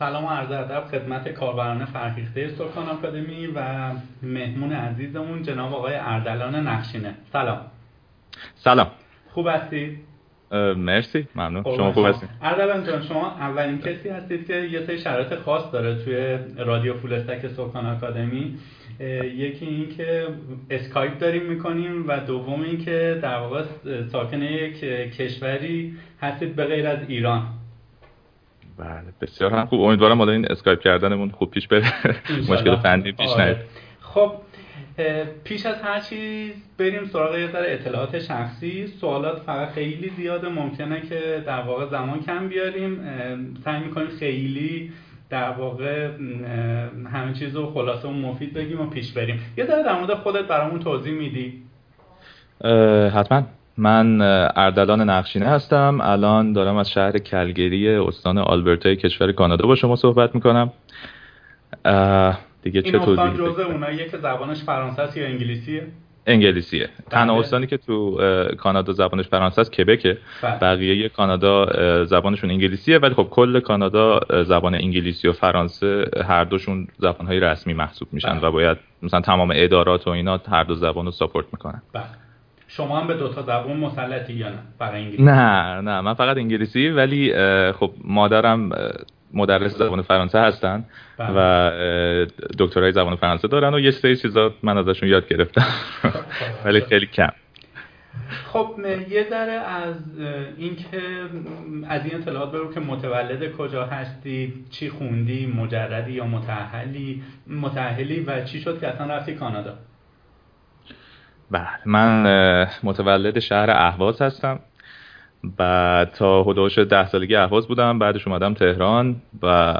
سلام و عرض ادب خدمت کاربران فرهیخته سکان آکادمی و مهمون عزیزمون جناب آقای اردلان نقشینه. سلام. سلام. خوب هستی؟ مرسی ممنون. شما خوب هستید اردلان جان شما اولین کسی هستید که یه سری شرایط خاص داره توی رادیو فول استک سکان آکادمی یکی این که اسکایپ داریم می‌کنیم و دوم این که در واقع ساکن یک کشوری هستید به غیر از ایران. بله بسیار هم خوب. امیدوارم حالا این اسکایپ کردنمون خوب پیش بره. مشکل فنی پیش آره. نیاد. خب پیش از هر چیز بریم سراغ یه ذره اطلاعات شخصی. سوالات فقط خیلی زیاده. ممکنه که در واقع زمان کم بیاریم. سعی می‌کنیم خیلی در واقع همه چیز رو خلاصه و مفید بگیم و پیش بریم. یه ذره در مورد خودت برامون توضیح میدی. حتما. من اردلان نقشینه هستم. الان دارم از شهر کلگری استان آلبرتای کشور کانادا با شما صحبت می‌کنم. دیگه چه توضیح جزء اوناییه که زبانش فرانسه است یا انگلیسیه؟ انگلیسیه. تنها بله. استانی که تو کانادا زبانش فرانسه است کبکه. بله. بقیه کانادا زبانشون انگلیسیه ولی خب کل کانادا زبان انگلیسی و فرانسه هر دوشون زبانهای رسمی محسوب میشن بله. و باید مثلا تمام ادارات و اینا هر دو زبان رو ساپورت می‌کنن. شما هم به دو تا زبان مسلطی یا نه؟ برای انگلیسی. نه نه. من فقط انگلیسی ولی خب مادرم مدرس زبان فرانسه هستن بله. و دکترای زبان فرانسه دارن و یه سری چیزا من ازشون یاد گرفتم. ولی خیلی کم. خب یه ذره از اینکه از این اطلاعات برو که متولد کجا هستی چی خوندی مجردی یا متأهلی متأهلی و چی شد که اصلا رفتی کانادا؟ بله من متولد شهر اهواز هستم بعد تا حدوش ده سالگی اهواز بودم بعدش اومدم تهران و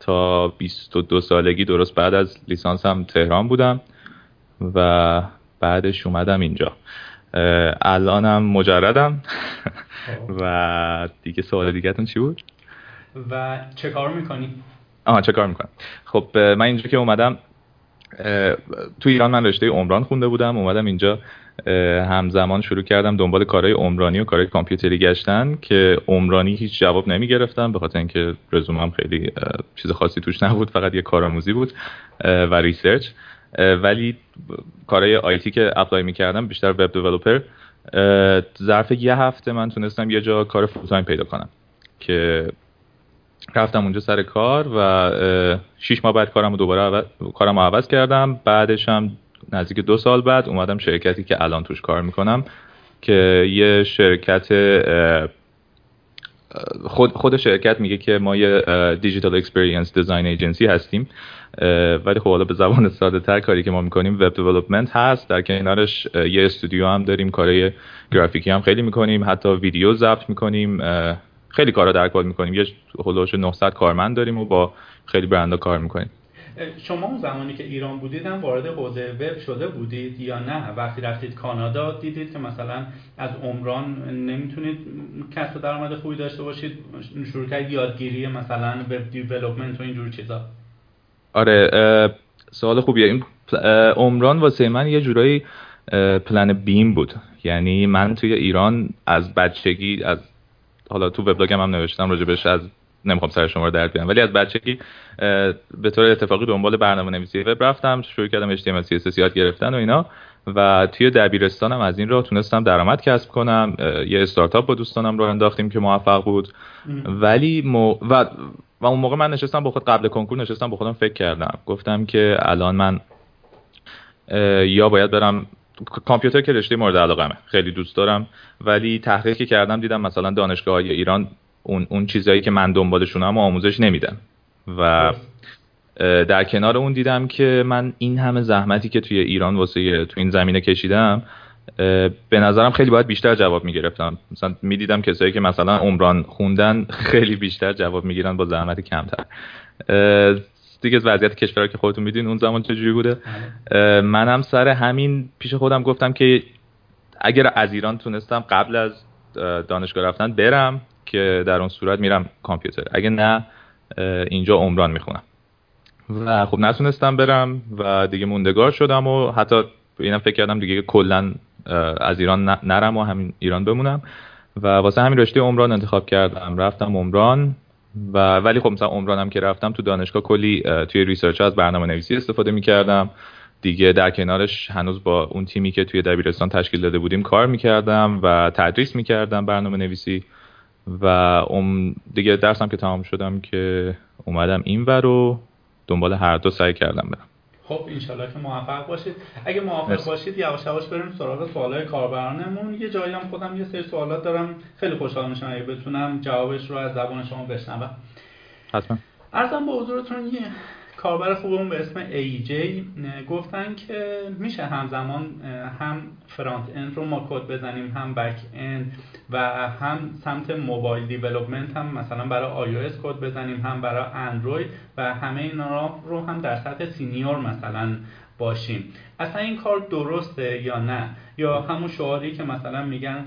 تا 22 سالگی درست بعد از لیسانسم تهران بودم و بعدش اومدم اینجا الانم مجردم. و دیگه سوال دیگه چی بود؟ و چه کار می‌کنی؟ آها چه کار می‌کنم خب من اینجا که اومدم تو ایران من رشته عمران خونده بودم. اومدم اینجا همزمان شروع کردم دنبال کارهای عمرانی و کارهای کامپیوتری گشتن که عمرانی هیچ جواب نمی گرفتم به خاطر اینکه رزومم خیلی چیز خاصی توش نبود فقط یه کارآموزی بود و research. ولی کارهای IT که apply می‌کردم بیشتر web developer. ظرف یه هفته من تونستم یه جا کار full پیدا کنم که رفتم اونجا سر کار و شیش ماه بعد کارم دوباره عوض... کارم عوض کردم. بعدش هم نزدیک دو سال بعد اومدم شرکتی که الان توش کار می‌کنم که یه شرکت خود, خود شرکت میگه که ما یه digital experience design agency هستیم. ولی خب حالا به زبان ساده تر کاری که ما می‌کنیم web development هست. در کنارش یه استودیو هم داریم کارهای گرافیکی هم خیلی می‌کنیم. حتی ویدیو ضبط می‌کنیم. خیلی کارا در کار می‌کنیم. یه هلوش 900 کارمند داریم و با خیلی برندا کار می‌کنیم. شما اون زمانی که ایران بودید هم وارد حوزه وب شده بودید یا نه؟ وقتی رفتید کانادا دیدید که مثلا از عمران نمی‌تونید کسب درآمد خوبی داشته باشید؟ شروع کرد یادگیری مثلا وب دیولپمنت و اینجور چیزا. آره سوال خوبیه. این عمران واسه من یه جورایی پلن بیم بود. یعنی من توی ایران از بچگی از حالا تو وبلاگم هم نوشتم راجبش از نمی‌خوام سر شما رو درد بیارم. ولی از بچگی به طور اتفاقی دنبال برنامه نویسی وب رفتم شروع کردم HTML CSS یاد گرفتن و اینا. و توی دبیرستانم از این راه تونستم درآمد کسب کنم. یه استارتاپ با دوستانم رو انداختیم که موفق بود. ولی و, و اون موقع من نشستم با خود قبل کنکور نشستم با خودم فکر کردم. گفتم که الان من یا باید برم کامپیوتر که رشته مورد علاقمه. خیلی دوست دارم. ولی تحقیقی کردم دیدم مثلا دانشگاه های ایران اون, اون چیزهایی که من دنبالشونم آموزش نمیدم و در کنار اون دیدم که من این همه زحمتی که توی ایران واسه تو این زمینه کشیدم به نظرم خیلی باید بیشتر جواب می‌گرفتم. مثلا می‌دیدم کسایی که مثلا عمران خوندن خیلی بیشتر جواب می‌گیرن با زحمت کمتر. دیگه وضعیت کشور که خودتون میدین اون زمان چجوری بوده. منم سر همین پیش خودم گفتم که اگر از ایران تونستم قبل از دانشگاه رفتن برم که در اون صورت میرم کامپیوتر. اگه نه اینجا عمران می‌خونم. و خب نتونستم برم و دیگه موندگار شدم و حتی اینم فکر کردم دیگه کلا از ایران نرم و همین ایران بمونم. و واسه همین رشته عمران انتخاب کردم. رفتم عمران. و ولی خب مثلا عمرانم که رفتم تو دانشگاه کلی توی research از برنامه نویسی استفاده می‌کردم. دیگه در کنارش هنوز با اون تیمی که توی دبیرستان تشکیل داده بودیم کار می‌کردم و تدریس می‌کردم برنامه نویسی و ام دیگه درسم که تمام شدم که اومدم این و رو دنبال هر دو سعی کردم برم. خب انشالله که موفق باشید. اگه موفق باشید یواش یواش بریم سراغ سوالای کاربرانمون. یه جایی هم خودم یه سری سوالات دارم. خیلی خوشحال میشم اگه بتونم جوابش رو از زبان شما بشنوم. حتما. عرضم به حضورتون یه کاربر خوبمون به اسم AJ گفتن که میشه همزمان هم front end رو ما کد بزنیم هم back end و هم سمت mobile development هم مثلا برای iOS کد بزنیم هم برای اندروید و همه اینا رو هم در سطح senior مثلا باشیم. اصلا این کار درسته یا نه؟ یا همون شعاری که مثلا میگن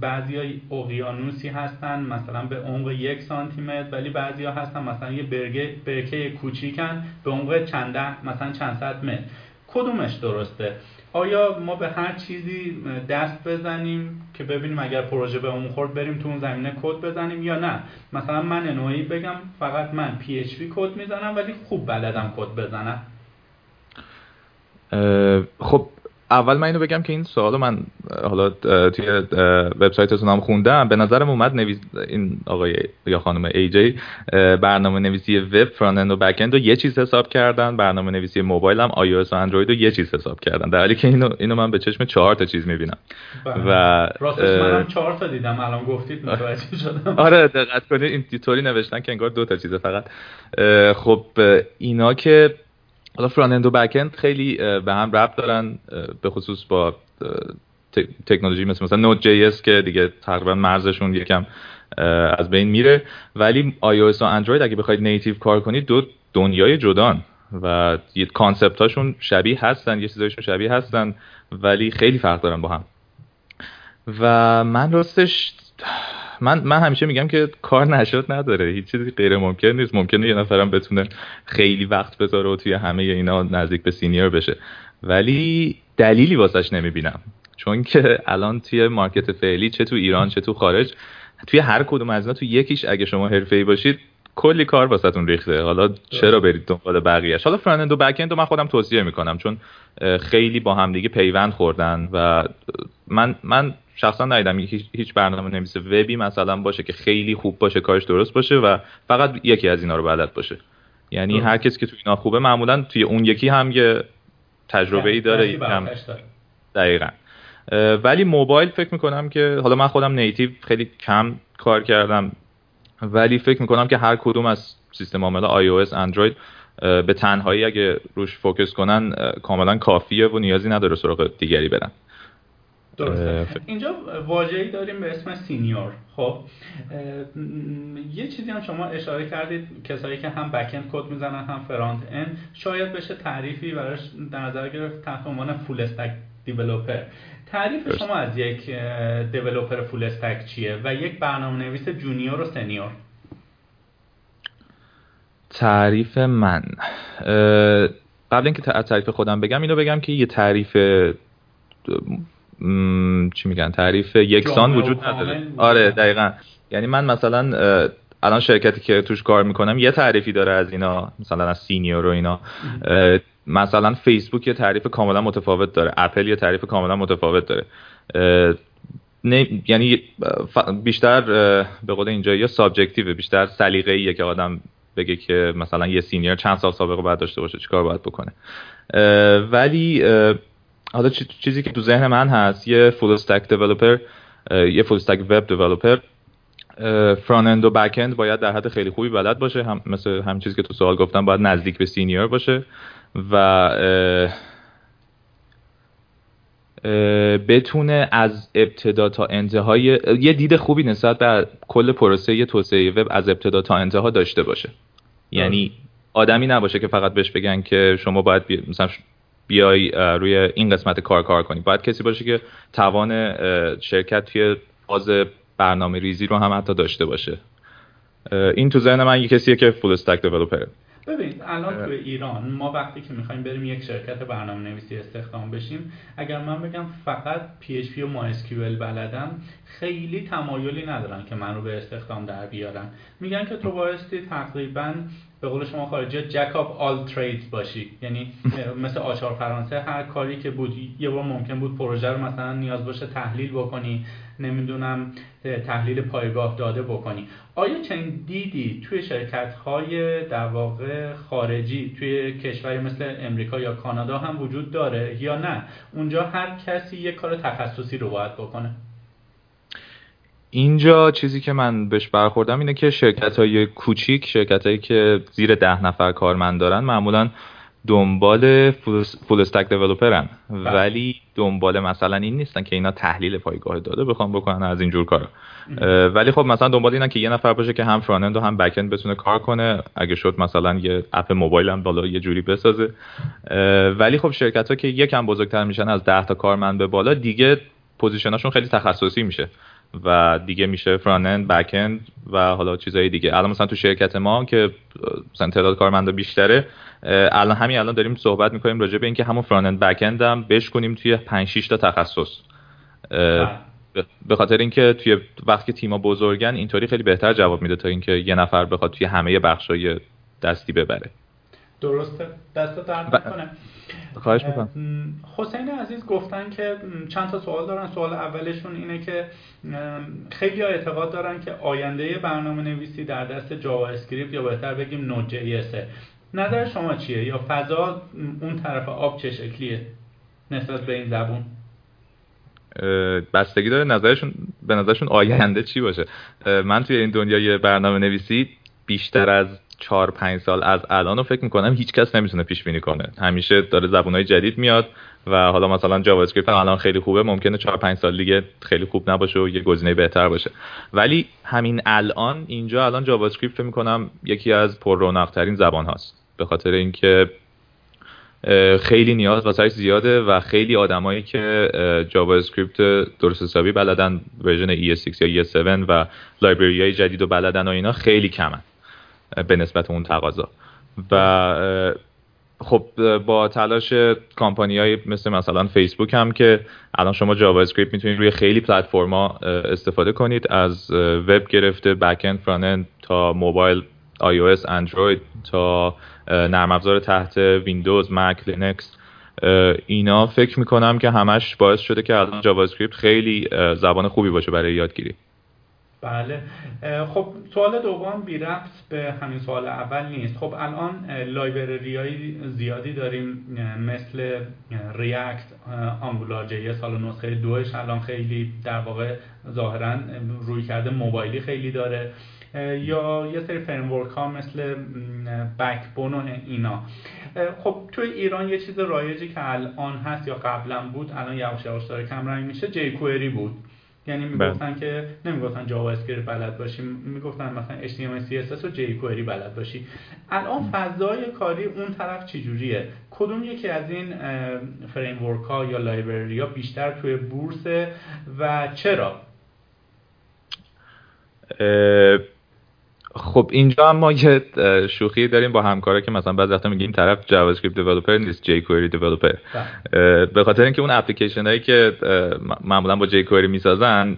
بعضی اقیانوسی هستن مثلا به عمق یک سانتی متر ولی بعضی ها هستن مثلا یه برگه برکه کوچیکن به عمق چند مثلا چند صد متر. کدومش درسته؟ آیا ما به هر چیزی دست بزنیم که ببینیم اگر پروژه به اون خورد بریم تو اون زمینه کد بزنیم یا نه؟ مثلا من نوعی بگم فقط من PHP کد می‌زنم ولی خوب بلدم کد بزنم. خب اول من اینو بگم که این سوال من حالا توی وبسایتتون هم خوندم. به نظرم اومد نویس این آقای یا خانم AJ برنامه نویسی وب front end و back end رو یه چیز حساب کردن. برنامه نویسی موبایل هم آی و اندروید رو یه چیز حساب کردن. در حالی که اینو اینو من به چشم چهار تا چیز می‌بینم. بله. و راستش منم چهار تا دیدم. الان گفتید متوجه شدم. آره دقت کنید. این نوشتن که انگار دو تا چیزه فقط. خب اینا که حالا front و back خیلی به هم ربط دارن به خصوص با تکنولوژی مثل مثلا Node.js که دیگه تقریبا مرزشون یکم از بین میره. ولی iOS و اندروید اگه بخواید native کار کنید دو دنیای جدان و یه concept هاشون شبیه هستن یه چیزایشون شبیه هستن ولی خیلی فرق دارن با هم. و من راستش من من همیشه میگم که کار نشد نداره. هیچ چیزی غیر ممکن نیست. ممکنه یه نفرم بتونه خیلی وقت بذاره و توی همه اینا نزدیک به سینیر بشه. ولی دلیلی واسش نمی‌بینم. چون که الان توی مارکت فعلی چه تو ایران چه تو خارج توی هر کدوم از اینا تو یکیش اگه شما حرفه‌ای باشید کلی کار واسهتون ریخته. حالا چرا برید دنبال بقیه‌اش؟ حالا فرانت و بک رو من خودم توصیه می‌کنم. چون خیلی با هم دیگه پیوند خوردن و من من شخصا ندیدم هیچ برنامه نویس وبی مثلا باشه که خیلی خوب باشه کارش درست باشه و فقط یکی از اینا رو بلد باشه. یعنی هر کسی که تو اینا خوبه معمولا توی اون یکی هم یه تجربه ای داره هم دقیقا. ولی موبایل فکر می‌کنم که حالا من خودم نیتیو خیلی کم کار کردم ولی فکر می‌کنم که هر کدوم از سیستم عامل iOS اندروید به تنهایی اگه روش فوکس کنن کاملا کافیه و نیازی نداره سراغ دیگری برن. درسته. اینجا واژه‌ای داریم به اسم senior. خب یه چیزی هم شما اشاره کردید کسایی که هم back end کد می‌زنن هم front end شاید بشه تعریفی براش در نظر گرفت تحت عنوان full stack developer تعریف شما از یک developer full stack چیه؟ و یک برنامه نویس junior و senior. تعریف من. قبل اینکه تعریف خودم بگم اینو بگم که یه تعریف چی میگن تعریف یکسان وجود نداره. آره دقیقا. یعنی من مثلا الان شرکتی که توش کار می‌کنم یه تعریفی داره از اینا مثلا از سینیور و اینا. مثلا فیسبوک یه تعریف کاملا متفاوت داره. اپل یه تعریف کاملا متفاوت داره. یعنی بیشتر به قول اینجا یا subjective بیشتر سلیقه‌ایه که آدم بگه که مثلا یه senior چند سال سابقه باید داشته باشه چیکار باید بکنه. ولی حالا چیزی که تو ذهن من هست یه full stack developer یه full stack web developer front end و back end باید در حد خیلی خوبی بلد باشه. هم مثل همین چیزی که تو سوال گفتن باید نزدیک به senior باشه و بتونه از ابتدا تا انتهای یه دید خوبی نسبت به کل پروسه توسعه وب از ابتدا تا انتها داشته باشه. یعنی آدمی نباشه که فقط بهش بگن که شما باید مثلا بیای روی این قسمت کار کار کنی. باید کسی باشه که توان شرکت توی فاز برنامه ریزی رو هم حتی داشته باشه. این تو ذهن من یه کسیه که فول استک دیولپر ببینید الان تو ایران ما وقتی که می‌خوایم بریم یک شرکت برنامه نویسی استخدام بشیم اگر من بگم فقط PHP و MySQL بلدم خیلی تمایلی ندارن که من رو به استخدام در بیارن. میگن که تو بایستی تقریبا به قول شما خارجی جک اپ آل تریدز باشی. یعنی مثل آچار فرانسه هر کاری که بود یه بار ممکن بود پروژه رو مثلا نیاز باشه تحلیل بکنی نمی‌دونم تحلیل پایگاه داده بکنی. آیا چنین دیدی توی شرکت های در واقع خارجی توی کشوری مثل امریکا یا کانادا هم وجود داره یا نه؟ اونجا هر کسی یک کار تخصصی رو باید بکنه. اینجا چیزی که من بهش برخوردم اینه که شرکت های کوچیک شرکت هایی که زیر ده نفر کارمند دارن معمولا دنبال فول استک دیولپرن ولی دنبال مثلا این نیستن که اینا تحلیل پایگاه داده بخوام بکنن از اینجور کارا. ولی خب مثلا دنبال اینن که یه نفر باشه که هم فرانند و هم بک اند بتونه کار کنه. اگه شد مثلا یه اپ موبایل هم بالا یه جوری بسازه. ولی خب شرکت ها که یکم بزرگتر میشن از 10 تا کارمند به بالا دیگه position اشون خیلی تخصصی میشه. و دیگه میشه front end back end و حالا چیزهای دیگه. الان مثلا تو شرکت ما که مثلا تعداد کارمندا بیشتره الان همین الان داریم صحبت می‌کنیم راجع به اینکه همون front end back end هم بشکنیم توی 5 6 تا تخصص. بله. به خاطر اینکه توی وقتی که تیما بزرگن اینطوری خیلی بهتر جواب میده تا اینکه یه نفر بخواد توی همه بخشای دستی ببره. درسته؟ دست درد نکنه. خواهش می‌کنم. حسین عزیز گفتن که چند تا سوال دارن. سوال اولشون اینه که خیلی اعتقاد دارن که آینده برنامه نویسی در دست JavaScript یا بهتر بگیم Node.js نظر شما چیه؟ یا فضا اون طرف آب چه شکلیه نسبت به این زبون؟ بستگی داره نظرشون به نظرشون آینده چی باشه؟ من توی این دنیای برنامه نویسی بیشتر از چهار پنج سال از الان رو فکر می‌کنم هیچ کس نمی‌تونه پیش بینی کنه. همیشه داره زبونهای جدید میاد و حالا مثلا JavaScript الان خیلی خوبه ممکنه 4 5 سال دیگه خیلی خوب نباشه و یه گزینه بهتر باشه. ولی همین الان اینجا الان JavaScript فکر می‌کنم یکی از پر رونق ترین زبان هاست به خاطر اینکه خیلی نیاز واسه‌ش زیاده و خیلی آدمایی که JavaScript درست حسابی بلدن version ES6 یا ES7 و library های جدید و بلدن و اینا خیلی کمن. به نسبت اون تقاضا. و خب با تلاش کامپانی های مثل مثلا فیسبوک هم که الان شما JavaScript می‌تونید روی خیلی پلتفرما استفاده کنید. از وب گرفته back end front تا موبایل iOS اندروید تا نرم افزار تحت ویندوز مک لینکس اینا فکر می‌کنم که همش باعث شده که الان JavaScript خیلی زبان خوبی باشه برای یادگیری. بله. خب سوال دوم بی ربط به همین سوال اول نیست. خب الان library های زیادی داریم مثل React Angular JS الان نسخه دوش الان خیلی در واقع ظاهرا رویکرد موبایلی خیلی داره یا یه سری framework ها مثل Backbone و اینا. خب توی ایران یه چیز رایجی که الان هست یا قبلا بود الان یواش یواش داره کم رنگ میشه jQuery بود. یعنی می‌گفتن بله. که نمی‌گفتن JavaScript بلد باشی می‌گفتن مثلا HTML CSS و jQuery بلد باشی. الان فضای کاری اون طرف چجوریه؟ کدوم یکی از این framework ها یا library ها بیشتر توی بورسه و چرا؟ خب اینجا ما یه شوخی داریم با همکارا که مثلا بعضی وقتا میگیم طرف JavaScript developer نیست jQuery developer ه به خاطر اینکه اون اپلیکیشن هایی که معمولا با jQuery می‌سازن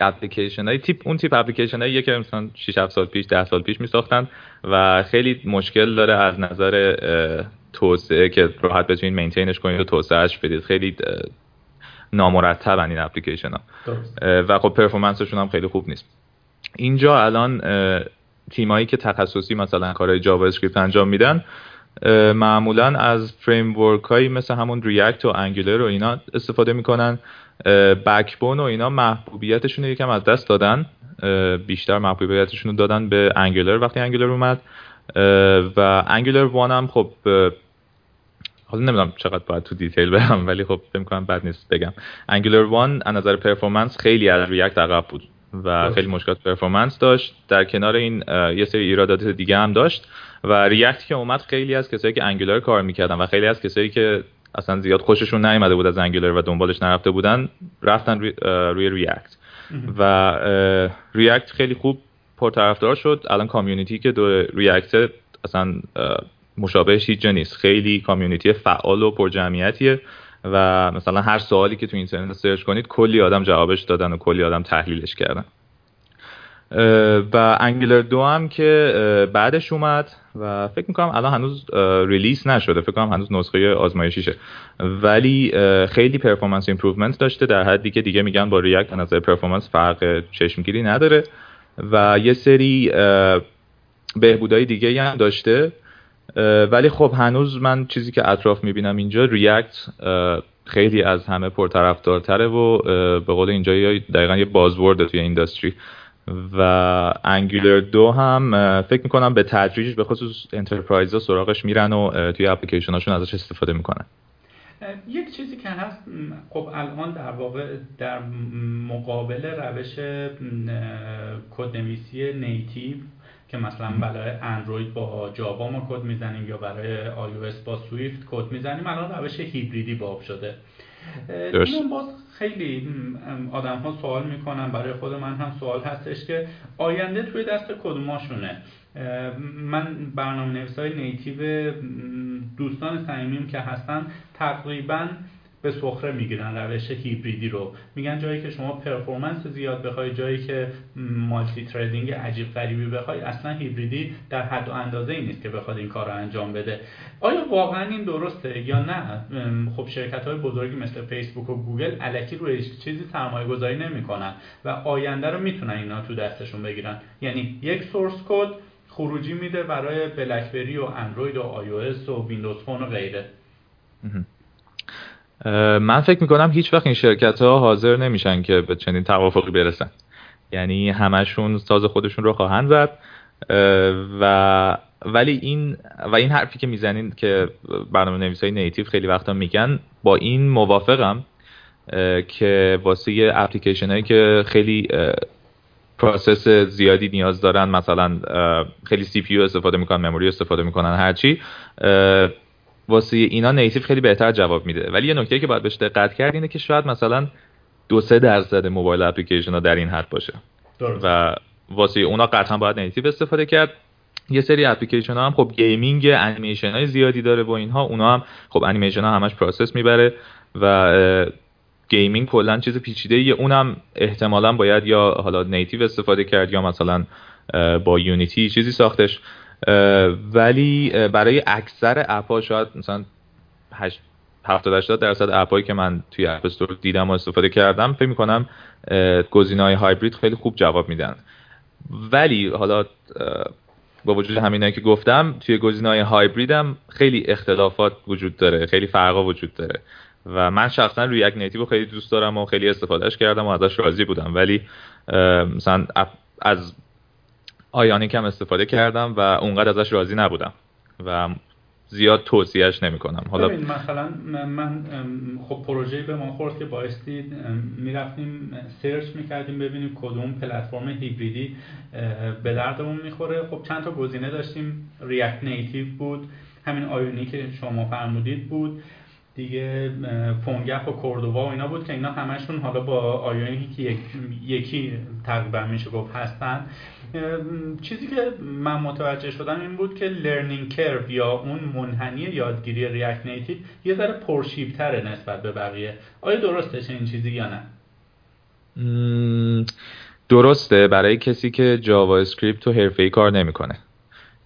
اپلیکیشن های تیپ اون تیپ اپلیکیشن هایی که مثلا 6 7 سال پیش 10 سال پیش میساختن و خیلی مشکل داره از نظر توسعه که راحت بتونید maintain ش کنید و توسعه‌ش بدید. خیلی نامرتبن این اپلیکیشن ها و خب performance شون هم خیلی خوب نیست. اینجا الان تیمایی که تخصصی مثلا کارهای JavaScript انجام میدن معمولا از فریم هایی مثل همون React و Angular و اینا استفاده می‌کنن. Backbone و اینا محبوبیتشون رو یکم از دست دادن. بیشتر محبوبیتشون رو دادن به Angular وقتی Angular اومد. و Angular One هم خب حالا نمی‌دونم چقدر باید تو detail برم ولی خب فکر کنم بد نیست بگم. Angular One از نظر performance خیلی از React عقب بود. و خیلی مشکلات performance داشت. در کنار این یه سری ایرادات دیگه هم داشت و React که اومد خیلی از کسایی که Angular کار می‌کردن و خیلی از کسایی که اصلا زیاد خوششون نیومده بود از Angular و دنبالش نرفته بودن رفتن روی, React و React خیلی خوب پرطرفدار شد. الان community که دور React اصلا مشابهش هیچ نیست. خیلی community فعال و پرجمعیتیه. و مثلا هر سوالی که تو اینترنت search کنید کلی آدم جوابش دادن و کلی آدم تحلیلش کردن. و Angular دو هم که بعدش اومد و فکر می‌کنم الان هنوز release نشده. فکر کنم هنوز نسخه آزمایشیشه. ولی خیلی performance improvement داشته. در حدی که دیگه میگن با React نظر performance فرق چشمگیری نداره. و یه سری بهبودهای دیگه هم داشته. ولی خب هنوز من چیزی که اطراف می‌بینم اینجا React خیلی از همه پرطرفدارتره و به قول اینجا دقیقا یه buzzword توی industry و Angular دو هم فکر می‌کنم به تدریج به خصوص enterprise سراغش میرن و توی اپلیکیشن هاشون ازش استفاده می‌کنن. یک چیزی که هست خب الان در واقع در مقابل روش کدنویسی native که مثلا برای اندروید با Java ما کد می‌زنیم یا برای آی با Swift code می‌زنیم الان روش هیبریدی باب شده. اینو باز خیلی آدم ها سوال می‌کنن برای خود من هم سوال هستش که آینده توی دست کدوماشونه من برنامه نویس های native دوستان صمیمیم که هستن تقریبا به سخره می‌گیرن روش هیبریدی رو. میگن جایی که شما performance زیاد بخوای جایی که multi-threading عجیب غریبی بخوای اصلا هیبریدی در حد و اندازه ای نیست که بخواد این کار رو انجام بده. آیا واقعا این درسته؟ یا نه؟ خب شرکت های بزرگی مثل فیسبوک و گوگل الکی روی چیزی سرمایه گذاری نمی‌کنن و آینده رو می‌تونن اینا تو دستشون بگیرن. یعنی یک source code خروجی میده برای بلکبری و اندروید و آی و ویندوز فون و غیره. من فکر می‌کنم هیچ وقت این شرکت ها حاضر نمیشن که به چنین توافقی برسن. یعنی همشون ساز خودشون رو خواهند زد. و ولی این و این حرفی که می‌زنین که برنامه نویس های native خیلی وقتا میگن با این موافقم که واسه اپلیکیشن هایی که خیلی process زیادی نیاز دارن مثلا خیلی CP استفاده می‌کنن memory استفاده می‌کنن هرچی واسه اینا native خیلی بهتر جواب میده. ولی یه نکته که باید بهش دقت کرد اینه که شاید مثلا دو سه درصد mobile application ها در این حد باشه. و واسه اونا قطعا باید native استفاده کرد. یه سری اپلیکیشن ها هم خب gaming انیمیشن های زیادی داره با اینها. اونا هم خب انیمیشن ها همش process می‌بره و gaming کلا چیز پیچیده ایه اونم احتمالا باید یا حالا native استفاده کرد یا مثلا با Unity چیزی ساختش. ولی برای اکثر app ا شاید مثلا 70 80 درصد اپایی که من توی اپ استور دیدم و استفاده کردم فکر می‌کنم گزینه‌های هایبرید خیلی خوب جواب میدن. ولی حالا با وجود همینایی که گفتم توی گزینه‌های هایبرید هم خیلی اختلافات وجود داره خیلی فرقا وجود داره. و من شخصا ریاکت نیتیو خیلی دوست دارم و خیلی استفادهش کردم و ازش راضی بودم. ولی مثلا از آیانیک هم استفاده کردم و اونقدر ازش راضی نبودم و زیاد توصیهش نمی کنم حالا مثلا من خب پروژه به ما خورد که بایستی می‌رفتیم سرچ می‌کردیم ببینیم کدوم پلتفرم هیبریدی به دردمون می‌خوره. خب چند تا گزینه داشتیم. ریاکت نیتیو بود همین آیونی که شما فرمودید بود. دیگه فونگپ و کوردووا و اینا بود که اینا همشون حالا با آیونی که یکی تقریبا میشه گفت هستن. چیزی که من متوجه شدم این بود که learning curve یا اون منحنی یادگیری React Native یه ذره پرشیب‌تره نسبت به بقیه. آیا درسته این چیزی یا نه؟ درسته. برای کسی که JavaScript تو حرفه‌ای کار نمی‌کنه.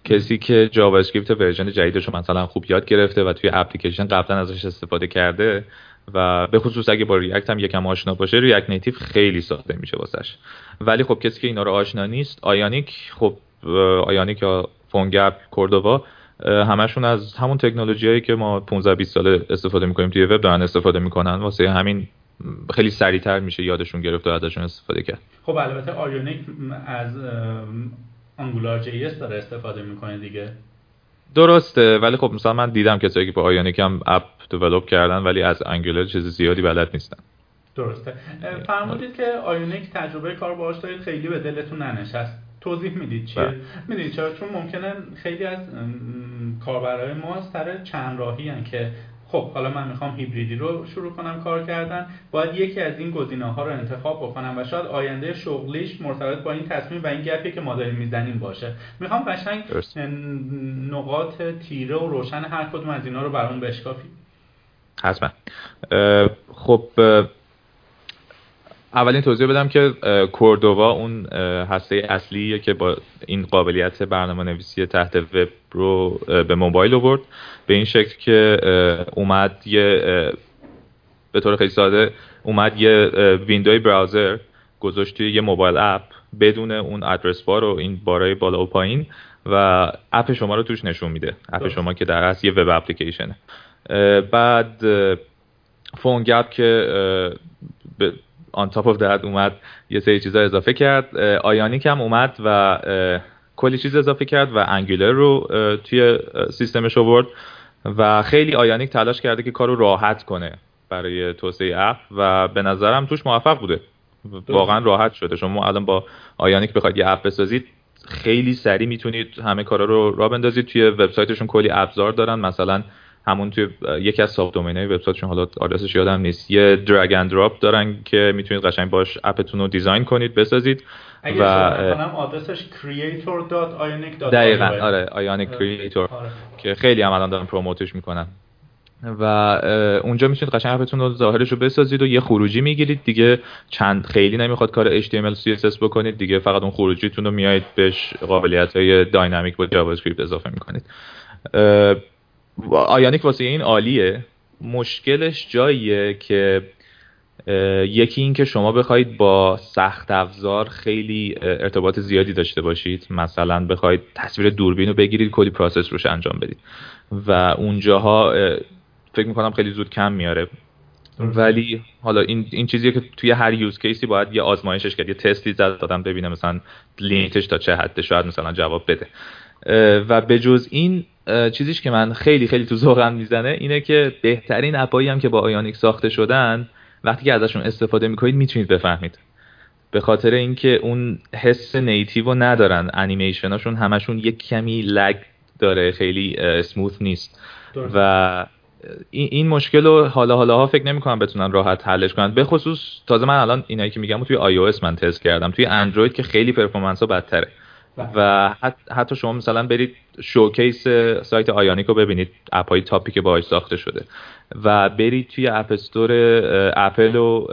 کسی که JavaScript version جدیدش مثلا خوب یاد گرفته و توی اپلیکیشن قبلا ازش استفاده کرده و به خصوص اگه با React هم یکم آشنا باشه React Native خیلی ساده میشه واسش. ولی خب کسی که اینا رو آشنا نیست Ionic خب Ionic یا PhoneGap Cordova همشون از همون تکنولوژی هایی که ما 15 20 ساله استفاده می‌کنیم توی وب دارن استفاده می‌کنن. واسه همین خیلی سریعتر میشه یادشون گرفت و ازشون استفاده کرد. خب البته Ionic از Angular J داره استفاده می‌کنه دیگه. درسته ولی خب مثلا من دیدم کسایی که با Ionic هم app develop کردن ولی از Angular چیز زیادی بلد نیستن. درسته. فرمودید که آیونیک تجربه کار باهاش دارید خیلی به دلتون ننشست. توضیح می‌دید چیه؟ بله. می‌دید چرا؟ چون ممکنه خیلی از کاربرای ما سر چند راهی هن که خب حالا من می‌خوام هیبریدی رو شروع کنم کار کردن. باید یکی از این گزینه ها رو انتخاب بکنم و شاید آینده شغلیش مرتبط با این تصمیم و این گپی که ما داریم می‌زنیم باشه. می‌خوام قشنگ نقاط تیره و روشن هر کدوم از اینا رو برام بشکافی. حتما. خب اولین توضیح بدم که کوردووا اون هسته اصلیه که با این قابلیت برنامه نویسی تحت وب رو به موبایل آورد. به این شکل که اومد یه به طور خیلی ساده اومد یه ویندوی براوزر گذاشت یه موبایل اپ بدون اون ادرس بار و این بارای بالا و پایین و اپ شما رو توش نشون میده. اپ شما که در اصل یه وب اپلیکیشنه. بعد PhoneGap که on top of that اومد یه سری چیزا اضافه کرد. Ionic هم اومد و کلی چیز اضافه کرد و Angular رو توی سیستمش آورد و خیلی Ionic تلاش کرده که کارو راحت کنه برای توسعه app و به نظرم توش موفق بوده. واقعا راحت شده. شما الان با Ionic بخواید یه app بسازید خیلی سریع می‌تونید همه کارا رو را بندازید. توی وبسایتشون کلی ابزار دارن. مثلا همون توی یکی از subdomain های وبسایتشون حالا آدرسش یادم نیست. یه drag and drop دارن که می‌تونید قشنگ باش app تون رو design کنید بسازید اگه و آدرسش creator.ionic.io دقیقاً آره Ionic Creator آره. که خیلی هم الان دارن promote ش می‌کنن. و اونجا می‌تونید قشنگ app تون رو ظاهرش رو بسازید و یه خروجی می‌گیرید. دیگه چند خیلی نمی‌خواد کار HTML CSS بکنید. دیگه فقط اون خروجیتون رو میایید بهش قابلیت های dynamic با JavaScript اضافه می‌کنید. Ionic واسه این عالیه. مشکلش جاییه که یکی این که شما بخواید با سخت افزار خیلی ارتباط زیادی داشته باشید. مثلا بخواید تصویر دوربین رو بگیرید کلی process روش انجام بدید. و اونجاها فکر می‌کنم خیلی زود کم میاره. ولی حالا این این چیزیه که توی هر use case ی باید یه آزمایشش کرد یه تستی زد دادم ببینه مثلا limit ش تا چه حد شاید مثلا جواب بده. و به جز این چیزیش که من خیلی خیلی تو ذوقم می‌زنه اینه که بهترین اپایی هم که با Ionic ساخته شدن وقتی که ازشون استفاده می‌کنید می‌تونید بفهمید. به خاطر اینکه اون حس native رو ندارن انیمیشناشون همشون یک کمی lag داره خیلی smooth نیست. و این مشکل رو حالا حالا ها فکر نمی‌کنم بتونن راحت حلش کنن. به خصوص تازه من الان اینایی که میگم توی آی من تست کردم. توی اندروید که خیلی performance ها بدتره. و حتی شما مثلا برید showcase سایت Ionic رو ببینید اپ های top ی که باهاش ساخته شده. و برید توی App Store اپل و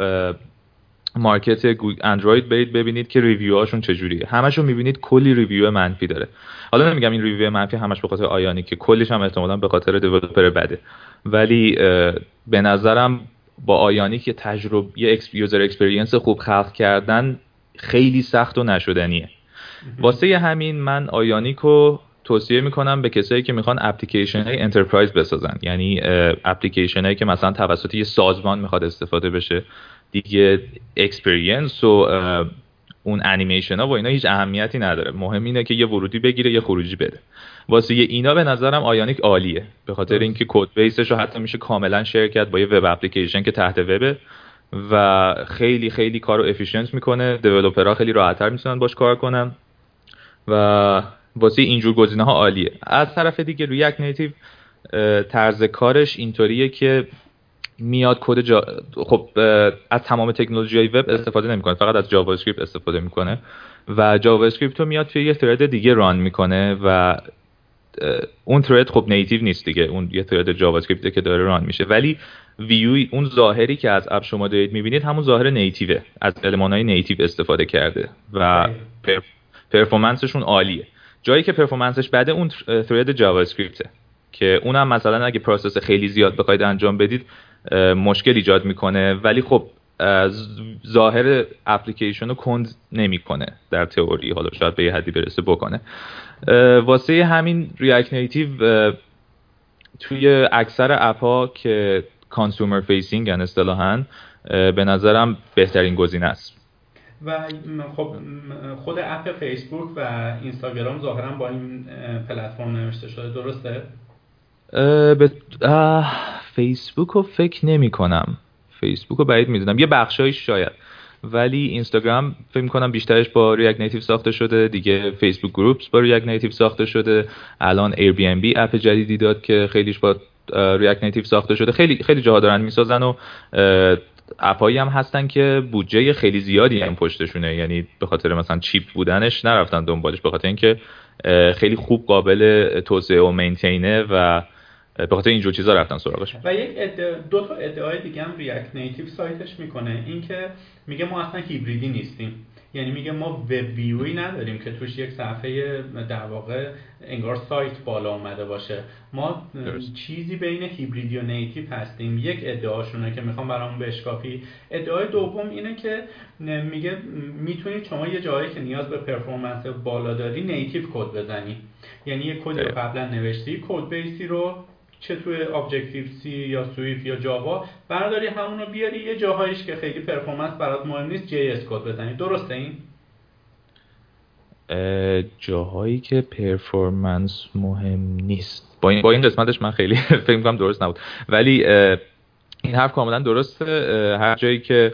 market اندروید برید ببینید که review هاشون چجوریه. همشون می‌بینید کلی review منفی داره. حالا نمیگم این review منفی همش به خاطر Ionic که کلیش هم احتمالا به خاطر developer بده. ولی به نظرم با Ionic یه تجربه user experience خوب خلق کردن خیلی سخت و نشدنیه. واسه همین من Ionic و توصیه می‌کنم به کسایی که می‌خوان اپلیکیشن های enterprise بسازن. یعنی اپلیکیشن هایی که مثلا توسط یه سازمان می‌خواد استفاده بشه. دیگه experience و اون انیمیشن ها و اینا هیچ اهمیتی نداره. مهم اینه که یه ورودی بگیره یه خروجی بده. واسه اینا به نظرم Ionic عالیه. به خاطر اینکه code base ش رو حتی میشه کاملا share کرد با یه web application که تحت وبه و خیلی خیلی کارو efficient می‌کنه. developer ها خیلی راحتتر می‌تونن باش کار کنن. و واسه اینجور گزینه ها عالیه. از طرف دیگه React Native طرز کارش اینطوریه که میاد کد جا... خب از تمام تکنولوژی های وب استفاده نمی‌کنه فقط از JavaScript استفاده می‌کنه و JavaScript رو میاد توی یه thread دیگه run می‌کنه و اون thread خب native نیست دیگه اون یه thread JavaScript که داره run میشه. ولی ویو اون ظاهری که از اپ شما دارید می‌بینید همون ظاهر native ه از های native استفاده کرده و performance شون عالیه. جایی که performance ش بده اون thread JavaScript ه که اونم مثلا اگه process خیلی زیاد بخواید انجام بدید مشکل ایجاد می‌کنه. ولی خب ظاهر اپلیکیشن رو کند نمی‌کنه در تئوری. حالا شاید به یه حدی برسه بکنه. واسه همین React Native توی اکثر اپ ها که consumer facing ان به نظرم بهترین گزینه است. و خب خود اپ فیسبوک و اینستاگرام ظاهرا با این پلتفرم نوشته شده. درسته؟ به فیسبوک رو فکر نمی کنم. فیسبوک رو بعید می‌دونم یه بخشایش شاید. ولی اینستاگرام فکر کنم بیشترش با React Native ساخته شده. دیگه Facebook Groups با React Native ساخته شده. الان Airbnb اپ جدیدی داد که خیلیش با React Native ساخته شده. خیلی خیلی جاها دارن می‌سازن و اپایی هم هستن که بودجه خیلی زیادی هم پشتشونه. یعنی به خاطر مثلا cheap بودنش نرفتن دنبالش. به خاطر اینکه خیلی خوب قابل توسعه و maintain ه و به خاطر اینجور چیزا رفتن سراغش. و یک دو تا ادعای دیگه هم React Native سایتش می‌کنه. اینکه میگه ما اصلا هیبریدی نیستیم. یعنی میگه ما web view ی نداریم که توش یک صفحه در واقع انگار سایت بالا اومده باشه. ما چیزی بین هیبریدی و native هستیم. یک ادعاشونه که می‌خوام برامون بشکافی. ادعای دوم اینه که میگه می‌تونید شما یه جایی که نیاز به performance بالا داری native کد بزنی. یعنی یه کد رو قبلا نوشتی code base ی رو چه توی Objective-C یا Swift یا Java برداری همون رو بیاری. یه جاهایش که خیلی performance برات مهم نیست JS کد بزنی. درسته این؟ جاهایی که performance مهم نیست. با این, با این قسمتش من خیلی فکر می‌کنم درست نبود. ولی این حرف کاملا درسته. هر جایی که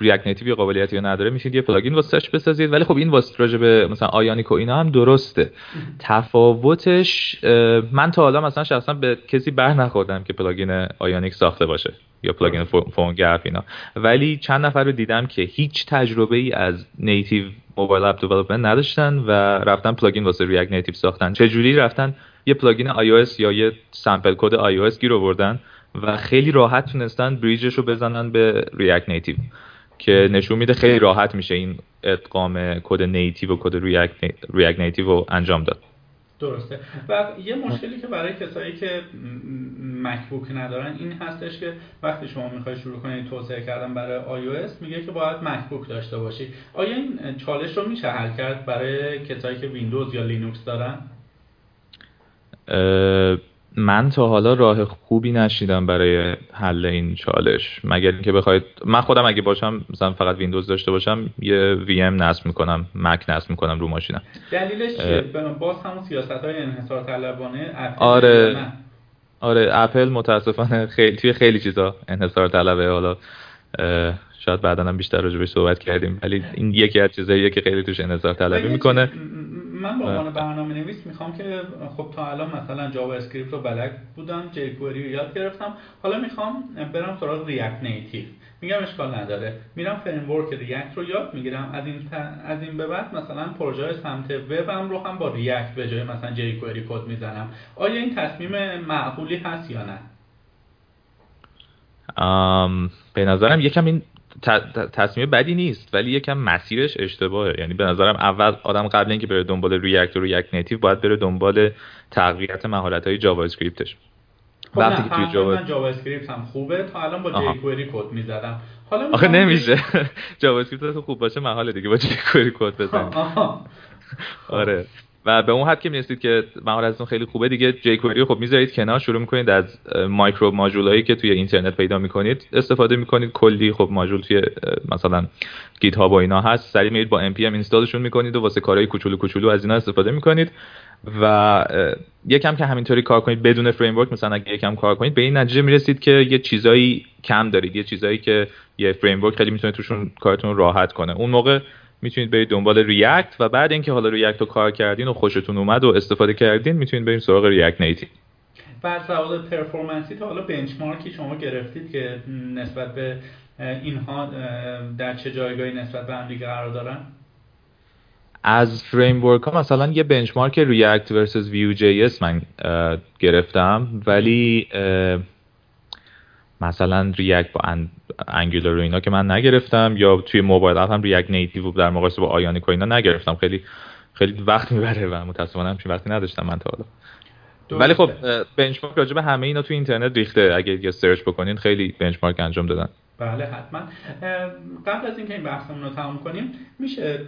React Native قابلیتی رو نداره میشه یه plugin واسش بسازید. ولی خب این واسه راجع به مثلا Ionic و اینا هم درسته. تفاوتش من تا حالا مثلا شخصا به کسی بر نخوردم که plugin Ionic ساخته باشه یا plugin PhoneGap اینا. ولی چند نفر رو دیدم که هیچ تجربه ای از native mobile app development نداشتن و رفتن plugin واسه React Native ساختن. چه جوری رفتن؟ یه plugin iOS یا یه sample کد iOS گیر آوردن و خیلی راحت تونستن bridge ش رو بزنن به React Native که نشون میده خیلی راحت میشه این ادغام کد native و کد React Native رو انجام داد. درسته. و یه مشکلی که برای کسایی که مکبوک ندارن این هستش که وقتی شما می‌خوای شروع کنید توسعه کردن برای iOS میگه که باید مکبوک داشته باشی. آیا این چالش رو میشه حل کرد برای کسایی که ویندوز یا لینوکس دارن؟ من تا حالا راه خوبی نشنیدم برای حل این چالش. مگر اینکه بخواید من خودم اگه باشم مثلا فقط ویندوز داشته باشم یه VM نصب می‌کنم مک نصب می‌کنم رو ماشینم. دلیلش باز همون سیاست های انحصار طلبانه آره. آره اپل متاسفانه خیلی توی خیلی چیزا انحصار طلبه حالا. شاید بعدا هم بیشتر راجع بهش صحبت کردیم. ولی این یکی از چیزاییه که خیلی توش انحصار طلبی می‌کنه. من به عنوان برنامه نویس می‌خوام که خب تا الان مثلا JavaScript رو بلد بودم jQuery رو یاد گرفتم. حالا می‌خوام برم سراغ React Native میگم اشکال نداره. میرم framework React رو یاد می‌گیرم. از این از این به بعد مثلا پروژه سمت وب‌م رو هم با React به جای مثلا jQuery کد می‌زنم. آیا این تصمیم معقولی هست یا نه؟ به نظرم یکم این تصمیم بدی نیست ولی یکم مسیرش اشتباهه. یعنی به نظرم اول آدم قبل اینکه بره دنبال React و React Native باید بره دنبال تقویت مهارت های JavaScript ش خب وقتی که توی جاوا جاوا اسکریپت هم خوبه تا الان با jQuery کد می‌زدم. حالا آخه نمیشه. JavaScript خوب باشه محاله دیگه با jQuery کد بزنی. آره. و به اون حد که می‌رسید که مهارتتون خیلی خوبه دیگه jQuery خب می‌ذارید کنار شروع می‌کنید از micro module ایی که توی اینترنت پیدا می‌کنید استفاده می‌کنید. کلی خب ماژول توی مثلا GitHub و اینا هست. سری میرید با npm install شون می‌کنید و واسه کارهای کوچولو کوچولو از اینا استفاده می‌کنید و یکم که همینطوری کار کنید بدون framework مثلا اگه یکم کار کنید به این نتیجه می‌رسید که یه چیزایی کم دارید یه چیزایی که یه framework خیلی می‌تونه توشون کارتون راحت کنه. اون موقع می‌تونید برید دنبال React و بعد اینکه حالا React رو کار کردین و خوشتون اومد و استفاده کردین می‌تونید بریم سراغ React Native بعد سوال performance ی تا حالا benchmark ی شما گرفتید که نسبت به اینها در چه جایگاهی نسبت به هم دیگه قرار دارن؟ از framework ها مثلا یه benchmark React versus Vue JS من گرفتم ولی مثلا React با Angular و اینا که من نگرفتم یا توی mobile app هم React Native در مقایسه با Ionic و اینا نگرفتم. خیلی خیلی وقت می‌بره و متاسفانه همچین وقتی نداشتم من تا حالا. ولی خب benchmark راجع به همه اینا توی اینترنت ریخته. اگه یه search بکنین خیلی benchmark انجام دادن. بله حتما. قبل از اینکه این بحثمون رو تمام کنیم میشه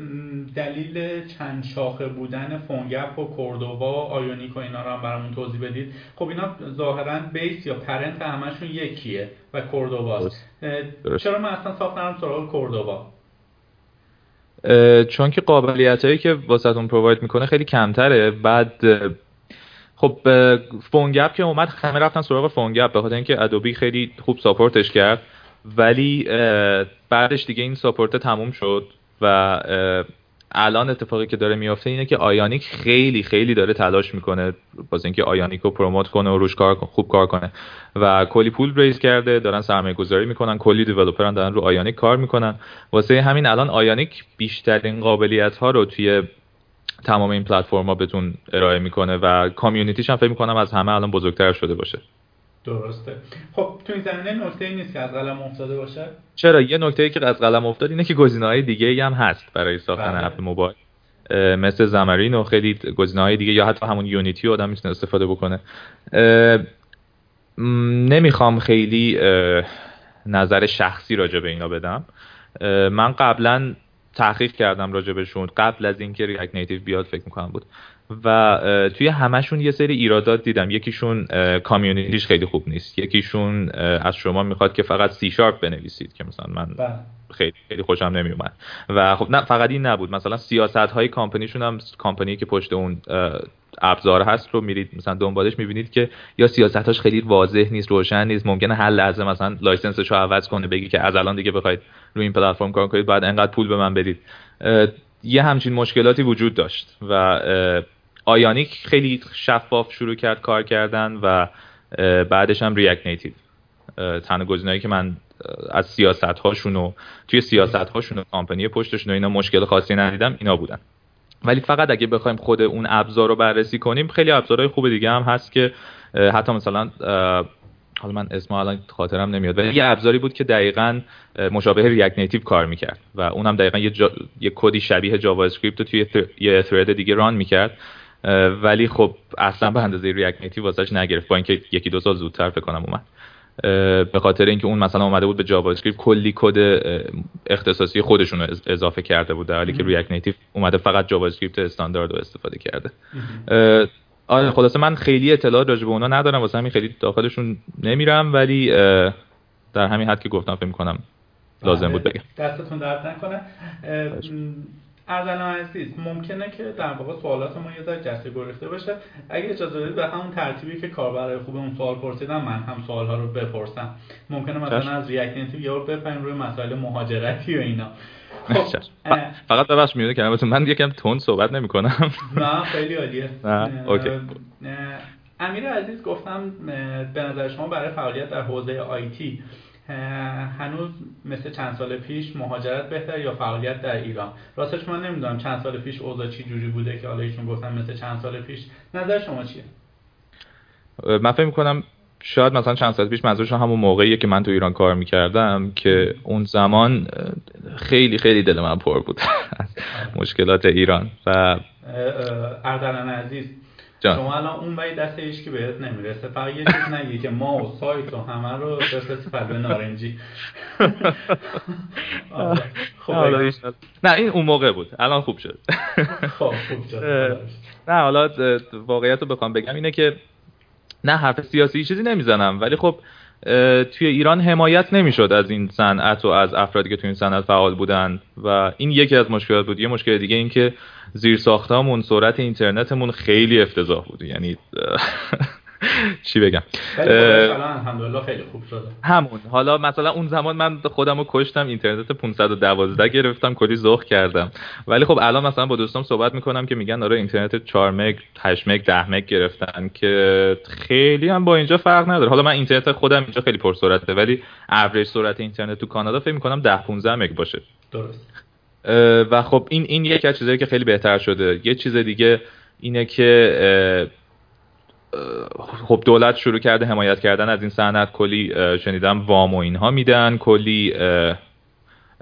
دلیل چند شاخه بودن PhoneGap و Cordova و Ionic و اینا رو هم برامون توضیح بدید. خب اینا ظاهرا base یا parent همشون یکیه و Cordova ست چرا من اصلا ساختم سراغ Cordova چون که قابلیت هایی که واسهتون provide می‌کنه خیلی کمتره. بعد خب PhoneGap که اومد همه رفتن سراغ PhoneGap به خاطر اینکه Adobe خیلی خوب support ش کرد. ولی بعدش دیگه این support تموم شد و الان اتفاقی که داره میافته اینه که Ionic خیلی خیلی داره تلاش می‌کنه باز اینکه Ionic رو promote کنه و روش کار خوب کار کنه و کلی پول ریز کرده دارن سرمایه گذاری می‌کنن کلی developer ن دارن رو Ionic کار می‌کنن. واسه همین الان آیانیک بیشترین قابلیت ها رو توی تمام این پلتفرما بهتون ارائه می‌کنه و کامیونیتیش هم فکر می‌کنم از همه الان بزرگتر شده باشه. درسته. خب تو این زمینه نکته ای نیست که از قلم افتاده باشه چرا؟ یه نکته ای که از قلم افتاد اینه که های دیگه ای هم هست برای ساختن بله. اپ موبایل. مثل زمرین و خیلی های دیگه یا حتی همون یونیتی آدم می‌تونه استفاده بکنه. نمی‌خوام خیلی نظر شخصی راجع به اینا بدم. من قبلا تحقیق کردم راجع بهشون. قبل از اینکه React Native بیاد فکر می‌کنم بود. و توی همشون یه سری ایرادات دیدم. یکیشون community ش خیلی خوب نیست. یکیشون از شما می‌خواد که فقط سی شارپ بنویسید که مثلا من بله. خیلی خیلی خوشم نمیومد و خب نه فقط این نبود. مثلا سیاست های کامپنیشون هم کامپنی که پشت اون ابزار هست رو میرید مثلا دنبالش می‌بینید که یا سیاستاش خیلی واضح نیست روشن نیست ممکنه هر لحظه مثلا license ش رو عوض کنه بگی که از الان دیگه بخواید روی این پلتفرم کار کنید بعد انقدر پول به من بدید. یه همچین مشکلاتی وجود داشت و Ionic خیلی شفاف شروع کرد کار کردن و بعدش هم React Native تنها گزینه‌ای که من از سیاست هاشون و توی سیاست هاشون و کامپنی پشتشون و اینا مشکل خاصی ندیدم اینا بودن ولی فقط اگه بخوایم خود اون ابزار رو بررسی کنیم خیلی ابزارهای خوب دیگه هم هست که حتی مثلا حالا من اسم الان خاطرم نمیاد ولی یه ابزاری بود که دقیقا مشابه React Native کار می‌کرد و اونم دقیقا یه. یه کدی شبیه JavaScript رو توی یه thread دیگه run می‌کرد ولی خب اصلا به اندازه React Native واسش نگرفت. با اینکه یکی دو سال زودتر فکر کنم اومد. به خاطر اینکه اون مثلا اومده بود به JavaScript کلی کد اختصاصی خودشون رو اضافه کرده بود. در حالی که React Native اومده فقط JavaScript استاندارد رو استفاده کرده. آره خلاصه من خیلی اطلاعات راجع به اونا ندارم. واسه همین خیلی داخلشون نمیرم. ولی در همین حد که گفتم فکر کنم لازم بود بگم. دستتون درد نکنه. اردلان عزیز ممکنه که در واقع سوالات ما یه ذره جسته گریخته بشه اگه اجازه بدید به همون ترتیبی که کاربرای خوب اون سوال پرسیدم من هم سوال ها رو بپرسم. ممکنه مثلا از ریاکت یا بپریم روی مسائل مهاجرتی و اینا. خب فقط ببخش میونه که من یکم تون صحبت نمی کنم نه خیلی عالیه. اوکی. امیر عزیز گفتم به نظر شما برای فعالیت در حوزه آیتی هنوز مثل چند سال پیش مهاجرت بهتر یا فعالیت در ایران؟ راستش من نمی‌دونم چند سال پیش اوضاع چی جوری بوده که حالا ایشون گفتم مثل چند سال پیش. نظر شما چیه؟ من فکر می‌کنم شاید مثلا چند سال پیش منظورش همون موقعیه که من تو ایران کار می‌کردم که اون زمان خیلی خیلی دل من پر بود مشکلات ایران و اردلان عزیز جان. شما الان اون باید دست هیچ که بهت نمی‌رسه. فقط یه چیز نگی که ما و سایت و همه رو بفرستی پلوه نارنجی. خب. نه این اون موقع بود. الان خوب شد. خب خوب شد. نه حالا واقعیت رو بخوام بگم اینه که نه حرف سیاسی چیزی نمی‌زنم. ولی خب توی ایران حمایت نمی‌شد از این صنعت و از افرادی که توی این صنعت فعال بودن و این یکی از مشکلات بود. یه مشکل دیگه این که زیر ساختمون سرعت اینترنتمون خیلی افتضاح بود. یعنی چی بگم؟ الحمدلله خیلی خوب شده. همون. حالا مثلا اون زمان من خودم رو کشتم اینترنت 512 گرفتم کلی ذوق کردم. ولی خب الان مثلا با دوستام صحبت می‌کنم که میگن آره اینترنت 4 مگ 8 مگ 10 مگ گرفتن که خیلی هم با اینجا فرق نداره. حالا من اینترنت خودم اینجا خیلی پرسرعته ولی اوریج سرعت اینترنت تو کانادا فکر می‌کنم 10 15 مگ باشه. درست. و خب این این یکی از چیزایی که خیلی بهتر شده. یه چیز دیگه اینه که خب دولت شروع کرده حمایت کردن از این صنعت کلی شنیدم وام و اینها میدن کلی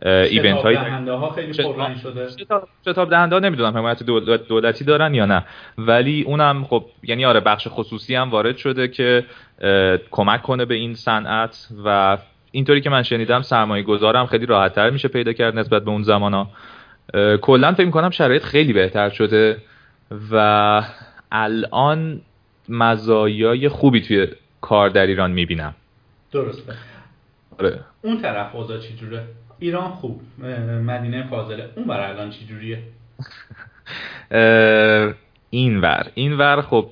ایونت های دهنده ها خیلی شده. شتاب دهنده ها نمی‌دونم حمایت دولتی دارن یا نه. ولی اونم خب یعنی آره بخش خصوصی هم وارد شده که کمک کنه به این صنعت و اینطوری که من شنیدم سرمایه گذارم خیلی راحت تر میشه پیدا کرد نسبت به اون زمان ها کلا فکر می‌کنم شرایط خیلی بهتر شده و الان مزایای خوبی توی کار در ایران می‌بینم. درسته. آره. اون طرف اوضاع چی جوره؟ ایران خوب. مدینه فاضله. اون بر الان چی جوریه؟ این ور. این ور خب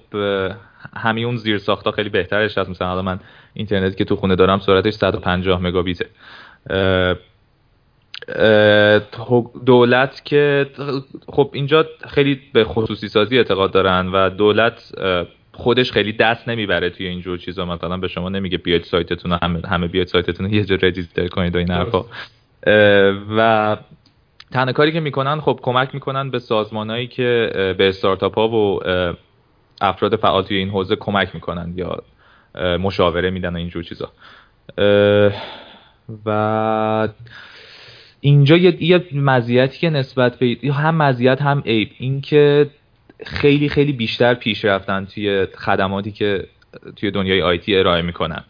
همین اون زیر ساختا خیلی بهترش هست. مثلا من اینترنتی که تو خونه دارم سرعتش 150 مگابیته. دولت که خب اینجا خیلی به خصوصی سازی اعتقاد دارن و دولت خودش خیلی دست نمی‌بره توی اینجور چیزا. مثلا به شما نمیگه بیاید سایتتون همه همه بیاید سایتتون یه جا رجیستر کنید و این حرفا. و تنها کاری که می‌کنن خب کمک می‌کنن به سازمانهایی که به استارتاپ ها و افراد فعال توی این حوزه کمک می‌کنن یا مشاوره میدن و اینجور چیزا. و اینجا یه مزیتی که نسبت به هم مزیت هم عیب. اینکه خیلی خیلی بیشتر پیش رفتن توی خدماتی که توی دنیای آیتی ارائه می‌کنن.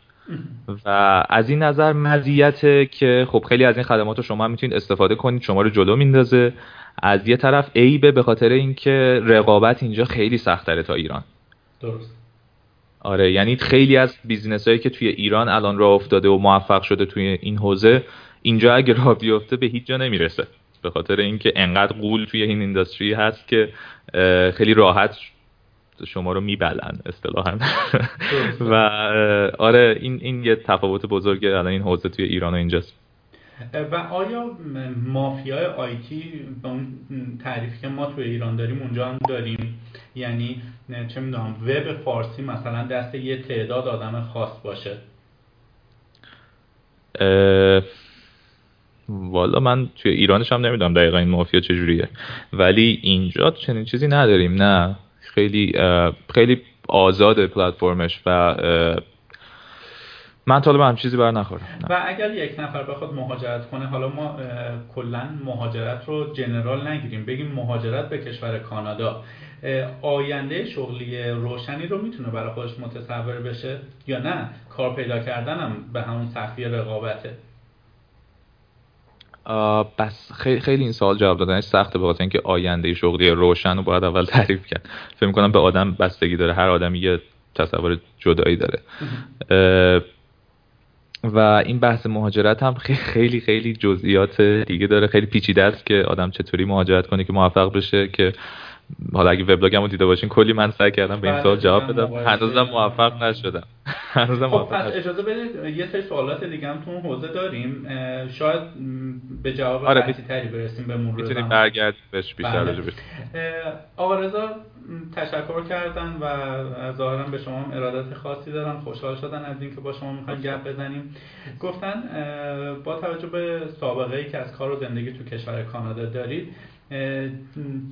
و از این نظر مزیت که خب خیلی از این خدمات رو شما می‌تونید استفاده کنید شما رو جلو میندازه. از یه طرف عیبه به خاطر اینکه رقابت اینجا خیلی سختره تا ایران. درست. آره یعنی خیلی از بیزینس هایی که توی ایران الان راه افتاده و موفق شده توی این حوزه اینجا اگه راه بیفته به هیچ جا نمی‌رسه. به خاطر اینکه انقدر قول توی این اینداستری هست که خیلی راحت شما رو میبلن اصطلاحا. و آره این این یه تفاوت بزرگه الان این حوزه توی ایران و اینجاست. و آیا مافیای آیتی به اون تعریفی که ما توی ایران داریم اونجا هم داریم؟ یعنی چه می‌دونم وب فارسی مثلا دست یه تعداد آدم خاص باشه. والا من توی ایرانش هم نمی‌دونم دقیقا این مافیا چجوریه. ولی اینجا چنین چیزی نداریم نه. خیلی خیلی آزاد پلتفرمش و من طالب هم چیزی بر نخورم. و اگر یک نفر بخواد مهاجرت کنه حالا ما کلا مهاجرت رو جنرال نگیریم. بگیم مهاجرت به کشور کانادا. آینده شغلی روشنی رو می‌تونه برای خودش متصور بشه یا نه؟ کار پیدا کردنم به همون سختی رقابته. بس خیلی, خیلی این سوال جواب دادنش سخته به اینکه آینده شغلی روشن رو باید اول تعریف کرد. فکر می‌کنم به آدم بستگی داره. هر آدمی یه تصور جدایی داره. و این بحث مهاجرت هم خیلی خیلی جزئیات دیگه داره. خیلی پیچیده است که آدم چطوری مهاجرت کنه که موفق بشه که حالا اگه وبلاگمو دیده باشین کلی من سعی کردم به این سوال بله، جواب بدم. هنوزم موفق نشدم. هنوزم خب پس اجازه بدید یه سری سوالات دیگه هم تو اون حوزه داریم. شاید به جواب آره تری برسیم به مرور می‌تونیم برگرد بهش بیشتر بله. آقا رضا تشکر کردن و ظاهرا به شما ارادت خاصی دارن خوشحال شدن از اینکه با شما می‌خوایم گپ بزنیم. گفتن با توجه به سابقه ای که از کار و زندگی تو کشور کانادا دارید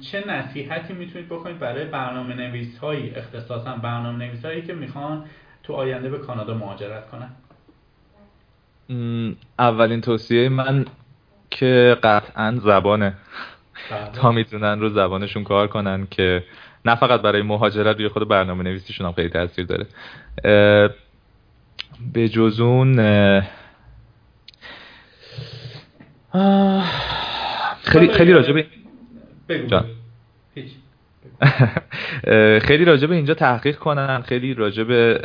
چه نصیحتی می‌تونید بکنید برای برنامه نویس هایی اختصاصا برنامه نویس هایی که می‌خوان تو آینده به کانادا مهاجرت کنن؟ اولین توصیه من که قطعا زبانه. بله. تا می‌تونن رو زبانشون کار کنن که نه فقط برای مهاجرت روی خود برنامه نویسیشون هم خیلی تاثیر داره. به جزون خیلی خیلی راجع به خیلی راجع به اینجا تحقیق کنن خیلی راجع به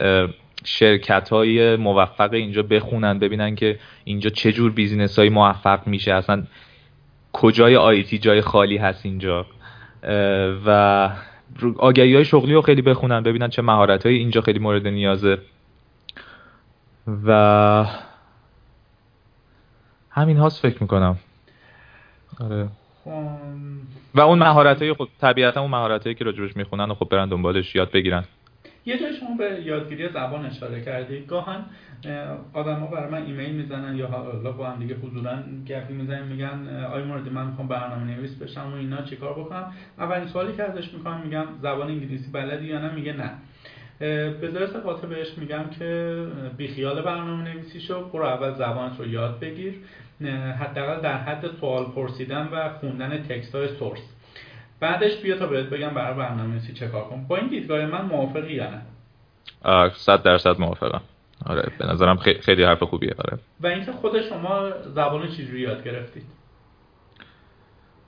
شرکت های موفق اینجا بخونن ببینن که اینجا چه جور بیزینس های موفق میشه. اصلا کجای آیتی جای خالی هست اینجا؟ و آگهی های شغلی رو خیلی بخونن ببینن چه مهارت های اینجا خیلی مورد نیازه. و همین هاست فکر می‌کنم. آره. و اون مهارت های خب طبیعتا اون مهارت هایی که راجبش می‌خونن و خب برن دنبالش یاد بگیرن. یه جای شما به یادگیری زبان اشاره کردید گاهن آدم ها برای من ایمیل می‌زنن یا حالا با هم دیگه حضورا گپی می‌زنن میگن آی موردی من می‌خوام برنامه نویس بشم و اینا چیکار بکنم؟ اولین سوالی که ازش می‌کنم میگم زبان انگلیسی بلدی یا نه؟ میگه نه. به درست بهش میگم که بیخیال برنامه نویسی شو برو اول زبانت رو یاد بگیر. حداقل در حد سوال پرسیدن و خوندن text های source. بعدش بیا تا بهت بگم برای برنامه‌نویسی چه کار کنم. با این دیدگاه من موافقی یا نه؟ صد درصد موافقم. آره به نظرم خیلی حرف خوبیه آره. و اینکه خود شما زبان چجوری یاد گرفتید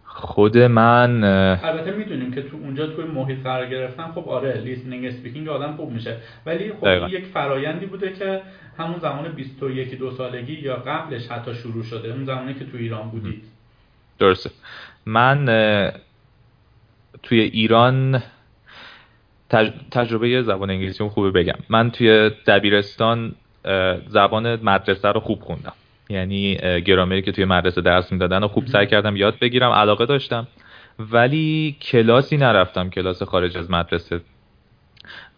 خود من البته می‌دونیم که تو اونجا توی محیط قرار گرفتن خب آره listening speaking آدم خوب میشه. ولی خب یک فرایندی بوده که همون زمان 21 دو سالگی یا قبلش حتی شروع شده. اون زمانی که تو ایران بودید درسته. من توی ایران تجربه زبان انگلیسی خوبه بگم. من توی دبیرستان زبان مدرسه رو خوب خوندم. یعنی گرامری که توی مدرسه درس می‌دادن و خوب سعی کردم یاد بگیرم علاقه داشتم. ولی کلاسی نرفتم کلاس خارج از مدرسه.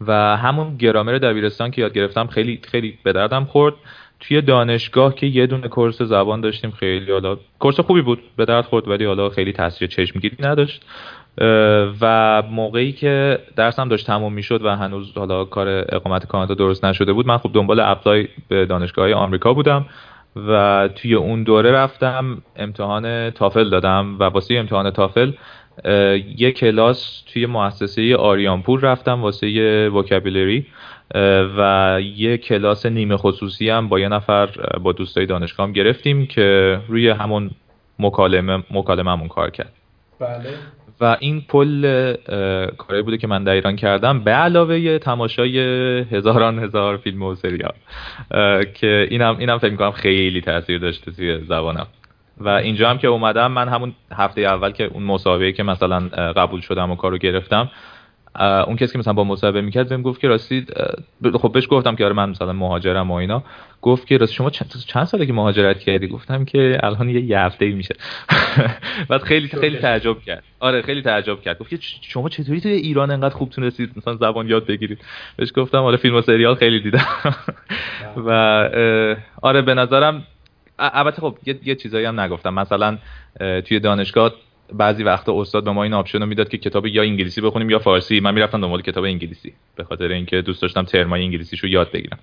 و همون گرامر دبیرستان که یاد گرفتم خیلی خیلی به دردم خورد. توی دانشگاه که یه دونه کورس زبان داشتیم خیلی حالا کورس خوبی بود به درد خورد ولی حالا خیلی تاثیر چشمگیری نداشت. و موقعی که درسم داشت تموم می‌شد و هنوز حالا کار اقامت کانادا درست نشده بود من خب دنبال اپلای به دانشگاه آمریکا بودم و توی اون دوره رفتم امتحان تافل دادم و واسه امتحان تافل یه کلاس توی مؤسسه آریانپور رفتم واسه وکابولری و یه کلاس نیمه خصوصی هم با یه نفر با دوستای دانشگاه گرفتیم که روی همون مکالمه مکالمه‌مون کار کرد. بله. و این کل کاری بوده که من در ایران کردم به علاوه تماشای هزاران هزار فیلم و سریال که اینم اینم فکر می‌کنم خیلی تاثیر داشته توی زبانم. و اینجا هم که اومدم من همون هفته اول که اون مسابقه که مثلا قبول شدم و کارو گرفتم اون کسی که مثلا با مصاحبه می‌کرد بهم گفت که راستی خب بهش گفتم که آره من مثلا مهاجرم و اینا گفت که راستی شما چند ساله که مهاجرت کردی؟ گفتم که الان یه هفته ای میشه. بعد خیلی خیلی تعجب کرد. آره خیلی تعجب کرد. گفت که شما چطوری توی ایران انقدر خوب تونستید مثلا زبان یاد بگیرید؟ بهش گفتم آره فیلم و سریال خیلی دیدم. و آره به نظرم البته خب یه, یه چیزایی هم نگفتم. مثلا توی دانشگاه بعضی وقتا استاد به ما این option رو می‌داد که کتاب یا انگلیسی بخونیم یا فارسی. من می‌رفتم دنبال کتاب انگلیسی به خاطر اینکه دوست داشتم ترمای انگلیسیشو یاد بگیرم.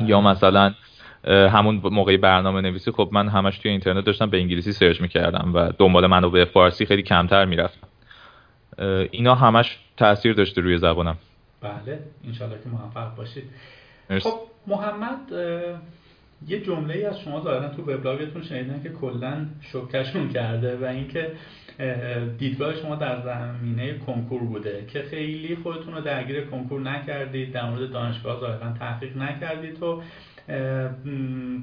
یا مثلا همون موقع برنامه نویسی خب من همش توی اینترنت داشتم به انگلیسی search می‌کردم و دنبال منبع فارسی خیلی کمتر می‌رفتم. اینا همش تاثیر داشته روی زبانم. بله. انشالله که موفق باشید. خب محمد یه جمله ای از شما ظاهرا تو وبلاگتون شنیدن که کلا شوکشون کرده و اینکه دیدگاه شما در زمینه کنکور بوده که خیلی خودتون رو درگیر کنکور نکردید در مورد دانشگاه ظاهرا تحقیق نکردید و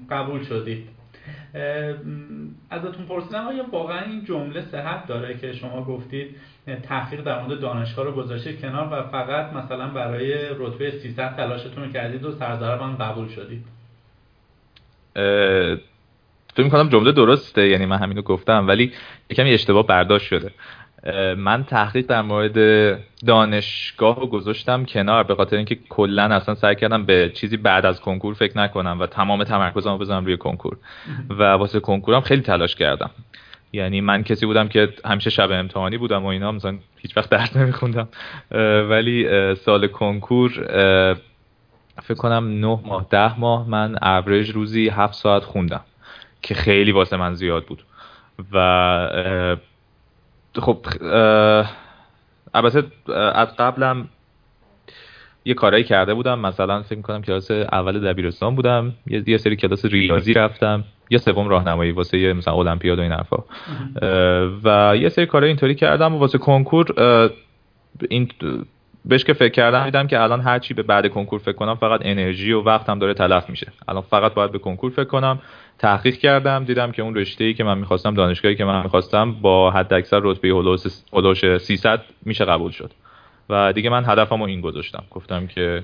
قبول شدید. ازتون پرسیدم آیا واقعا این جمله صحت داره که شما گفتید تحقیق در مورد دانشگاه رو گذاشتید کنار و فقط مثلا برای رتبه 300 تلاشتون رو کردید و سرزربان قبول شدید؟ فکر می‌کنم جمله درسته یعنی من همینو گفتم ولی یکمی اشتباه برداشت شده. من تحقیق در مورد دانشگاه رو گذاشتم کنار به خاطر اینکه کلا اصلا سعی کردم به چیزی بعد از کنکور فکر نکنم و تمام تمرکزم رو بذارم روی کنکور. و واسه کنکورم خیلی تلاش کردم. یعنی من کسی بودم که همیشه شب امتحانی بودم و اینا مثلا هیچ وقت درس نمیخوندم. ولی سال کنکور فکر کنم نه ماه ده ماه من اوریج روزی هفت ساعت خوندم که خیلی واسه من زیاد بود. و خب البته از قبلم یه کارایی کرده بودم. مثلا فکر کنم کلاس اول دبیرستان بودم. یه سری کلاس ریاضی رفتم. یا سوم راهنمایی واسه مثلا المپیاد و این حرفا. و یه سری کارهای اینطوری کردم و واسه کنکور این بهش که فکر کردم دیدم که الان هر چی به بعد کنکور فکر کنم فقط انرژی و وقتم داره تلف میشه. الان فقط باید به کنکور فکر کنم. تحقیق کردم دیدم که اون رشته ای که من می‌خواستم دانشگاهی که من می‌خواستم با حد اکثر رتبه هولوش 300 میشه قبول شد. و دیگه من هدفمو این گذاشتم. گفتم که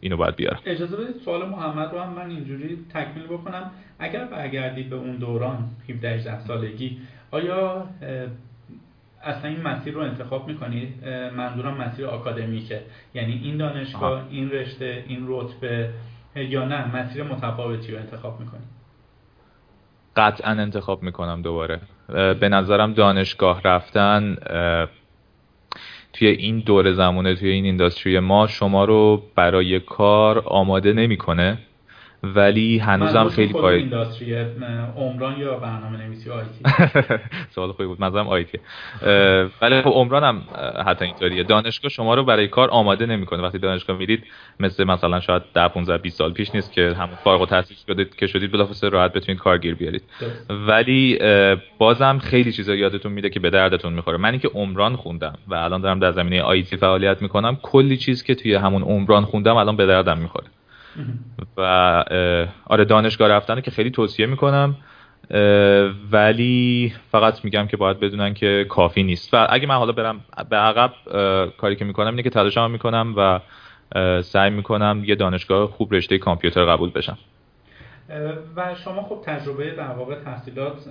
اینو باید بیارم. اجازه بدید سوال محمد رو هم من اینجوری تکمیل بکنم. اگر برگردید به اون دوران 17 18 سالگی آیا اصلا این مسیر رو انتخاب می‌کنید منظورم مسیر آکادمیکه. یعنی این دانشگاه این رشته این رتبه یا نه مسیر متفاوتی رو انتخاب می‌کنید قطعا انتخاب می‌کنم دوباره. به نظرم دانشگاه رفتن توی این دور زمانه توی این اینداستری ما شما رو برای کار آماده نمی‌کنه. ولی هنوزم خیلی پای عمران یا برنامه نویسی آیتی سوال خوبی بود. منظورم آیتی ولی خب عمران هم حتی اینطوریه. دانشگاه شما رو برای کار آماده نمی‌کنه. وقتی دانشگاه میرید مثل مثلا شاید 10 15 20 سال پیش نیست که همون فارغ التحصیل شدید که شدید بلافاصله راحت بتونید کارگیر بیارید. ولی بازم خیلی چیزا یادتون میده که به دردتون می‌خوره. من که عمران خوندم و الان دارم در زمینه آیتی فعالیت می‌کنم کلی چیز که توی همون عمران خوندم الان به دردم می‌خوره. و آره دانشگاه رفتن که خیلی توصیه می‌کنم ولی فقط میگم که باید بدونن که کافی نیست. و اگه من حالا برم به عقب کاری که می‌کنم اینه که تلاشم می‌کنم و سعی می‌کنم یه دانشگاه خوب رشته کامپیوتر قبول بشم. و شما خب تجربه در واقع تحصیلات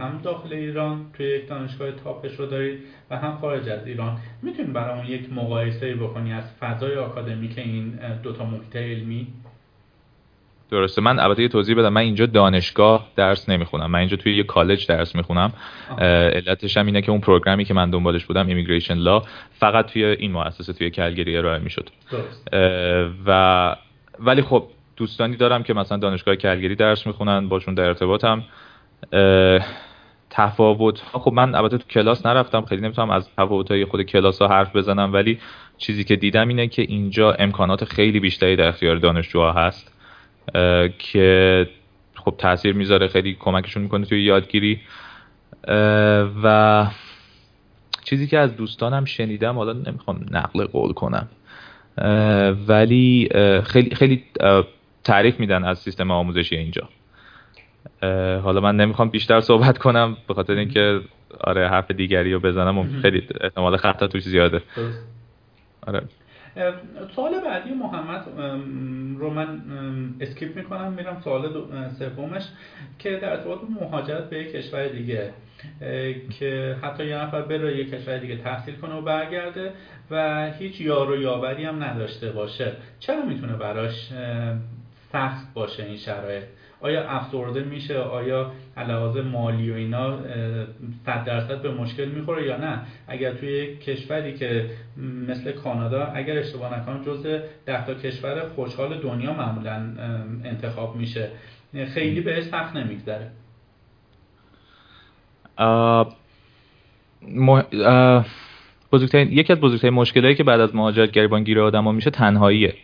هم داخل ایران توی یک دانشگاه تاپش رو دارید و هم خارج از ایران. می‌تونید برامون یک مقایسه بکنی از فضای آکادمیک این دوتا محیط علمی؟ درسته. من البته یه توضیح بدم. من اینجا دانشگاه درس نمی‌خونم. من اینجا توی یه کالج درس می‌خونم. علتش هم اینه که اون پروگرامی که من دنبالش بودم ایمیگریشن لا فقط توی این مؤسسه توی کلگری ارائه می‌شد. و ولی خب دوستانی دارم که مثلا دانشگاه کلگری درس می‌خونن باشون در ارتباطم. تفاوت. خب من البته تو کلاس نرفتم خیلی نمی‌تونم از تفاوت های خود کلاس ها حرف بزنم ولی چیزی که دیدم اینه که اینجا امکانات خیلی بیشتری در اختیار دانشجوها هست که خب تاثیر می‌ذاره خیلی کمکشون می‌کنه توی یادگیری. و چیزی که از دوستانم شنیدم حالا نمی‌خوام نقل قول کنم ولی خیلی خیلی تعریف میدن از سیستم آموزشی اینجا. حالا من نمی‌خوام بیشتر صحبت کنم به خاطر اینکه آره حرف دیگری رو بزنم خیلی احتمال خطا توش زیاده. آره. سوال بعدی محمد رو من اسکیپ می‌کنم میرم سوال سومش که در ارتباط مهاجرت به یک کشور دیگه که حتی یه نفر بره یک کشور دیگه تحصیل کنه و برگرده و هیچ یار و یاوری هم نداشته باشه. چرا می‌تونه براش سخت باشه این شرایط. آیا افسرده میشه؟ آیا علاوه مالی و اینا صد درصد به مشکل می‌خوره یا نه؟ اگر توی کشوری که مثل کانادا اگر اشتباه نکنم جز ده تا کشور خوشحال دنیا معمولا انتخاب میشه. خیلی بهش سخت نمیگذره. بزرگترین یکی از بزرگترین مشکلایی که بعد از مهاجرت گریبان گیر آدم میشه تنهاییه.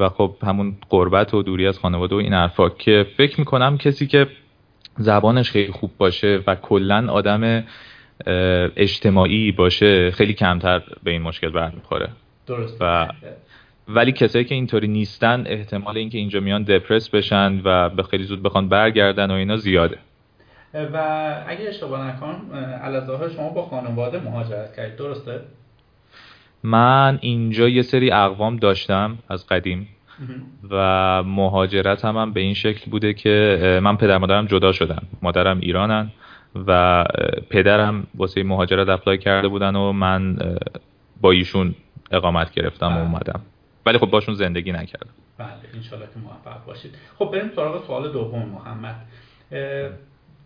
و خب همون قربت و دوری از خانواده و این حرفا که فکر می‌کنم کسی که زبانش خیلی خوب باشه و کلا آدم اجتماعی باشه خیلی کمتر به این مشکل برمیخوره. درست و ولی کسایی که اینطوری نیستن احتمال اینکه اینجا میان دپرس بشن و به خیلی زود بخوان برگردن و اینا زیاده. و اگه اشتباه نکنم علازه شما با خانواده مهاجرت کردید درسته؟ من اینجا یه سری اقوام داشتم از قدیم و مهاجرت هم, هم به این شکل بوده که من پدر مادرم جدا شدن. مادرم ایرانن و پدرم واسه مهاجرت اپلای کرده بودن و من با ایشون اقامت گرفتم و بله. اومدم. ولی خب باشون زندگی نکردم. بله انشالله که موفق باشید. خب بریم سراغ سوال دوم محمد.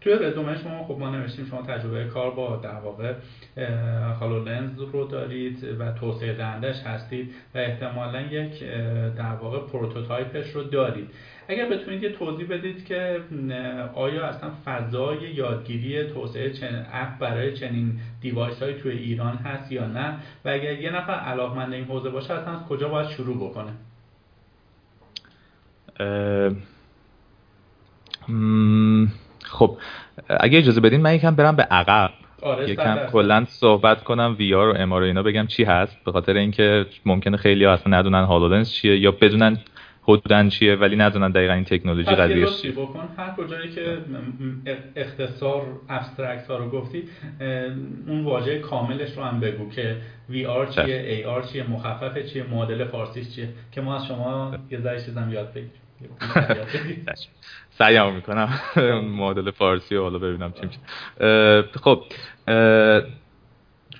توی رزومه شما خب ما نوشتیم شما تجربه کار با در واقع HoloLens رو دارید و توسعه دهندش هستید و احتمالا یک در واقع prototype ش رو دارید. اگر بتونید یه توضیح بدید که آیا اصلا فضای یادگیری توسعه چن... اپ برای چنین device های توی ایران هست یا نه؟ و اگر یه نفر علاقمند این حوزه باشه اصلا از کجا باید شروع بکنه؟ خب اگه اجازه بدین من یکم برم به عقب. آره یکم کلا صحبت کنم وی آر و ام اینا بگم چی هست. به خاطر اینکه ممکنه خیلی ها اصلا ندونن هالولنس چیه یا بدونن حدودن چیه ولی ندونن دقیقا این تکنولوژی قضیه چیه. بکن. هر کجایی که اختصار abstract ها رو گفتی اون واژه کاملش رو هم بگو که VR چیه AR چیه مخفف چیه معادل فارسیش چیه که ما از شما یه ذره چیزم یاد بگیریم. سعیم می‌کنم. معادل فارسی و حالا ببینم چی میشه خب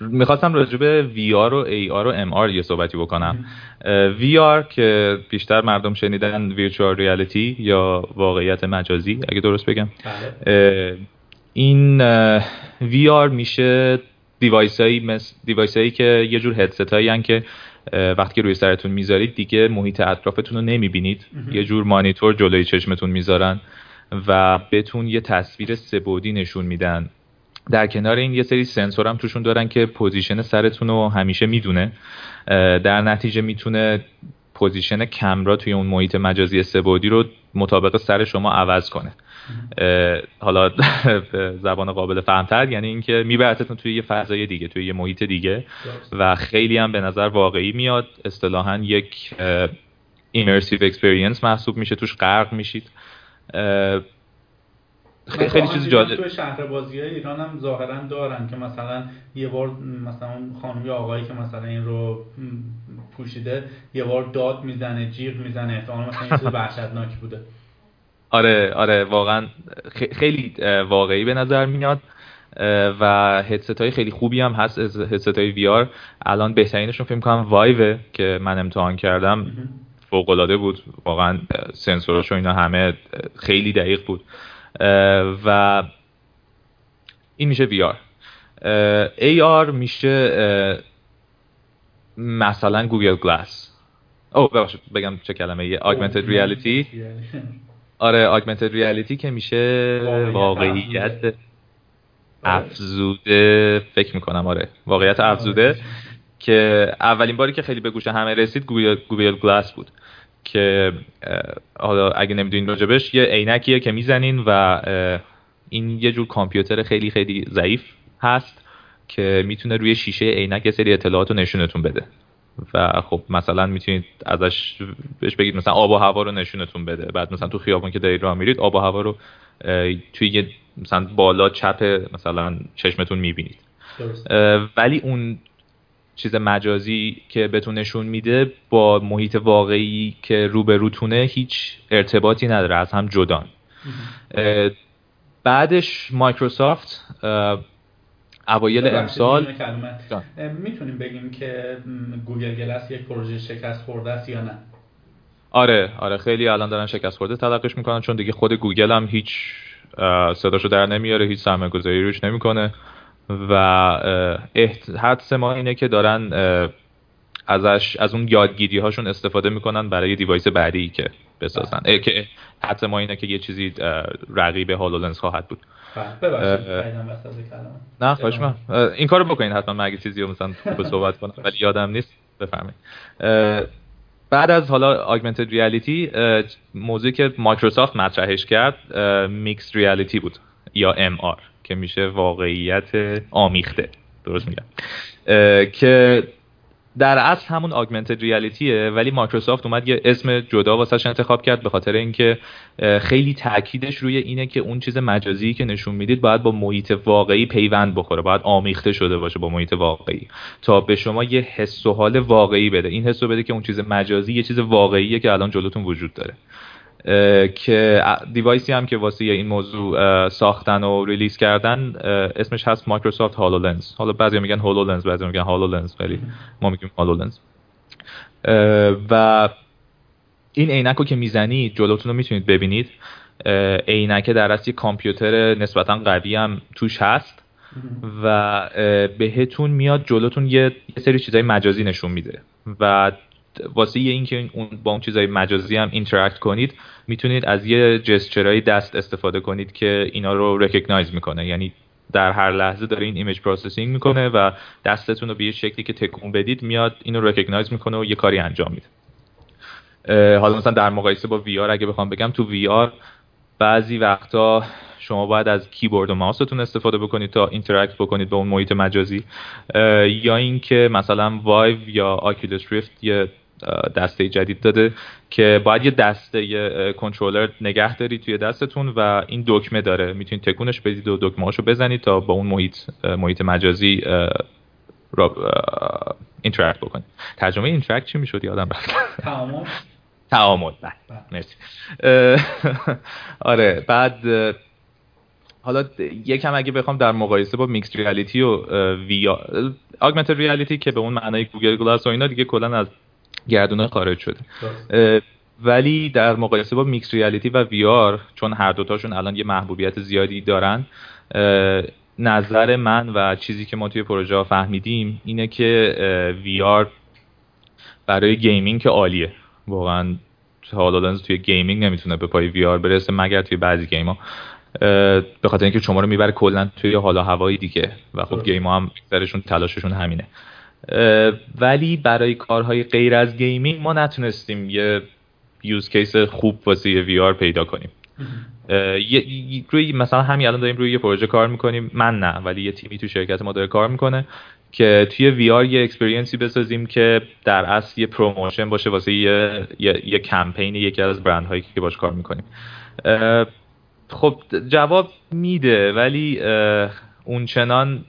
می‌خواستم راجع به VR و AR و MR یه صحبتی بکنم. VR که بیشتر مردم شنیدن Virtual Reality یا واقعیت مجازی اگه درست بگم. بله. این VR میشه device هایی که یه جور هدست هایی که وقتی که روی سرتون می‌ذارید دیگه محیط اطرافتون رو نمی‌بینید. یه جور مانیتور جلوی چشمتون می‌ذارن و بهتون یه تصویر سه‌بعدی نشون میدن. در کنار این یه سری سنسور هم توشون دارن که position سرتون رو همیشه می‌دونه. در نتیجه می‌تونه position camera توی اون محیط مجازی سه‌بعدی رو مطابق سر شما عوض کنه. حالا به زبان قابل فهمتر یعنی اینکه میبرتتون توی یه فضای دیگه توی یه محیط دیگه. و خیلی هم به نظر واقعی میاد اصطلاحا یک immersive experience محسوب میشه توش غرق میشید. خیلی خیلی چیز جالب توی شهر بازی های ایران هم ظاهرا دارن که مثلا یه بار مثلا خانم یا آقایی که مثلا این رو پوشیده یه بار داد می‌زنه جیغ می‌زنه احتمال مثلا این چیز وحشتناک بوده. آره آره واقعا خیلی واقعی به نظر میاد. و هدست های خیلی خوبی هم هست هدست های وی آر الان بهترینشون فکر کنم وایو که من امتحان کردم. فوق العاده بود. واقعا سنسوراش و اینا همه خیلی دقیق بود. و این میشه وی آر AR میشه مثلا Google Glass او ببخشید بگم چه کلمه یه augmented reality. آره augmented reality که میشه واقعیت افزوده. فکر می‌کنم آره. واقعیت افزوده که اولین باری که خیلی به گوش همه رسید گوگل, Google Glass بود که حالا اگه نمی‌دونین راجبش یه عینکیه که می‌زنین و این یه جور کامپیوتر خیلی خیلی ضعیف هست که می‌تونه روی شیشه عینک یه سری اطلاعات رو نشونتون بده. و خب مثلا می‌تونید ازش بهش بگید مثلا آب و هوا رو نشونتون بده. بعد مثلا تو خیابون که دارید راه میرید آب و هوا رو توی یه مثلا بالا چپ مثلا چشمتون می‌بینید. ولی اون چیز مجازی که بهتون نشون میده با محیط واقعی که روبروتونه هیچ ارتباطی نداره از هم جدان. بعدش مایکروسافت اوایل امسال. می‌تونیم بگیم که Google Glass یک پروژه شکست خورده است یا نه؟ آره آره خیلی الان دارن شکست خورده تلقیش می‌کنن چون دیگه خود گوگل هم هیچ صداشو در نمیاره هیچ سرمایه گذاری روش نمی‌کنه. و حدس ما اینه که دارن ازش از اون یادگیری هاشون استفاده می‌کنن برای device بعدی که بسازن. بله. که حدس ما اینه که یه چیزی رقیب HoloLens خواهد بود. نه خواهش می‌کنم این کارو بکنین حتما من اگه چیزی رو مثلا به صحبت کنم ولی یادم نیست بفرمایید بعد از حالا augmented reality موضوعی که مایکروسافت مطرحش کرد mixed reality بود یا MR که میشه واقعیت آمیخته. درست میگم. که در اصل همون augmented reality ه ولی مایکروسافت اومد یه اسم جدا واسش انتخاب کرد به خاطر اینکه خیلی تاکیدش روی اینه که اون چیز مجازی که نشون می‌دید باید با محیط واقعی پیوند بخوره باید آمیخته شده باشه با محیط واقعی. تا به شما یه حس و حال واقعی بده. این حس بده که اون چیز مجازی یه چیز واقعیه که الان جلوتون وجود داره. که device ی هم که واسه این موضوع ساختن و release کردن اسمش هست مایکروسافت HoloLens حالا بعضی میگن HoloLens بعضی میگن HoloLens ولی ما میگیم HoloLens و این عینک رو که می‌زنی جلوتون رو می‌تونید ببینید. عینک در اصل کامپیوتر نسبتا قوی هم توش هست و بهتون میاد جلوتون یه سری چیزای مجازی نشون میده. و واسه اینکه اون با اون چیزای مجازی هم interact کنید می‌تونید از یه gesture های دست استفاده کنید که اینا رو recognize می‌کنه. یعنی در هر لحظه داره این image processing می‌کنه و دستتون رو به یه شکلی که تکون بدید میاد اینو recognize می‌کنه و یه کاری انجام میده. حالا مثلا در مقایسه با VR اگه بخوام بگم تو VR بعضی وقتا شما باید از کیبورد و ماوستون استفاده بکنید تا interact بکنید با اون محیط مجازی. یا اینکه مثلا وایو یا Oculus Rift یه دسته جدید داده که باید یه دسته کنترلر نگه دارید توی دستتون و این دکمه داره. می‌تونید تکونش بدید و دکمه هاشو بزنید تا با اون محیط محیط مجازی interact بکنید. ترجمه interact چی می‌شد؟ یادم رفت. تعامل. بله. بله. مرسی. آره. بعد حالا یکم اگه بخوام در مقایسه با mixed reality و و augmented reality که به اون معنای Google Glass و اینا دیگه کلا از گردونه خارج شده. ولی در مقایسه با mixed reality و VR چون هر دوتاشون الان یه محبوبیت زیادی دارن نظر من و چیزی که ما توی پروژه فهمیدیم اینه که VR برای gaming که عالیه. واقعا HoloLens توی gaming نمی‌تونه به پای VR برسه مگر توی بعضی game ها به خاطر اینکه شما رو می‌بره کلا توی حال و هوایی دیگه. و خب game ها هم تلاششون همینه. ولی برای کارهای غیر از gaming ما نتونستیم یه use case خوب واسه یه VR پیدا کنیم. روی مثلا همین الان داریم روی یه پروژه کار می‌کنیم. من نه ولی یه تیمی تو شرکت ما داره کار می‌کنه که توی VR یه experience ی بسازیم که در اصل یه promotion باشه واسه یه, یه،, یه کمپین یکی از برند هایی که باش کار می‌کنیم. خب جواب میده ولی اون چنان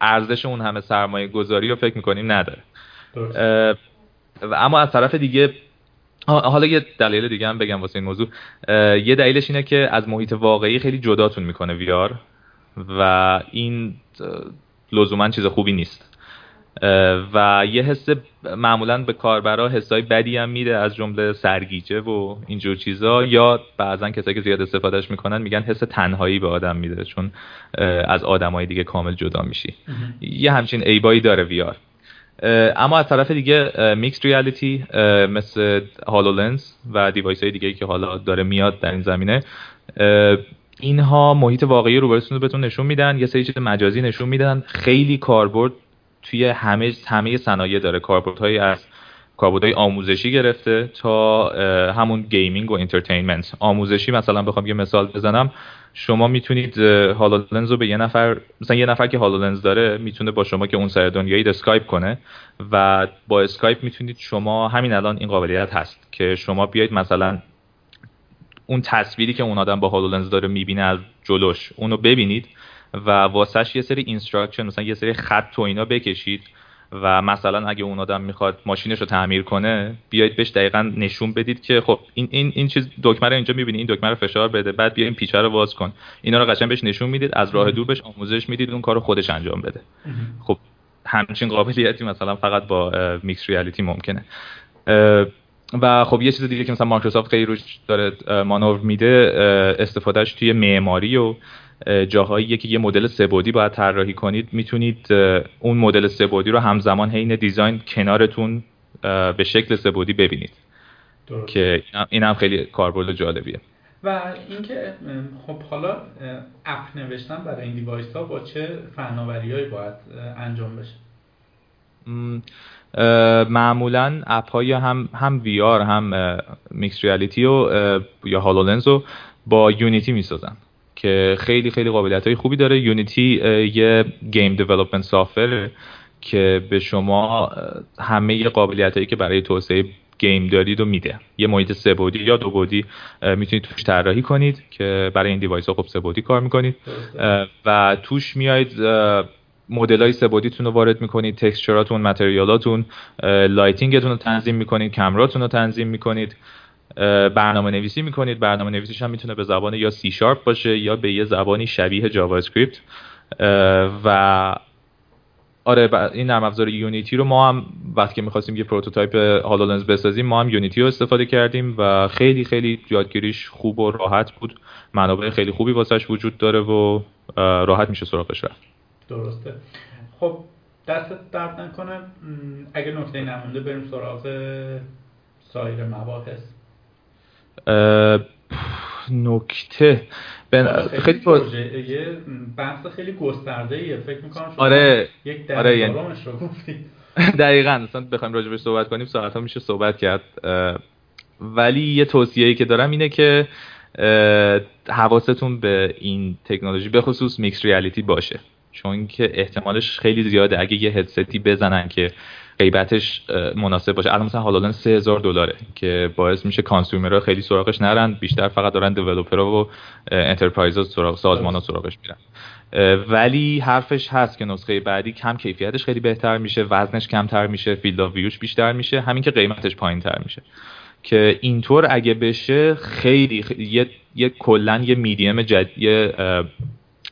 ارزش اون همه سرمایه گذاری رو فکر می‌کنیم نداره. اما از طرف دیگه حالا یه دلیل دیگه هم بگم واسه این موضوع. یه دلیلش اینه که از محیط واقعی خیلی جداتون می‌کنه ویار و این لزوما چیز خوبی نیست. و یه حس معمولا به کاربرا حسای بدی هم میده از جمله سرگیجه و اینجور چیزا. یا بعضا کسایی که زیاد استفادهش می‌کنن میگن حس تنهایی به آدم میده چون از آدمای دیگه کامل جدا میشی. یه همچین ایبایی داره ویار اما از طرف دیگه mixed reality مثل HoloLens و device های دیگه که حالا داره میاد در این زمینه اینها محیط واقعی رو بهتون نشون میدن یه سری چیز مجازی نشون میدن خیلی کاربرد توی همه همه صنایع داره. کاربردهایی از کاربردهای آموزشی گرفته تا همون gaming و entertainment. آموزشی مثلا بخوام یه مثال بزنم. شما می‌تونید HoloLens رو به یه نفر مثلا یه نفر که HoloLens داره می‌تونه با شما که اون سر دنیایی اسکایپ کنه و با اسکایپ می‌تونید شما همین الان این قابلیت هست که شما بیاید مثلا اون تصویری که اون آدم با HoloLens داره می‌بینه از جلوش اونو ببینید. و واسش یه سری instruction مثلا یه سری خط و اینا بکشید و مثلا اگه اون آدم می‌خواد ماشینش رو تعمیر کنه بیاید بهش دقیقا نشون بدید که خب این این این چیز دکمه رو اینجا می‌بینی این دکمه رو فشار بده بعد بیا این پیچه رو باز کن. اینا رو قشنگ بهش نشون می‌دید از راه دور بهش آموزش می‌دید اون کارو خودش انجام بده. خب همچین قابلیتی مثلا فقط با mixed reality ممکنه. و خب یه چیز دیگه که مثلا مایکروسافت خیلی روش داره مانور میده استفادهش توی معماری و جاهایی که یه مدل سه بعدی باید طراحی کنید. می‌تونید اون مدل سه بعدی رو همزمان حین design کنارتون به شکل سه بعدی ببینید. درست. که این هم خیلی کاربرد جالبیه. و اینکه خب حالا app نوشتن برای این device ها با چه فناوریهایی باید انجام بشه؟ معمولا app های هم هم VR هم mixed reality و یا HoloLens رو با Unity می‌سازن. که خیلی خیلی قابلیت های خوبی داره. Unity یه game development software که به شما همه قابلیت هایی که برای توسعه game دارید و میده. یه محیط سه بعدی یا دو بعدی می‌تونید توش طراحی کنید که برای این device ها خب سه بعدی کار می‌کنید. و توش میاید مدل های سه بعدیتون رو وارد می‌کنید texture اتون material اتون lighting تون رو تنظیم می‌کنید کمراتون رو تنظیم می‌کنید. برنامه نویسی می‌کنید. برنامه نویسیش هم می‌تونه به زبان یا C Sharp باشه یا به یه زبانی شبیه JavaScript و آره این نرم افزار Unity رو ما هم وقتی که می‌خواستیم یه prototype هالولنز بسازیم ما هم یونیتی رو استفاده کردیم و خیلی خیلی یادگیریش خوب و راحت بود. منابع خیلی خوبی واسش وجود داره و راحت میشه سراغش رفت. درسته. خب دستت درد نکنه. اگه نکته نمونده بریم سراغ سایر مباحث نکته. بن... خیلی یه بحث خیلی گسترده ایه فکر می‌کنم شما آره. یک آره یعنی... رو دقیقا. اصلا بخوایم راجبش صحبت کنیم. ساعت ها میشه صحبت کرد. ولی یه توصیه‌ای که دارم اینه که حواستون به این تکنولوژی به خصوص میکس ریالیتی باشه. چون که احتمالش خیلی زیاده. اگه یه هدستی بزنن که قیمتش مناسب باشه. الان مثلا هالولنز 3000 دلاره که باعث میشه کانسومرها خیلی سراغش نرن. بیشتر فقط دارن دیولپرها و انترپرایزها سراغ سازمان‌ها سراغش میرن. ولی حرفش هست که نسخه بعدی کم کیفیتش خیلی بهتر میشه وزنش کمتر میشه field of view ش بیشتر میشه. همین که قیمتش پایینتر میشه. که اینطور اگه بشه خیلی, خیلی یه, یه کلا یه میدیم جدید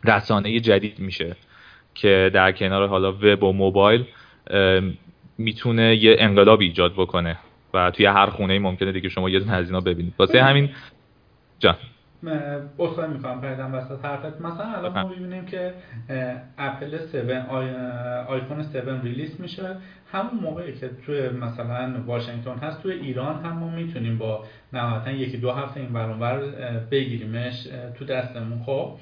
رسانه جدید میشه که در کنار حالا وب و موبایل می‌تونه یه انقلاب ایجاد بکنه و توی هر خونه ممکنه دیگه شما یه دونه از اینا ببینید. واسه همین جان. اصلا می‌کنم پریدم وسط حرفت. مثلا الان ما می‌بینیم که اپل 7 آیفون 7 ریلیس میشه. همون موقعی که توی مثلا واشنگتن هست توی ایران هم ما می‌تونیم با نهایتا یکی دو هفته این برانور بگیریمش تو دستمون. خب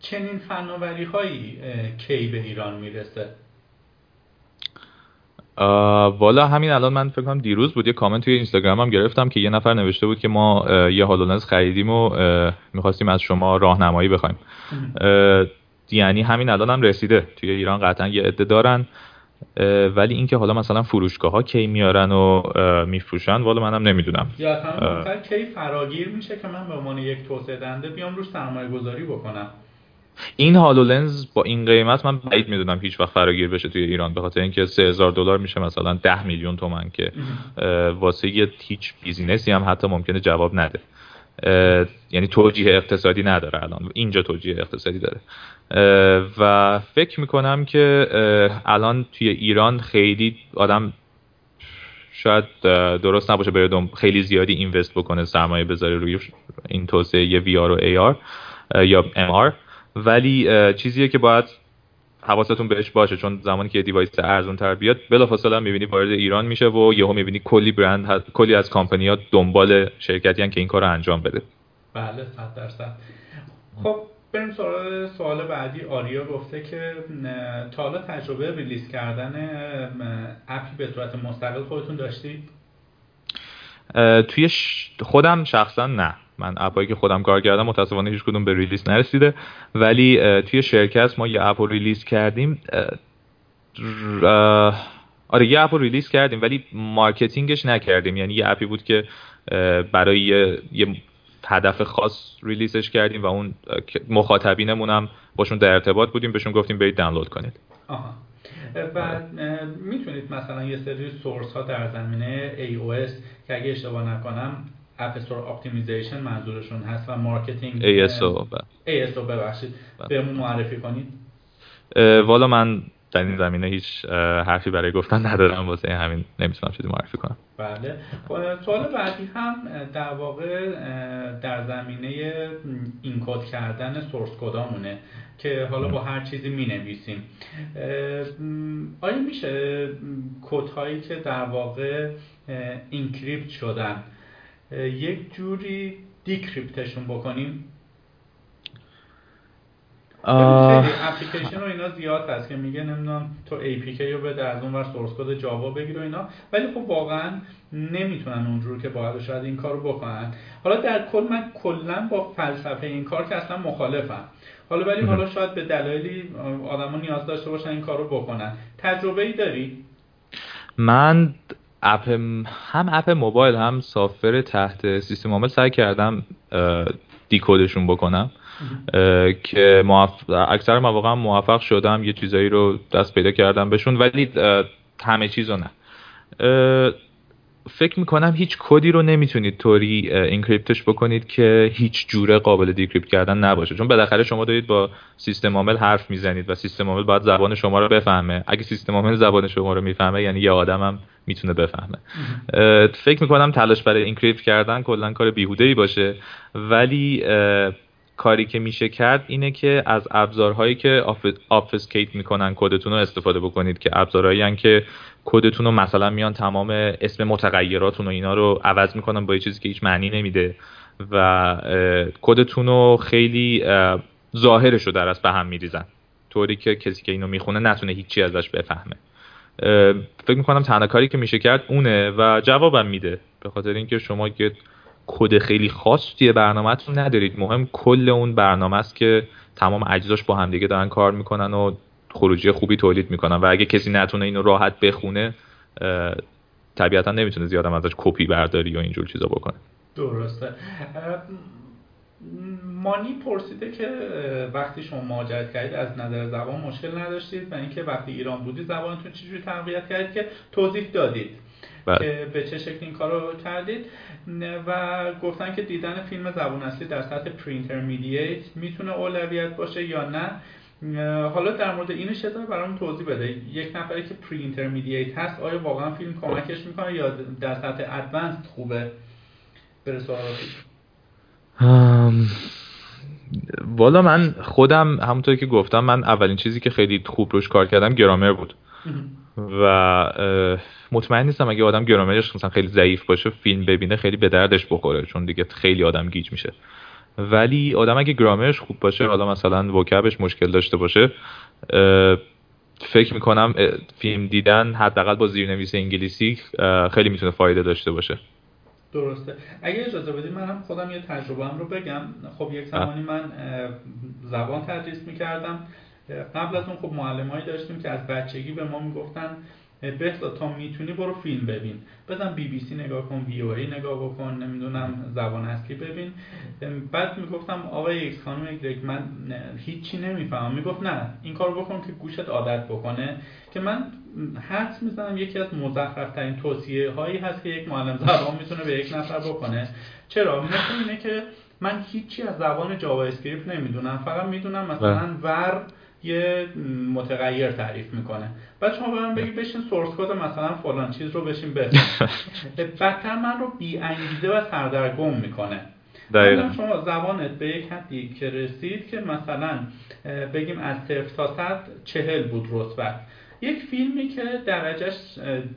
چنین فناوری هایی کی به ایران می‌رسه؟ والا همین الان من فکر کنم دیروز بود یه کامنت توی اینستاگرام هم گرفتم که یه نفر نوشته بود که ما یه هالولنز خریدیم و می‌خواستیم از شما راهنمایی بخوایم. یعنی همین الان هم رسیده. توی ایران قطعا یه عده دارن ولی اینکه حالا مثلا فروشگاه ها کی میارن و میفروشن والا منم نمی‌دونم. یا کی فراگیر میشه که من به عنوان یک توسعه دنده بیام روش سرمایه گذاری بکنم؟ این هالولنز با این قیمت من بعید می‌دونم هیچ وقت فراگیر بشه توی ایران به خاطر اینکه 3000 دلار میشه مثلا 10 میلیون تومن که واسه یه هیچ business ی هم حتی ممکنه جواب نده. یعنی توجیه اقتصادی نداره الان. اینجا توجیه اقتصادی داره. و فکر می‌کنم که الان توی ایران خیلی آدم شاید درست نباشه بره خیلی زیادی invest بکنه سرمایه بذاره روی این توسعه VR و AR یا MR ولی چیزیه که باید حواستون بهش باشه چون زمانی که device ارزون تر بیاد بلافاصله می‌بینی وارد ایران میشه و یهو می‌بینی کلی برند کلی از کامپنی ها دنبال شرکتی که این کار رو انجام بده. بله صد درصد. خب بریم سوال سوال بعدی. آریا گفته که تا حالا تجربه release کردن app ی به صورت مستقل خودتون داشتید؟ توی خودم شخصا نه. من app ایی که خودم کار کردم متاسفانه هیچ کدوم به release نرسیده. ولی توی شرکت ما یه app رو release کردیم. آره یه app رو release کردیم ولی marketing ش نکردیم. یعنی یه app ی بود که برای یه هدف خاص release ش کردیم و اون مخاطبینمون هم باشون در ارتباط بودیم بهشون گفتیم برید دانلود کنید. آها. و می‌تونید مثلا یه سری source ها در زمینه AOS که اگه اشتباه نکنم app store optimization منظورشون هست و marketing ASO ASO ببخشید. بهمون معرفی کنید. والا من در این زمینه هیچ حرفی برای گفتن ندارم واسه همین نمی‌تونم چیزی معرفی کنم. بله. خب، سوال بعدی هم در واقع در زمینه encode کردن source code امونه که حالا با هر چیزی می نویسیم آیا میشه کد هایی که در واقع encrypt شدن یک جوری decrypt شون بکنیم. اپلیکیشن رو اینا زیاد هست که میگه نمی‌دونم تو APK رو بده از اون ور source code جاوا بگیر و اینا. ولی خب واقعا نمی‌تونن اونجور که باید شاید این کار رو بکنن. حالا در کل من کلا با فلسفه این کار که اصلا مخالفم. حالا ولی حالا شاید به دلایلی آدما نیاز داشته باشن این کار رو بکنن. تجربه ای داری؟ من اپ هم اپ موبایل هم سافر تحت سیستم عامل سعی کردم دیکودشون بکنم. که اکثر مواقع موفق شدم یه چیزایی رو دست پیدا کردم بهشون ولی همه چیزو نه. فکر می‌کنم هیچ کدی رو نمی‌تونید طوری اینکریپتش بکنید که هیچ جوره قابل دیکریپت کردن نباشه. چون بالاخره شما دارید با سیستم عامل حرف می‌زنید و سیستم عامل باید زبان شما رو بفهمه. اگه سیستم عامل زبان شما رو می‌فهمه یعنی یه آدمم می‌تونه بفهمه. فکر می‌کنم تلاش برای اینکریپت کردن کلا کار بیهوده ای باشه. ولی کاری که میشه کرد اینه که از ابزارهایی که آفسکیت می‌کنن کدتون رو استفاده بکنید که ابزارهایی که کدتون رو مثلا میان تمام اسم متغیراتون و اینا رو عوض می‌کنن با یه چیزی که هیچ معنی نمیده و کدتون رو خیلی ظاهرش رو در از به هم میریزن. طوری که کسی که اینو می‌خونه نتونه هیچی ازش بفهمه. فکر می‌کنم تنها کاری که میشه کرد اونه و جوابم میده. به خاطر اینکه شما یه کد خیلی خاص توی برنامهتون ندارید. مهم کل اون برنامه است که تمام اجزاش با همدیگه دارن کار می‌کنن و خروجی خوبی تولید می‌کنن. و اگه کسی نتونه اینو راحت بخونه طبیعتا نمی‌تونه زیادم ازش کپی برداری و اینجور چیزا بکنه. درسته. مانی پرسیده که وقتی شما مهاجرت کردید از نظر زبان مشکل نداشتید؟ و اینکه وقتی ایران بودی زبانتون چجوری تقویت کردید که توضیح دادید؟ بله. که به چه شکل این کار رو کردید. و گفتن که دیدن فیلم زبان اصلی در سطح پرینترمیدییت می‌تونه اولویت باشه یا نه. حالا در مورد اینش یه برام توضیح بده. یک نفری که pre-intermediate هست آیا واقعا فیلم کمکش می‌کنه یا در سطح advanced خوبه؟ بره والا من خودم همونطور که گفتم من اولین چیزی که خیلی خوب روش کار کردم گرامر بود. و مطمئن نیستم اگه آدم گرامرش مثلا خیلی ضعیف باشه فیلم ببینه خیلی به دردش بخوره چون دیگه خیلی آدم گیج میشه. ولی آدم اگه گرامرش خوب باشه حالا مثلا وکبش مشکل داشته باشه فکر می‌کنم فیلم دیدن حداقل با زیرنویس انگلیسی خیلی می‌تونه فایده داشته باشه. درسته. اگه اجازه بدید من هم خودم یه تجربه رو بگم. خب یک زمانی من زبان تدریس می‌کردم. قبل از اون خب معلمایی داشتیم که از بچگی به ما می‌گفتن بهتا تا می‌تونی برو فیلم ببین. بزن بی بی سی نگاه کن VOA نگاه بکن نمی‌دونم زبان اصلی ببین. بعد می‌گفتم آقای ایکس خانم ایگرگ من هیچی نمی‌فهمم. می‌گفت نه این کار بکن که گوشت عادت بکنه. که من حدس می‌زنم یکی از مزخرف ترین توصیه هایی هست که یک معلم زبان می‌تونه به یک نفر بکنه. چرا؟ مثل اینه که من هیچی از زبان JavaScript نمی‌دونم. فقط می‌دونم مثلا بله. var یه متغیر تعریف می‌کنه. بعد شما به من بگی بشین source code مثلا فلان چیز رو بشین بزن بدتر من رو بی انگیزه و سردرگم می‌کنه. دقیقا. شما زبانت به یک حدی که رسید که مثلا بگیم از صفر تا صد چهل بود رتبت. یک فیلمی که درجه‌ش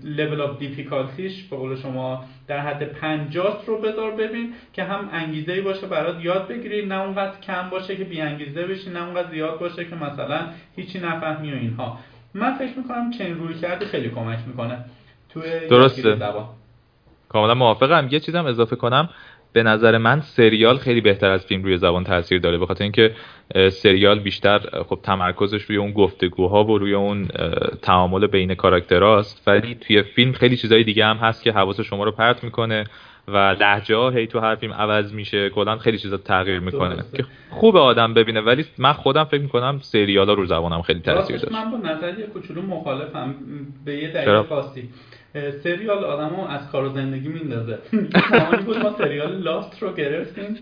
level of difficulty ش به قول شما در حد 50 رو بذار ببین که هم انگیزه ای باشه برات یاد بگیری نه اونقدر کم باشه که بی انگیزه بشی نه اونقدر زیاد باشه که مثلا هیچی نفهمی و اینها. من فکر می‌کنم چنین روی کرده خیلی کمک می‌کنه توی درسته. کاملا موافقم. یه چیزم اضافه کنم. به نظر من سریال خیلی بهتر از فیلم روی زبان تاثیر داره بخاطر اینکه سریال بیشتر خب تمرکزش روی اون گفتگوها و روی اون تعامل بین کاراکتراست. ولی توی فیلم خیلی چیزای دیگه هم هست که حواس شما رو پرت می‌کنه و لحجه ها هی تو هر فیلم عوض میشه. کلا خیلی چیزا تغییر می‌کنه که خوب آدم ببینه. ولی من خودم فکر می‌کنم سریال ها رو زبانم خیلی تاثیر داشت من با نظریه کوچولو مخالفم. به یه دلیل خاصی. سریال آدمو از کار و زندگی میندازه. زمانی بود ما سریال لاست رو گرفتیم.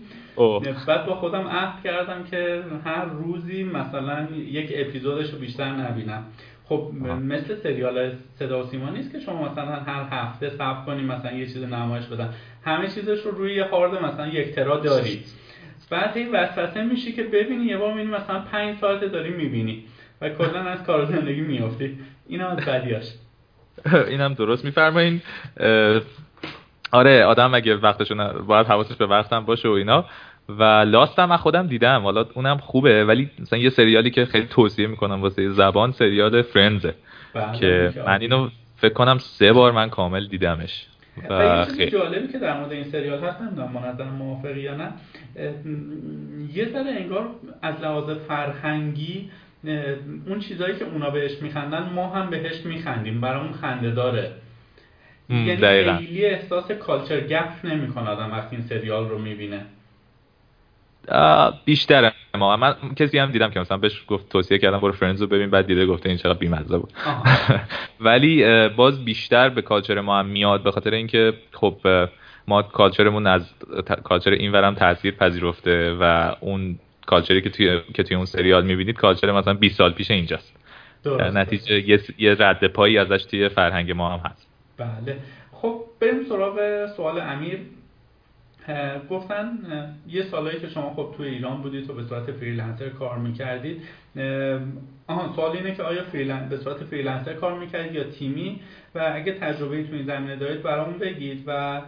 بعد با خودم عهد کردم که هر روزی مثلا یک اپیزودش رو بیشتر نبینم. خب مثل سریال صدا و سیما نیست که شما مثلا هر هفته صبر کنیم مثلا یه چیز نمایش بدن. همه چیزش رو روی یه هارد مثلا یک ترا داری. بعد این وسوسه میشی که ببینی یه بار می‌بینی مثلا پنج ساعت داری می‌بینی و کلا از کار زندگی میافتی. این از بدیاش. اینم درست میفرمایین. آره آدم اگه وقتشون باید حواسش به وقتم باشه و اینا. و لاست هم من خودم دیدم. حالا اونم خوبه ولی مثلا یه سریالی که خیلی توصیه می‌کنم واسه زبان سریال فرندزه بله، که من اینو فکر کنم سه بار من کامل دیدمش. و خیلی جالبی که در مورد این سریال هست نمی‌دونم منظر موافقی یا نه. یه ذره انگار از لحاظ فرهنگی اون چیزایی که اونا بهش میخندن ما هم بهش میخندیم. برامون خنده داره. یعنی خیلی احساس کالچر گپ نمی‌کنه آدم وقتی این سریال رو می‌بینه. بیشتر ما من کسی هم دیدم که مثلا بهش گفت توصیه کردم برو فرندز رو ببین بعد دیده گفته این چقدر بیمزه بود. ولی باز بیشتر به کالچر ما هم میاد به خاطر اینکه خب ما culture مون از culture این ورم تاثیر پذیرفته و اون culture ی که توی که توی اون سریال می‌بینید culture مثلا 20 سال پیش اینجاست. نتیجه یه, یه رد پایی ازش توی فرهنگ ما هم هست. بله. خب بریم سراغ سوال امیر. گفتن یه سالایی که شما خب توی ایران بودید و به صورت freelancer کار می‌کردید. آها سوال اینه که آیا freelan... به صورت freelancer کار می‌کردید یا تیمی؟ و اگه تجربه تو این زمینه دارید برامون بگید. و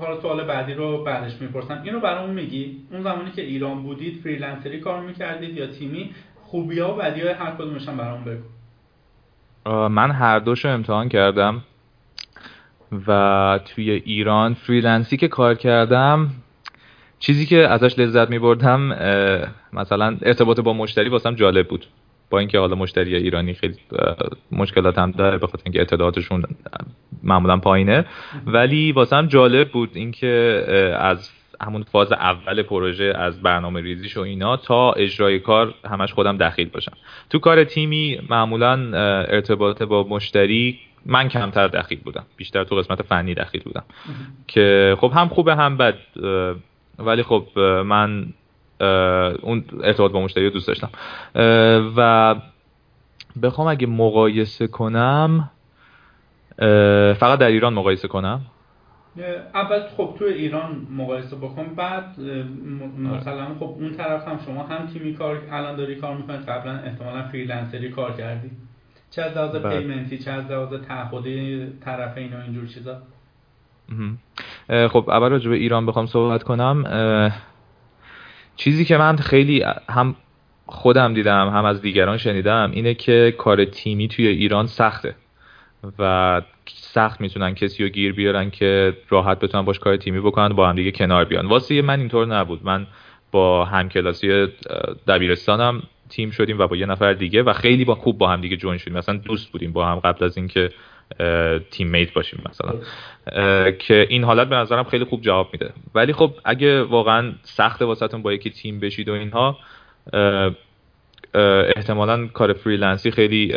حالا سوال بعدی رو بعدش می‌پرسم. اینو برامون میگی؟ اون زمانی که ایران بودید freelancer ی کار می‌کردید یا تیمی؟ خوبی ها و بدی های هر کدومش برامون بگو. من هر دوشو امتحان کردم و توی ایران freelance ی که کار کردم چیزی که ازش لذت می بردم مثلا ارتباط با مشتری واسم جالب بود. با اینکه حالا مشتری ایرانی خیلی مشکلات هم داره به خاطر اینکه اطلاعاتشون معمولا پایینه. ولی واسم جالب بود اینکه از همون فاز اول پروژه از برنامه ریزیش و اینا تا اجرای کار همش خودم دخیل باشم. تو کار تیمی معمولا ارتباط با مشتری من کمتر دخیل بودم. بیشتر تو قسمت فنی دخیل بودم. که خب هم خوبه هم بد ولی خب من اون ارتباط با مشتری رو دوست داشتم. و بخوام اگه مقایسه کنم فقط در ایران مقایسه کنم. اول خب تو ایران مقایسه بکن بعد مثلا خب اون طرف هم شما هم تیمی کار الان داری کار می‌کنید قبلا احتمالا فریلنسری کار کردی. چه از لحاظ بله. پیمنتی چه از لحاظ تعهدی طرفین و اینجور چیزا؟ خب اول راجع به ایران بخوام صحبت کنم. چیزی که من خیلی هم خودم دیدم هم از دیگران شنیدم اینه که کار تیمی توی ایران سخته و سخت می‌تونن کسی رو گیر بیارن که راحت بتونن باش کار تیمی بکنن با هم دیگه کنار بیان. واسه من اینطور نبود. من با همکلاسی دبیرستانم تیم شدیم و با یه نفر دیگه و خیلی با خوب با هم دیگه جوین شدیم. مثلا دوست بودیم با هم قبل از اینکه teammate باشیم مثلا. که این حالت به نظرم خیلی خوب جواب میده. ولی خب اگه واقعا سخت واسهتون با یکی تیم بشید و اینها احتمالا کار freelance ی خیلی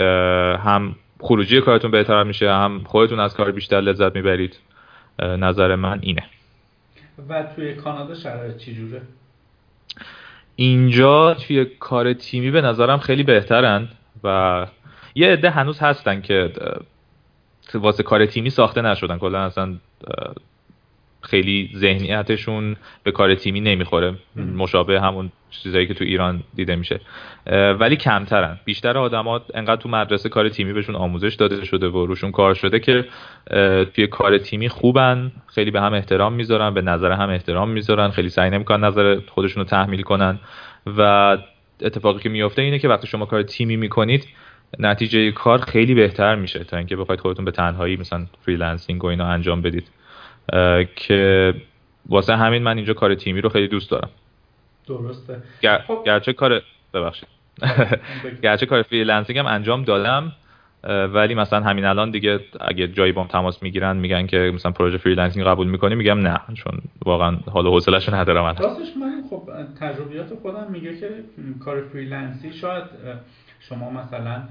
هم خروجی کارتون بهتر میشه هم خودتون از کار بیشتر لذت می‌برید. نظر من اینه. و توی کانادا شرایط چجوره؟ اینجا توی کار تیمی به نظرم خیلی بهترن و یه عده هنوز هستن که واسه کار تیمی ساخته نشدن. کلا اصلا خیلی ذهنیتشون به کار تیمی نمی‌خوره. مشابه همون چیزایی که تو ایران دیده میشه. ولی کمترن. بیشتر آدما انقدر تو مدرسه کار تیمی بهشون آموزش داده شده و روشون کار شده که توی کار تیمی خوبن. خیلی به هم احترام می‌ذارن به نظر هم احترام می‌ذارن. خیلی سعی نمی‌کنن نظر خودشون رو تحمیل کنن. و اتفاقی که میفته اینه که وقتی شما کار تیمی می‌کنید نتیجه کار خیلی بهتر میشه تا اینکه بخواید خودتون به تنهایی مثلا freelancing و اینا انجام بدید. که واسه همین من اینجا کار تیمی رو خیلی دوست دارم. درسته. گر... خب. گرچه کار ببخشید. گرچه کار freelancing هم انجام دادم ولی مثلا همین الان دیگه اگه جایی بام تماس می‌گیرن میگن که مثلا پروژه freelancing قبول می‌کنی میگم نه چون واقعا حال و حوصله‌اش ندارم من راستش من خب تجربیات خودم میگه که کار freelance ی شاید شما مثلا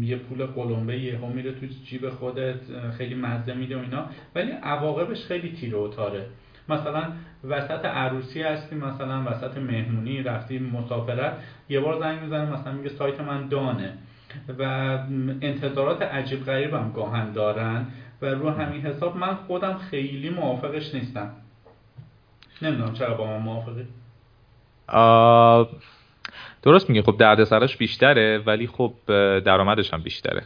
یه پول قلمبه یهو میره تو جیب خودت خیلی مزه میده و اینا ولی عواقبش خیلی تیره و تاره. مثلا وسط عروسی هستی مثلا وسط مهمونی رفتی مسافرت یه بار زنگ می‌زنه مثلا میگه سایت من down ه. و انتظارات عجیب غریبم گاهن دارن و رو همین حساب من خودم خیلی موافقش نیستم. نمی‌دونم چرا با من موافقی. درست میگه. خب دردسرش بیشتره ولی خب درآمدش هم بیشتره.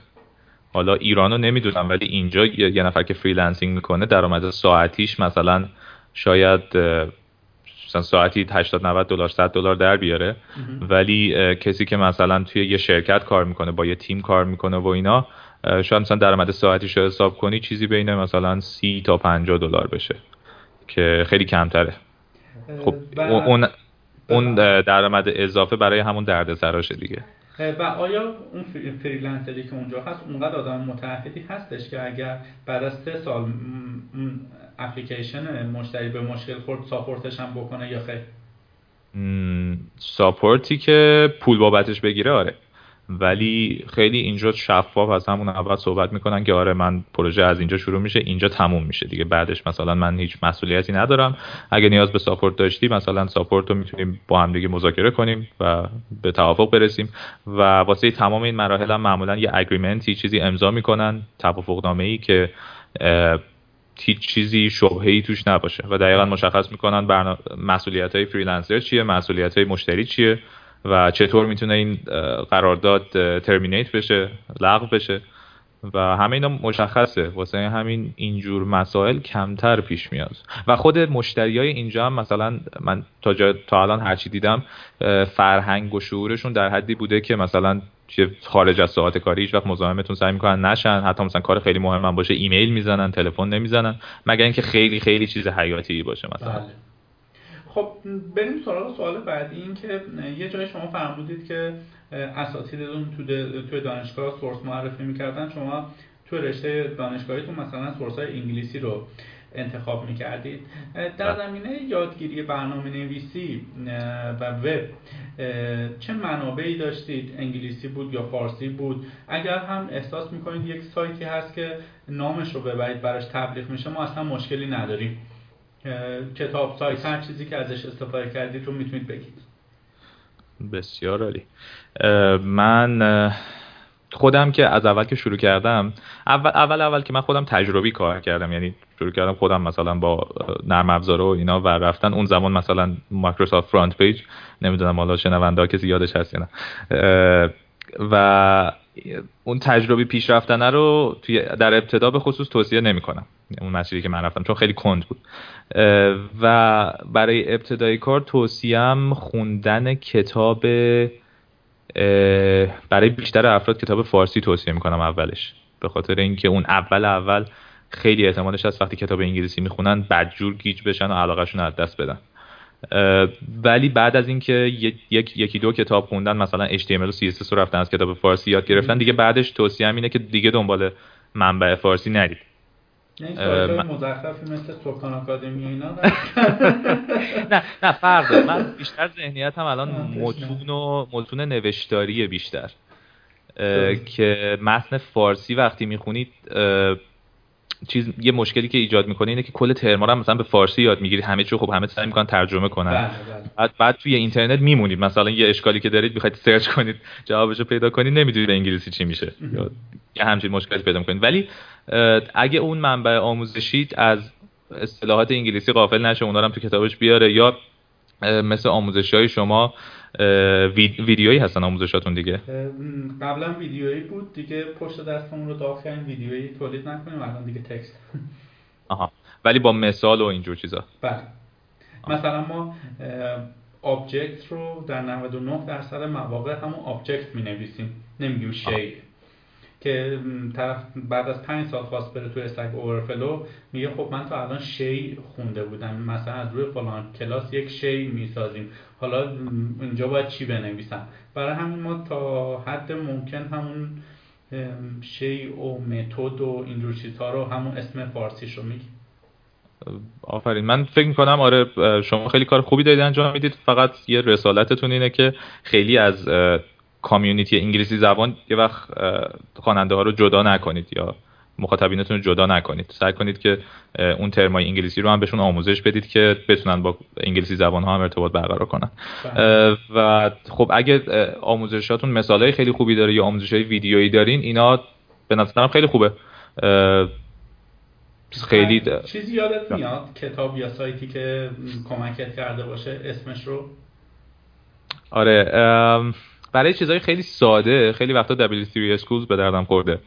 حالا ایرانو نمی‌دونم ولی اینجا یه نفر که freelancing می‌کنه درآمد ساعتیش مثلا شاید مثلا ساعتی 80 90 دلار 100 دلار در بیاره. ولی کسی که مثلا توی یه شرکت کار می‌کنه با یه تیم کار می‌کنه و اینا شاید مثلا درآمد ساعتیش رو حساب کنی چیزی بین مثلا 30 تا 50 دلار بشه که خیلی کمتره. خب اون اون درآمد اضافه برای همون دردسراشه دیگه. و آیا اون freelancer ی که اونجا هست اونقدر آدم متعهدی هستش که اگر بعد از سه سال اپلیکیشن مشتری به مشکل خورد support ش هم بکنه یا خیر؟ support ی که پول بابتش بگیره آره. ولی خیلی اینجا شفاف از همون اول صحبت می‌کنن که آره من پروژه از اینجا شروع میشه اینجا تموم میشه دیگه. بعدش مثلا من هیچ مسئولیتی ندارم. اگه نیاز به support داشتی مثلا support رو می‌تونیم با هم دیگه مذاکره کنیم و به توافق برسیم. و واسه تمام این مراحل هم معمولا یه agreement ی چیزی امضا می‌کنن توافق ای که هیچ چیزی شبهه توش نباشه. و دقیقا مشخص می‌کنن برنا... مسئولیت های freelancer چیه مسئولیت های مشتری چیه. و چطور می‌تونه این قرارداد ترمینیت بشه لغو بشه و همه اینا مشخصه. واسه همین اینجور مسائل کمتر پیش میاد. و خود مشتری های اینجا هم مثلا من تا, جا تا الان هرچی دیدم فرهنگ و شعورشون در حدی بوده که مثلا خارج از ساعت کاری هیچ وقت مزاحمتون سعی می‌کنن نشن. حتی مثلا کار خیلی مهم هم باشه ایمیل می‌زنن تلفن نمی‌زنن. مگر اینکه خیلی خیلی چیز حیاتی باشه مثلا. بله. خب بریم سراغ سوال بعدی این که یه جای شما فرمودید که اساتیدتون تو توی دانشگاه سورس معرفی می‌کردن شما تو رشته دانشگاهیتون مثلا سورس های انگلیسی رو انتخاب می‌کردید. در بله. زمینه یادگیری برنامه نویسی و وب چه منابعی داشتید؟ انگلیسی بود یا فارسی بود؟ اگر هم احساس می‌کنید یک سایتی هست که نامش رو ببرید براش تبلیغ میشه ما اصلا مشکلی نداریم. کتاب سایت هر چیزی که ازش استفاده کردید رو می‌تونید بگید. بسیار عالی. من خودم که از اول که شروع کردم اول اول, اول که من خودم تجربی کار کردم. یعنی شروع کردم خودم مثلا با نرم افزار و اینا و رفتن. اون زمان مثلا Microsoft FrontPage نمی‌دونم حالا شنونده ها کسی یادش هست یا نه. و اون تجربی پیش رفتنه رو توی در ابتدا به خصوص توصیه نمی کنم اون مسیری که من رفتم چون خیلی کند بود. و برای ابتدای کار توصیم خوندن کتاب برای بیشتر افراد کتاب فارسی توصیه می‌کنم اولش. به خاطر اینکه اون اول اول خیلی احتمالش هست وقتی کتاب انگلیسی می‌خونن بدجور گیج بشن و علاقهشون از دست بدن. ولی بعد از اینکه یک یکی دو کتاب خوندن مثلا HTML و CSS رو رفتن از کتاب فارسی یاد گرفتن. دیگه بعدش توصیه اینه که دیگه دنبال منبع فارسی نرید. یعنی مزخرفی مثل سکان آکادمی اینا نه نه فرق من بیشتر ذهنیت هم الان متون و متون نوشتاری بیشتر. که متن فارسی وقتی می‌خونید چیز یه مشکلی که ایجاد می‌کنه اینه که کل ترما رو مثلا به فارسی یاد می‌گیرید همه چی خب همه سعی می‌کنن ترجمه کنن. بله، بله. بعد بعد توی اینترنت میمونید. مثلا یه اشکالی که دارید می‌خواید سرچ کنید جوابشو پیدا کنید نمی‌دونید انگلیسی چی میشه. یا یه همچین مشکلی پیدا می‌کنید. ولی اگه اون منبع آموزشی از اصطلاحات انگلیسی غافل نشه اونا هم تو کتابش بیاره. یا مثل آموزش های شما ویدیویی هستن آموزشاتون دیگه؟ قبلا ویدیویی بود دیگه پشت دستمون رو داغ کردیم ویدیویی تولید نکنیم الان دیگه تکست. آها. ولی با مثال و اینجور چیزا. بله. مثلا ما object رو در 99 درصد مواقع همون object می نویسیم نمیگیم شی. که طرف بعد از پنج سال خواست بره تو Stack Overflow میگه خب من تا الان شی خونده بودم. مثلا از روی فلان کلاس یک شی می‌سازیم. حالا اینجا باید چی بنویسم؟ برای همین ما تا حد ممکن همون object و method و اینجور چیزها رو همون اسم فارسیش رو میگیم آفرین. من فکر می‌کنم آره شما خیلی کار خوبی دارید انجام می‌دید. فقط یه رسالتتون اینه که خیلی از کامیونیتی انگلیسی زبان یه وقت خواننده ها رو جدا نکنید یا مخاطبینتون رو جدا نکنید. سعی کنید که اون ترمای انگلیسی رو هم بهشون آموزش بدید که بتونن با انگلیسی زبان ها هم ارتباط برقرار کنن. بله. و خب اگه آموزشاتون مثال های خیلی خوبی داره یا آموزش های ویدیویی دارین اینا به نظرم خیلی خوبه. خیلی چیزی یادت میاد؟ کتاب یا سایتی که کمکت کرده باشه اسمش رو؟ آره برای چیزهای خیلی ساده خیلی وقتا W3 Schools به دردم خورده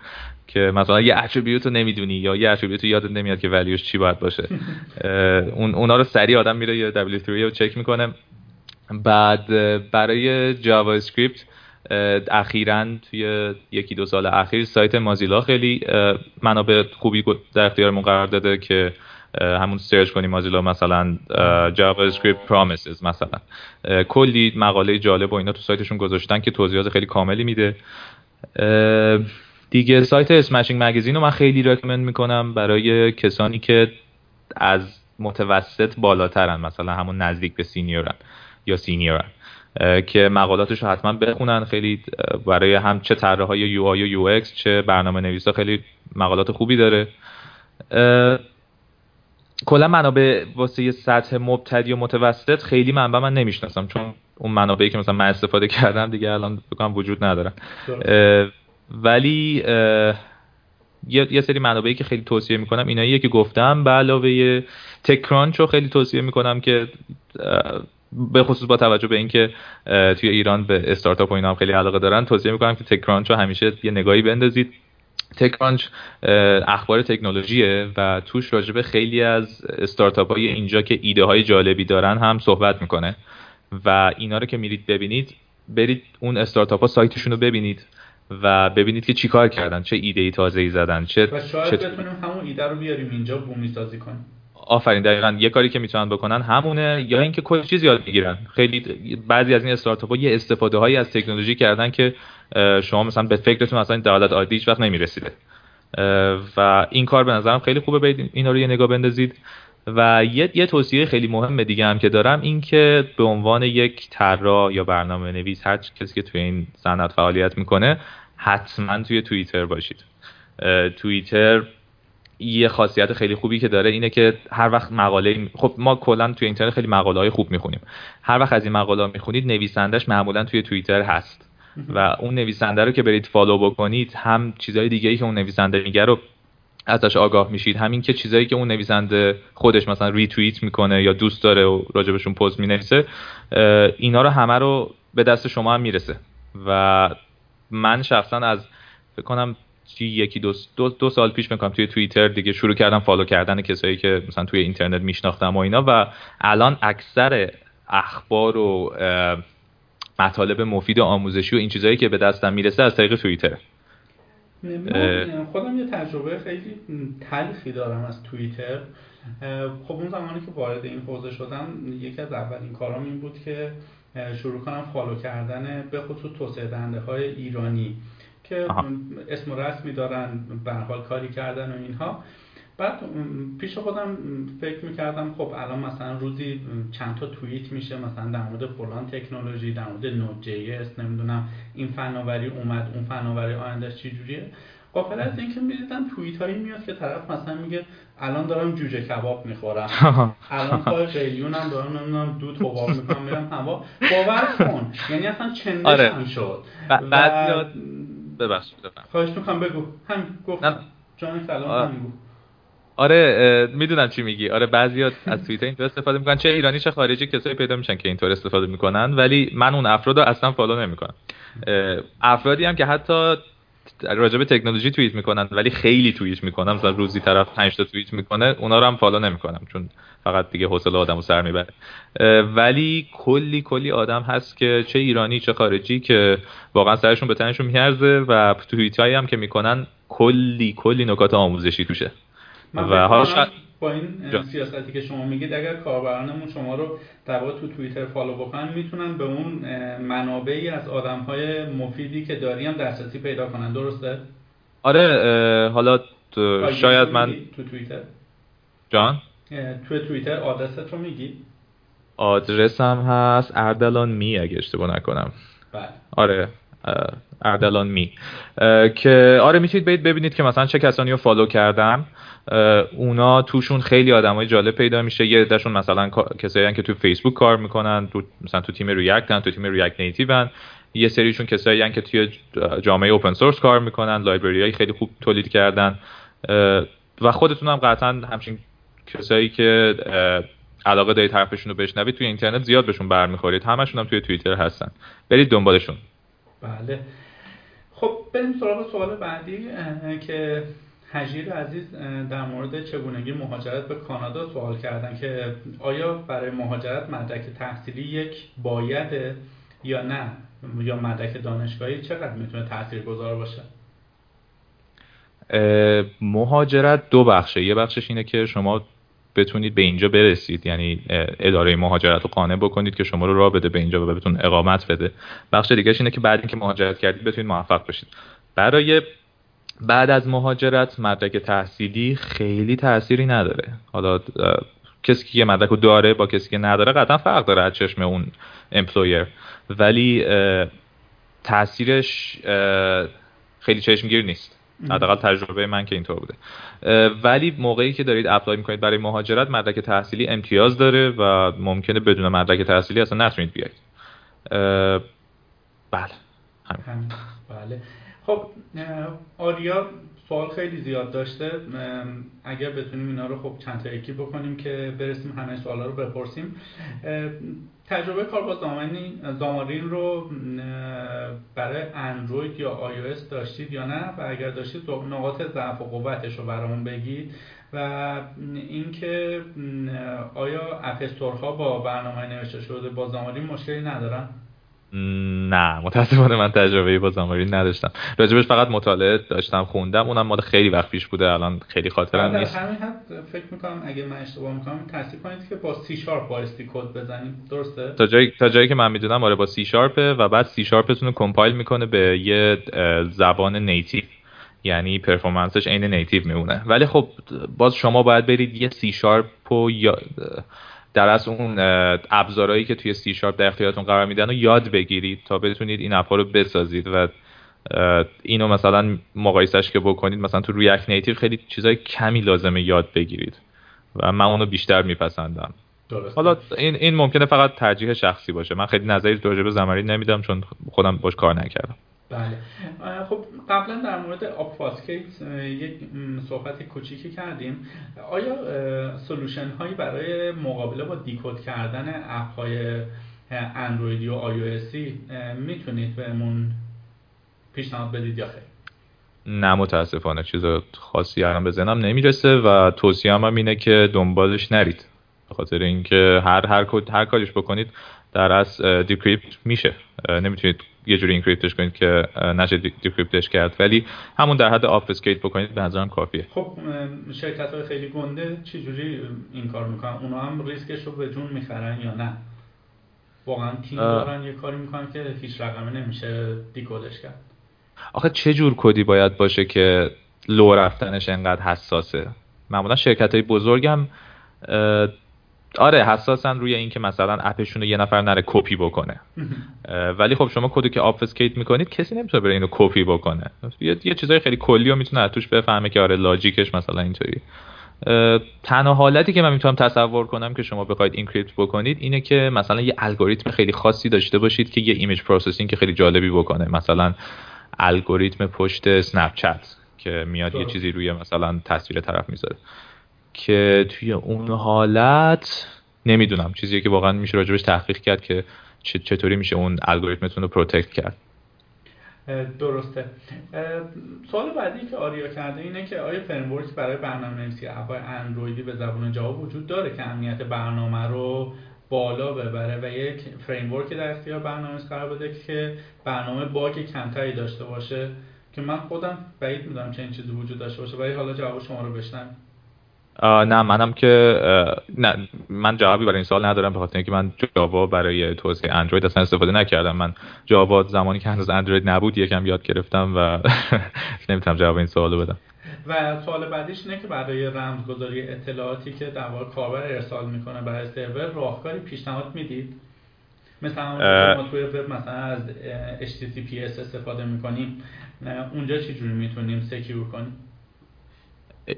که مثلا یه attribute رو نمی‌دونی یا یه attribute یادت نمیاد که value ش چی باید باشه. اون اونا رو سریع آدم میره یه W3 رو چک می‌کنه. بعد برای JavaScript اخیرا توی یکی دو سال اخیر سایت Mozilla خیلی منابع خوبی در اختیارمون قرار داده که همون search کنیم Mozilla مثلا JavaScript promises مثلا. کلی مقاله جالب و اینا تو سایتشون گذاشتن که توضیحات خیلی کاملی میده. دیگه سایت Smashing Magazine رو من خیلی recommend می‌کنم برای کسانی که از متوسط بالاترن مثلا همون نزدیک به سینیورن یا سینیورن که مقالاتش رو حتما بخونن. خیلی برای هم چه طراح های UI و UX چه برنامه نویسا خیلی مقالات خوبی داره. کلا منابع واسه سطح مبتدی و متوسط خیلی منبع من نمی‌شناسم چون اون منابعی که مثلا من استفاده کردم دیگه الان بکنم وجود ندارن ولی یه سری منابعی که خیلی توصیه می‌کنم ایناییه که گفتم به علاوه TechCrunch رو خیلی توصیه می‌کنم که به خصوص با توجه به اینکه توی ایران به استارتاپ و اینا هم خیلی علاقه دارن توصیه می‌کنم که TechCrunch رو همیشه یه نگاهی بندازید. TechCrunch اخبار تکنولوژیه و توش راجبه خیلی از استارتاپ های اینجا که ایده های جالبی دارن هم صحبت می‌کنه. و اینا رو که میرید ببینید برید اون استارتاپ ها سایتشون رو ببینید و ببینید که چیکار کردن چه ایده ای تازه ای زدن چه و شاید چه... بتونیم همون ایده رو بیاریم اینجا بومی سازی کنیم. آفرین دقیقا یه کاری که می‌تونن بکنن همونه یا اینکه کلی چیز یاد می‌گیرن. خیلی بعضی از این استارتاپ یه استفاده هایی از تکنولوژی کردن که شما مثلا به فکرتون اصلا در حالت عادی هیچ وقت نمی‌رسیده. و این کار به نظرم خیلی خوبه برید اینا رو یه نگاه بندازید. و یه, یه توصیه خیلی مهم دیگه هم که دارم این که به عنوان یک طراح یا برنامه نویس هر کسی که توی این صنعت فعالیت می‌کنه حتما توی توییتر باشید. توییتر یه خاصیت خیلی خوبی که داره اینه که هر وقت مقاله خب ما کلا توی اینترنت خیلی مقاله های خوب می‌خونیم. هر وقت از این مقاله می‌خونید نویسندش معمولا توی توییتر هست. و اون نویسنده رو که برید follow بکنید هم چیزهای دیگه ای که اون نویسنده میگه رو ازش آگاه میشید. همین که چیزایی که اون نویسنده خودش مثلا ریتوییت می‌کنه یا دوست داره و راجبشون پست می‌نویسه اینا رو همه رو به دست شما هم می‌رسه. و من شخصا از فکر کنم یکی دو, دو, دو سال پیش می‌کنم توی توییتر دیگه شروع کردم فالو کردن کسایی که مثلا توی اینترنت میشناختم و اینا و الان اکثر اخبار و مطالب مفید و آموزشی و این چیزهایی که به دستم می‌رسه از طریق توییتر خودم یه تجربه خیلی تلخی دارم از توییتر. خب اون زمانی که وارد این حوزه شدم یکی از اولین کارام این بود که شروع کنم follow کردن به خصوص توسعه دهنده های ایرانی. که اسم و رسمی دارن به حال کاری کردن و اینها. بعد پیش خودم فکر می‌کردم خب الان مثلا روزی چند تا توییت میشه مثلا در مورد فلان تکنولوژی در مورد Node.js نمی‌دونم این فناوری اومد اون فناوری آیندهش چی جوریه. قافل از اینکه می‌دیدم توییت هایی میاد که طرف مثلا میگه الان دارم جوجه کباب می‌خورم. الان پای قلیونم دارم نمی‌دونم دود حباب می‌کنم میرم هوا. باور کن. یعنی اصلا چندش آره. هم شد بعد ببخشید خواهش می‌کنم بگو. هم گفتم. جان سلام آره می‌دونم چی میگی. آره بعضی از توییتر اینطور استفاده می‌کنن. چه ایرانی چه خارجی کسایی پیدا میشن که اینطور استفاده می‌کنن. ولی من اون افراد رو اصلا فالو نمی‌کنم. افرادی هم که حتی راجع به تکنولوژی توییت می‌کنن ولی خیلی توییت می‌کنن. مثلا روزی طرف 5 تا توییت می‌کنه اونا رو هم فالو نمی‌کنم. چون فقط دیگه حوصله آدمو سر می‌بره. ولی کلی کلی آدم هست که چه ایرانی چه خارجی که واقعا سرشون به تنشون میارزه و توییت هایی هم که می‌کنن کلی کلی نکات آموزشی توشه. و حالا با این سیاستی که شما میگید اگر کاربرانمون شما رو در تو توییتر follow بکنن می‌تونن به اون منابعی از آدم های مفیدی که داری هم دسترسی پیدا کنن. درسته؟ آره حالا شاید من تو توییتر. جان؟ تو توییتر آدرست رو میگی؟ آدرسم هست اردلان می اگه اشتباه نکنم. بله. آره اردلان می. که آره می‌تونید برید ببینید که مثلا چه کسانی رو follow کردم اونا توشون خیلی آدمای جالب پیدا میشه. یه عدهشون مثلا کسایی که تو فیسبوک کار می‌کنن تو مثلا تو تیم ریاکت تو تیم ریاکت نیتیون یه سریشون کسایی که توی جامعه اوپن سورس کار می‌کنن لایبرری های خیلی خوب تولید کردن. و خودتون هم قطعا همچین کسایی که علاقه دارید حرفشون رو بشنوید توی اینترنت زیاد بهشون برمیخورید. همشون هم توی توییتر هستن. برید دنبالشون. بله. خب بریم سراغ سوال بعدی که هجیر عزیز در مورد چگونگی مهاجرت به کانادا سوال کردن که آیا برای مهاجرت مدرک تحصیلی یک بایده یا نه؟ یا مدرک دانشگاهی چقدر می‌تونه تاثیر گذار باشه؟ مهاجرت دو بخشه. یه بخشش اینه که شما بتونید به اینجا برسید. یعنی اداره مهاجرت رو قانع بکنید که شما رو راه بده به اینجا و بهتون اقامت بده. بخش دیگه اینه که بعد اینکه مهاجرت کردید بتونید موفق بشید. برای بعد از مهاجرت مدرک تحصیلی خیلی تأثیری نداره. حالا کسی که یه مدرک رو داره با کسی که نداره قطعا فرق داره از چشم اون employer ولی تاثیرش خیلی چشمگیر نیست. حداقل تجربه من که اینطور بوده. ولی موقعی که دارید apply می‌کنید برای مهاجرت مدرک تحصیلی امتیاز داره و ممکنه بدون مدرک تحصیلی اصلا نتونید بیاید بله. همین. بله. خب آریا سوال خیلی زیاد داشته. اگر بتونیم اینا رو خب چند تا یکی بکنیم که برسیم همه سوالا رو بپرسیم. تجربه کار با زامارین رو برای اندروید یا آی داشتید یا نه؟ و اگر داشتید نقاط ضعف و قوتش رو برامون بگید. و اینکه آیا اپستورها با برنامه نوشته شده با زامارین مشکلی ندارن؟ نه متاسفانه من تجربه با Xamarin نداشتم. راجبش فقط مطالعه داشتم خوندم اونم مال خیلی وقت پیش بوده الان خیلی خاطرم نیست. همین حد فکر می‌کنم اگه من اشتباه می‌کنم تصدیق کنید که با سی شارپ بایستی کد بزنیم. درسته؟ تا جایی تا جایی که من می‌دونم آره با سی شارپه و بعد سی شارپتون رو compile می‌کنه به یه زبان native. یعنی performance ش عین native میمونه. ولی خب باز شما باید برید یه سی شارپ و یا در از اون ابزارهایی که توی سی شارپ در اختیارتون قرار میدن و یاد بگیرید تا بتونید این app ا رو بسازید و اینو مثلا مقایسش که بکنید مثلا تو React Native خیلی چیزای کمی لازمه یاد بگیرید و من اونو بیشتر میپسندم. حالا این این ممکنه فقط ترجیح شخصی باشه. من خیلی نظری راجع به Xamarin نمیدم چون خودم باش کار نکردم. بله. خب قبلا در مورد obfuscate یک صحبت کوچیکی کردیم. آیا solution هایی برای مقابله با decode کردن app های اندرویدی و آی می‌تونید بهمون پیشنهاد بدید یا خیر؟ نه متاسفانه. چیز خاصی الان به ذهنم نمی‌رسه و توصیه هم, اینه که دنبالش نرید. به خاطر اینکه هر هر هر کاریش بکنید در از decrypt میشه. نمی‌تونید یه جوری encrypt ش کنید که نشه decrypt ش کرد. ولی همون در حد obfuscate بکنید به نظرم کافیه. خب شرکت های خیلی گنده چه جوری این کار می‌کنن؟ اونا هم ریسکش رو به جون می‌خرن یا نه؟ واقعا تیم دارن یه کاری می‌کنن که هیچ رقمه نمیشه decode ش کرد. آخه چه جور کدی باید باشه که لو رفتنش انقدر حساسه؟ معمولا شرکت های بزرگم آره حساسن روی اینکه مثلا app شون رو یه نفر نره کپی بکنه. ولی خب شما کدو که obfuscate می‌کنید کسی نمی‌تونه بره اینو کپی بکنه. یه, یه چیزای خیلی کلی رو می‌تونه توش بفهمه که آره logic ش مثلا اینطوری. تنها حالتی که من می‌تونم تصور کنم که شما بخواید encrypt بکنید اینه که مثلا یه الگوریتم خیلی خاصی داشته باشید که یه image processing که خیلی جالبی بکنه. مثلا الگوریتم پشت Snap که میاد یه چیزی روی مثلا تصویر طرف می‌ذاره. که توی اون حالت نمی‌دونم چیزی که واقعا میشه راجبش تحقیق کرد که چطوری میشه اون الگوریتمتون رو protect کرد. درسته. سوال بعدی که آریا کرده اینه که آیا framework برای برنامه نویسی app ای اندرویدی به زبان Java وجود داره که امنیت برنامه رو بالا ببره و یک framework در اختیار برنامه قرار بده که برنامه bug کمتری داشته باشه؟ که من خودم بعید می‌دونم چنین چیزی وجود داشته باشه ولی حالا جواب شما رو بشنویم. نه منم که نه من جوابی برای این سوال ندارم به خاطر اینکه من جاوا برای توسعه اندروید اصلا استفاده نکردم. من جاوا زمانی که هنوز اندروید نبود یکم یاد گرفتم و نمی‌تونم جواب این سوالو بدم. و سوال بعدیش اینه که برای رمزگذاری اطلاعاتی که در واقع کاربر ارسال می‌کنه برای سرور راهکاری پیشنهاد می‌دید؟ مثلا ما توی وب مثلا از HTTPS استفاده می‌کنیم اونجا چی جوری می‌تونیم secure کنیم؟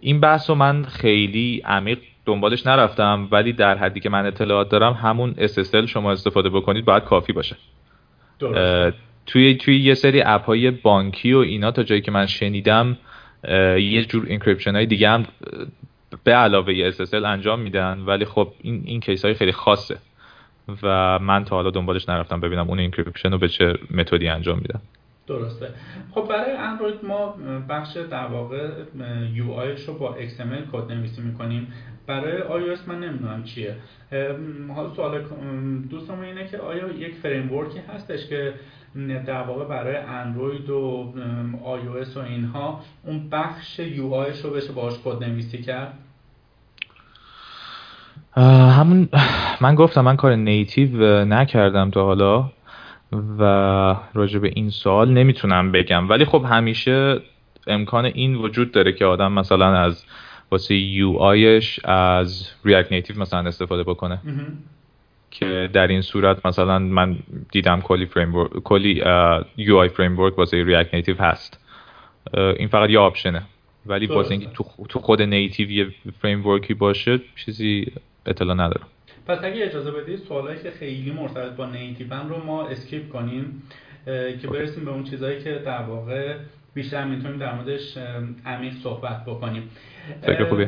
این بحث رو من خیلی عمیق دنبالش نرفتم ولی در حدی که من اطلاعات دارم همون SSL شما استفاده بکنید باید کافی باشه. توی توی یه سری app های بانکی و اینا تا جایی که من شنیدم یه جور encryption های دیگه هم به علاوه SSL انجام میدن ولی خب این این case های خیلی خاصه. و من تا حالا دنبالش نرفتم ببینم اون encryption رو به چه method ی انجام میدن. درسته. خب برای اندروید ما بخش در واقع UI رو با XML کد نویسی می‌کنیم. برای iOS من نمی‌دونم چیه. حالا سوال دوستمون اینه که آیا یک framework ی هستش که در واقع برای اندروید و iOS و اینها اون بخش UI رو بشه باش کد نویسی کرد؟ همون من گفتم من کار native نکردم تا حالا. و راجع به این سوال نمی‌تونم بگم. ولی خب همیشه امکان این وجود داره که آدم مثلا از واسه UI ش از React Native مثلا استفاده بکنه. که در این صورت مثلا من دیدم کلی فریم کلی UI frame واسه React Native هست. این فقط یه option ه ولی واسه اینکه تو خود native یه فریم باشه چیزی اطلاع ندارم. پس اگه اجازه بدید سوالایی که خیلی مرتبط با native ان رو ما skip کنیم که برسیم به اون چیزهایی که در واقع بیشتر می‌تونیم در موردش عمیق صحبت بکنیم. فکر خوبی؟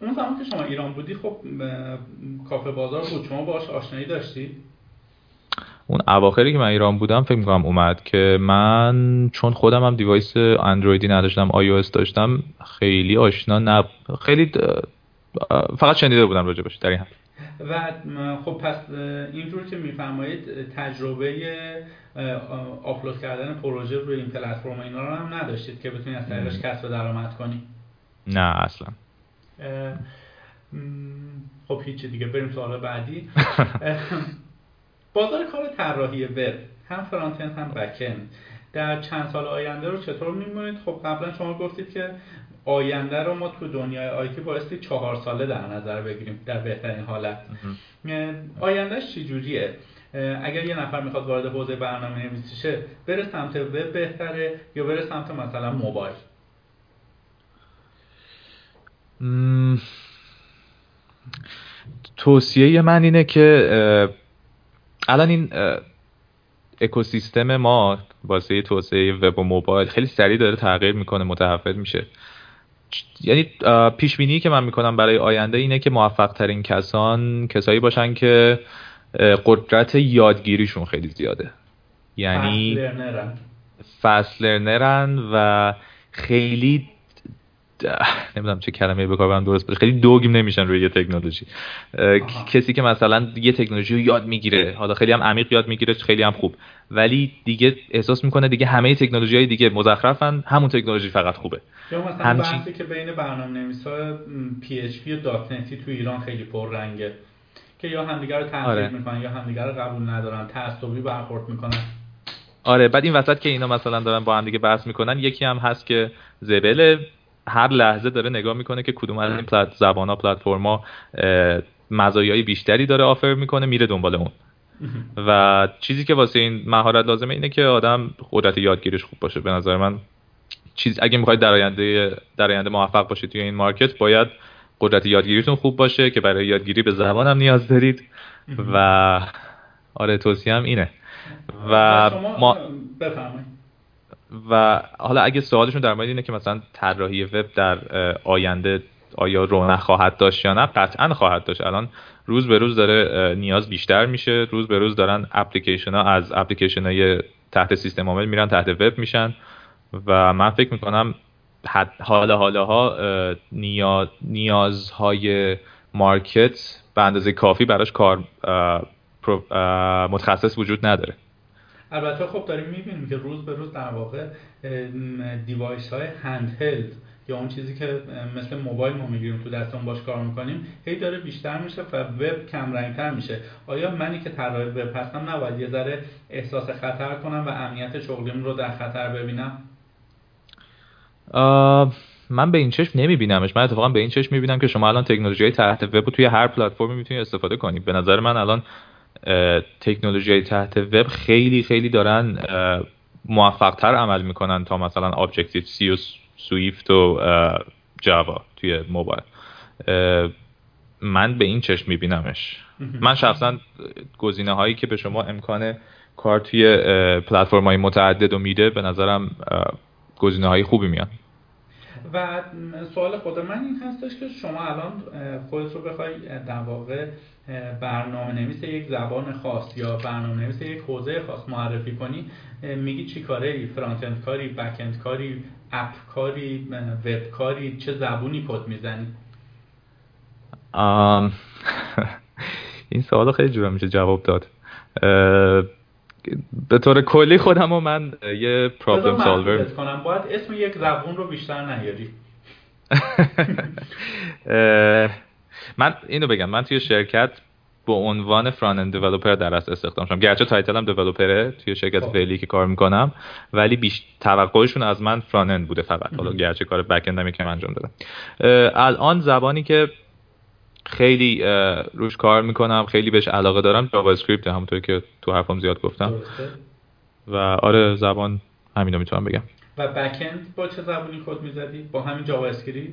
اون زمان که شما ایران بودی خب کافه بازار بود. شما باش آشنایی داشتی؟ اون اواخری که من ایران بودم فکر می‌کنم اومد که من چون خودم هم device Android ی نداشتم آی داشتم خیلی آشنا نب... خیلی فقط شنیده بودم راجبش در این حد. و خب پس اینجور که میفرمایید تجربه آپلود کردن پروژه روی این پلتفرم اینا رو هم نداشتید که بتونید از طریقش کسب درآمد کنید نه اصلا. خب هیچی دیگه بریم سوال بعدی. بازار کار طراحی وب هم فرانت هم بک در چند سال آینده رو چطور میمونید؟ خب قبلا شما گفتید که آینده رو ما تو دنیای آیتی بایستی چهار ساله در نظر بگیریم در بهترین حالت. آیندهش چجوریه؟ اگر یه نفر می‌خواد وارد حوزه برنامه نویسی شه بره سمت وب بهتره یا بره سمت مثلا موبایل؟ توصیه من اینه که الان این اکوسیستم ما واسه توسعه وب و موبایل خیلی سریع داره تغییر می‌کنه متحول میشه. یعنی پیش بینی که من می‌کنم برای آینده اینه که موفق ترین کسان کسایی باشن که قدرت یادگیریشون خیلی زیاده. یعنی فصل لرنرن و خیلی نمی‌دونم چه کلمه به کار درست باشه خیلی دوگیم نمیشن روی یه تکنولوژی. کسی که مثلا یه تکنولوژی رو یاد می‌گیره حالا خیلی هم عمیق یاد می‌گیره خیلی هم خوب. ولی دیگه احساس می‌کنه دیگه همه تکنولوژی های دیگه مزخرفن همون تکنولوژی فقط خوبه. یا مثلا. بحثی که بین برنامه‌نویسا PHP و. .NET ی تو ایران خیلی پررنگه که یا همدیگه رو تحقیر آره. می‌کنن یا همدیگه رو قبول ندارن تعصبی برخورد می‌کنن. آره بعد این وسط که اینا مثلا دارن با هم دیگه بحث می‌کنن یکی هم هست که زبل هر لحظه داره نگاه می‌کنه که کدوم از این plat زبان ها پلتفرما مزایای بیشتری داره آفر می‌کنه میره دنبال اون. و چیزی که واسه این مهارت لازمه اینه که آدم قدرت یادگیریش خوب باشه. به نظر من چیز اگه می‌خواید در آینده در آینده موفق باشید توی این مارکت باید قدرت یادگیریتون خوب باشه که برای یادگیری به زبان هم نیاز دارید. و آره توصیه هم اینه. و ما و حالا اگه سوالشون در مورد اینه که مثلا طراحی وب در آینده آیا رونق خواهد داشت یا نه قطعا خواهد داشت. الان روز به روز داره نیاز بیشتر میشه. روز به روز دارن اپلیکیشن ها از اپلیکیشن های تحت سیستم عامل میرن تحت وب میشن. و من فکر می‌کنم حالا حالا ها نیاز نیازهای مارکت به اندازه کافی براش کار متخصص وجود نداره. البته خب داریم می‌بینیم که روز به روز در واقع دیوایس های هلد یا اون چیزی که مثل موبایل ما می‌گیریم تو دستمون باش کار می‌کنیم هی داره بیشتر میشه و وب کم رنگتر میشه. آیا منی که طراح وب هستم نباید یه ذره احساس خطر کنم و امنیت شغلیم رو در خطر ببینم؟ من به این چشم نمیبینمش. من اتفاقا به این چشم می‌بینم که شما الان تکنولوژی تحت وب توی هر پلتفرمی می‌تونید استفاده کنید به نظر من الان تکنولوژی تحت وب خیلی خیلی دارن موفق تر عمل می‌کنن تا مثلا Objective-C و Swift و Java توی موبایل. من به این چشم میبینمش. من شخصا گزینه هایی که به شما امکان کار توی پلتفرم های متعدد و میده به نظرم گزینه های خوبی میان. و سوال خود من این هستش که شما الان خودت رو بخوای در واقع برنامه نویس یک زبان خاص یا برنامه نویس یک حوزه خاص معرفی کنی میگی چی کاره ای؟ front-end کاری back-end کاری app کاری وب کاری چه زبونی کد می‌زنی؟ این سوال خیلی جور میشه جواب داد. به طور کلی خودم و من یه problem solver کنم. باید اسم یک زبون رو بیشتر نیاری. من اینو بگم. من توی شرکت به عنوان front-end developer در اصل استخدام شدم. گرچه title م developer ه توی شرکت خب. فعلی که کار می‌کنم ولی بیش توقعشون از من front-end بوده فقط. حالا گرچه کار back-end م که انجام دادم. الان زبانی که خیلی روش کار می‌کنم خیلی بهش علاقه دارم JavaScript همونطوری که تو حرفم زیاد گفتم. و آره زبان همینو می‌تونم بگم. و back با چه زبانی کد می‌زدی؟ با همین JavaScript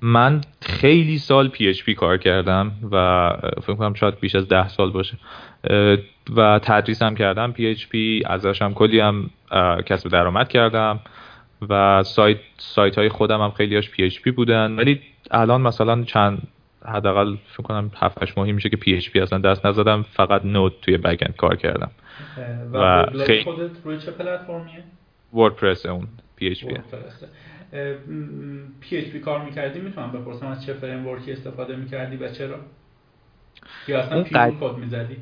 من خیلی سال PHP کار کردم و فکر کنم شاید بیش از ده سال باشه. و تدریس هم کردم. PHP ازش هم کلی هم کسب درآمد کردم و سایت سایت های خودم هم خیلی هاش PHP بودن. ولی الان مثلا چند حداقل فکر کنم 7 8 ماهی میشه که PHP اصلا دست نزدم فقط Node توی back-end کار کردم. و, و خیلی خودت روی چه پلتفرمیه؟ WordPress اون PHP PHP کار می‌کردی؟ می‌تونم بپرسم از چه framework ی استفاده می‌کردی و چرا؟ یا اصلا پی قد... کد می‌زدی؟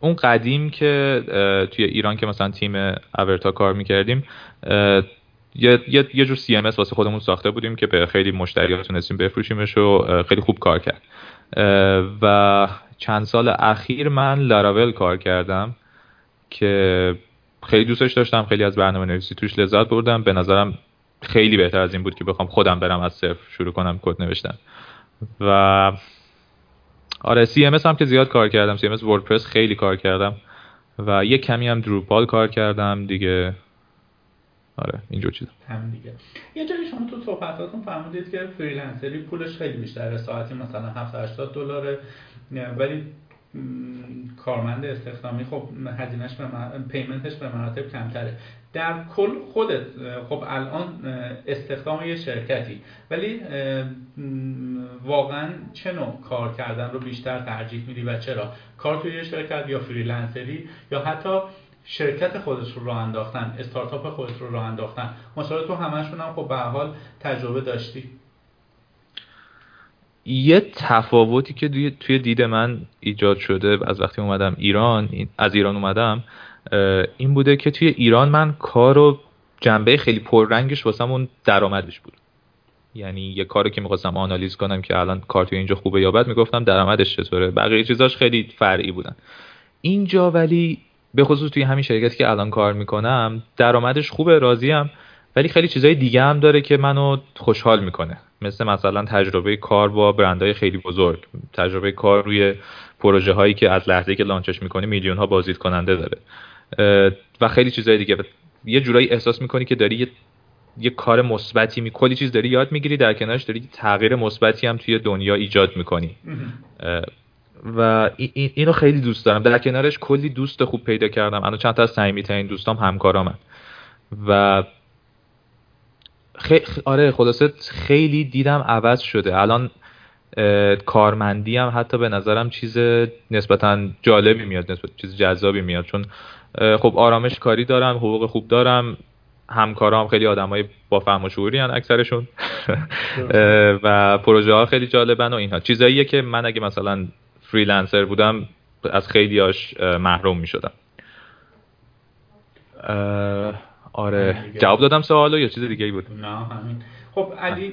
اون قدیم که توی ایران که مثلا تیم اورتا کار می‌کردیم یه, یه, یه جور CMS واسه خودمون ساخته بودیم که به خیلی مشتریات تونستیم بفروشیمش و خیلی خوب کار کرد. و چند سال اخیر من لاراول کار کردم که خیلی دوستش داشتم خیلی از برنامه نویسی توش لذت بردم. به نظرم خیلی بهتر از این بود که بخوام خودم برم از صفر شروع کنم کد نوشتن. و آره CMS هم که زیاد کار کردم. CMS وردپرس خیلی کار کردم. و یه کمی هم دروپال کار کردم دیگه. آره اینجور چیزا. همین دیگه. یه جایی شما تو صحبتاتون فهمیدید که فریلنسری پولش خیلی بیشتره ساعتی مثلا 780 دلاره. ولی کارمند استخدامی خب هزینهش به پیمنتش به مراتب کمتره. در کل خودت خب الان استخدام یه شرکتی ولی واقعا چه نوع کار کردن رو بیشتر ترجیح میدی و چرا؟ کار توی یه شرکت یا فریلنسری یا حتی شرکت خودش رو راه انداختن استارتاپ خودش رو راه انداختن. مثلا تو همشون هم خب به حال تجربه داشتی. یه تفاوتی که توی دید من ایجاد شده از وقتی اومدم ایران از ایران اومدم این بوده که توی ایران من کار رو جنبه خیلی پررنگش واسم اون درآمدش بود. یعنی یه کاری که می‌خواستم آنالیز کنم که الان کار توی اینجا خوبه یا بد می‌گفتم درآمدش چطوره؟ بقیه چیزاش خیلی فرعی بودن. اینجا ولی به خصوص توی همین شرکتی که الان کار می‌کنم درآمدش خوبه راضیم ولی خیلی چیزای دیگه هم داره که منو خوشحال می‌کنه. مثل مثلا تجربه کار با برندهای خیلی بزرگ. تجربه کار روی پروژه هایی که از لحظه که لانچش می‌کنی میلیون ها بازدید کننده داره و خیلی چیزای دیگه. یه جورایی احساس می‌کنی که داری یه, یه کار مثبتی می کلی چیز داری یاد می‌گیری در کنارش داری تغییر مثبتی هم توی دنیا ایجاد می‌کنی. و اینو خیلی دوست دارم. در کنارش کلی دوست خوب پیدا کردم. الان چند تا از صمیمی ترین دوستام همکارامن. و خی... آره خلاصه خیلی دیدم عوض شده. الان کارمندی هم حتی به نظرم چیز نسبتا جالبی میاد نسبت چیز جذابی میاد. چون خب آرامش کاری دارم حقوق خوب دارم همکارام خیلی آدمای با فهم و شعوری هن اکثرشون. و پروژه ها خیلی جالبن و اینها. چیزاییه که من اگه مثلا فریلنسر بودم از خیلیاش محروم می‌شدم. آره. جواب دادم سوالو یا چیز دیگه ای بود؟ نه همین. خب علی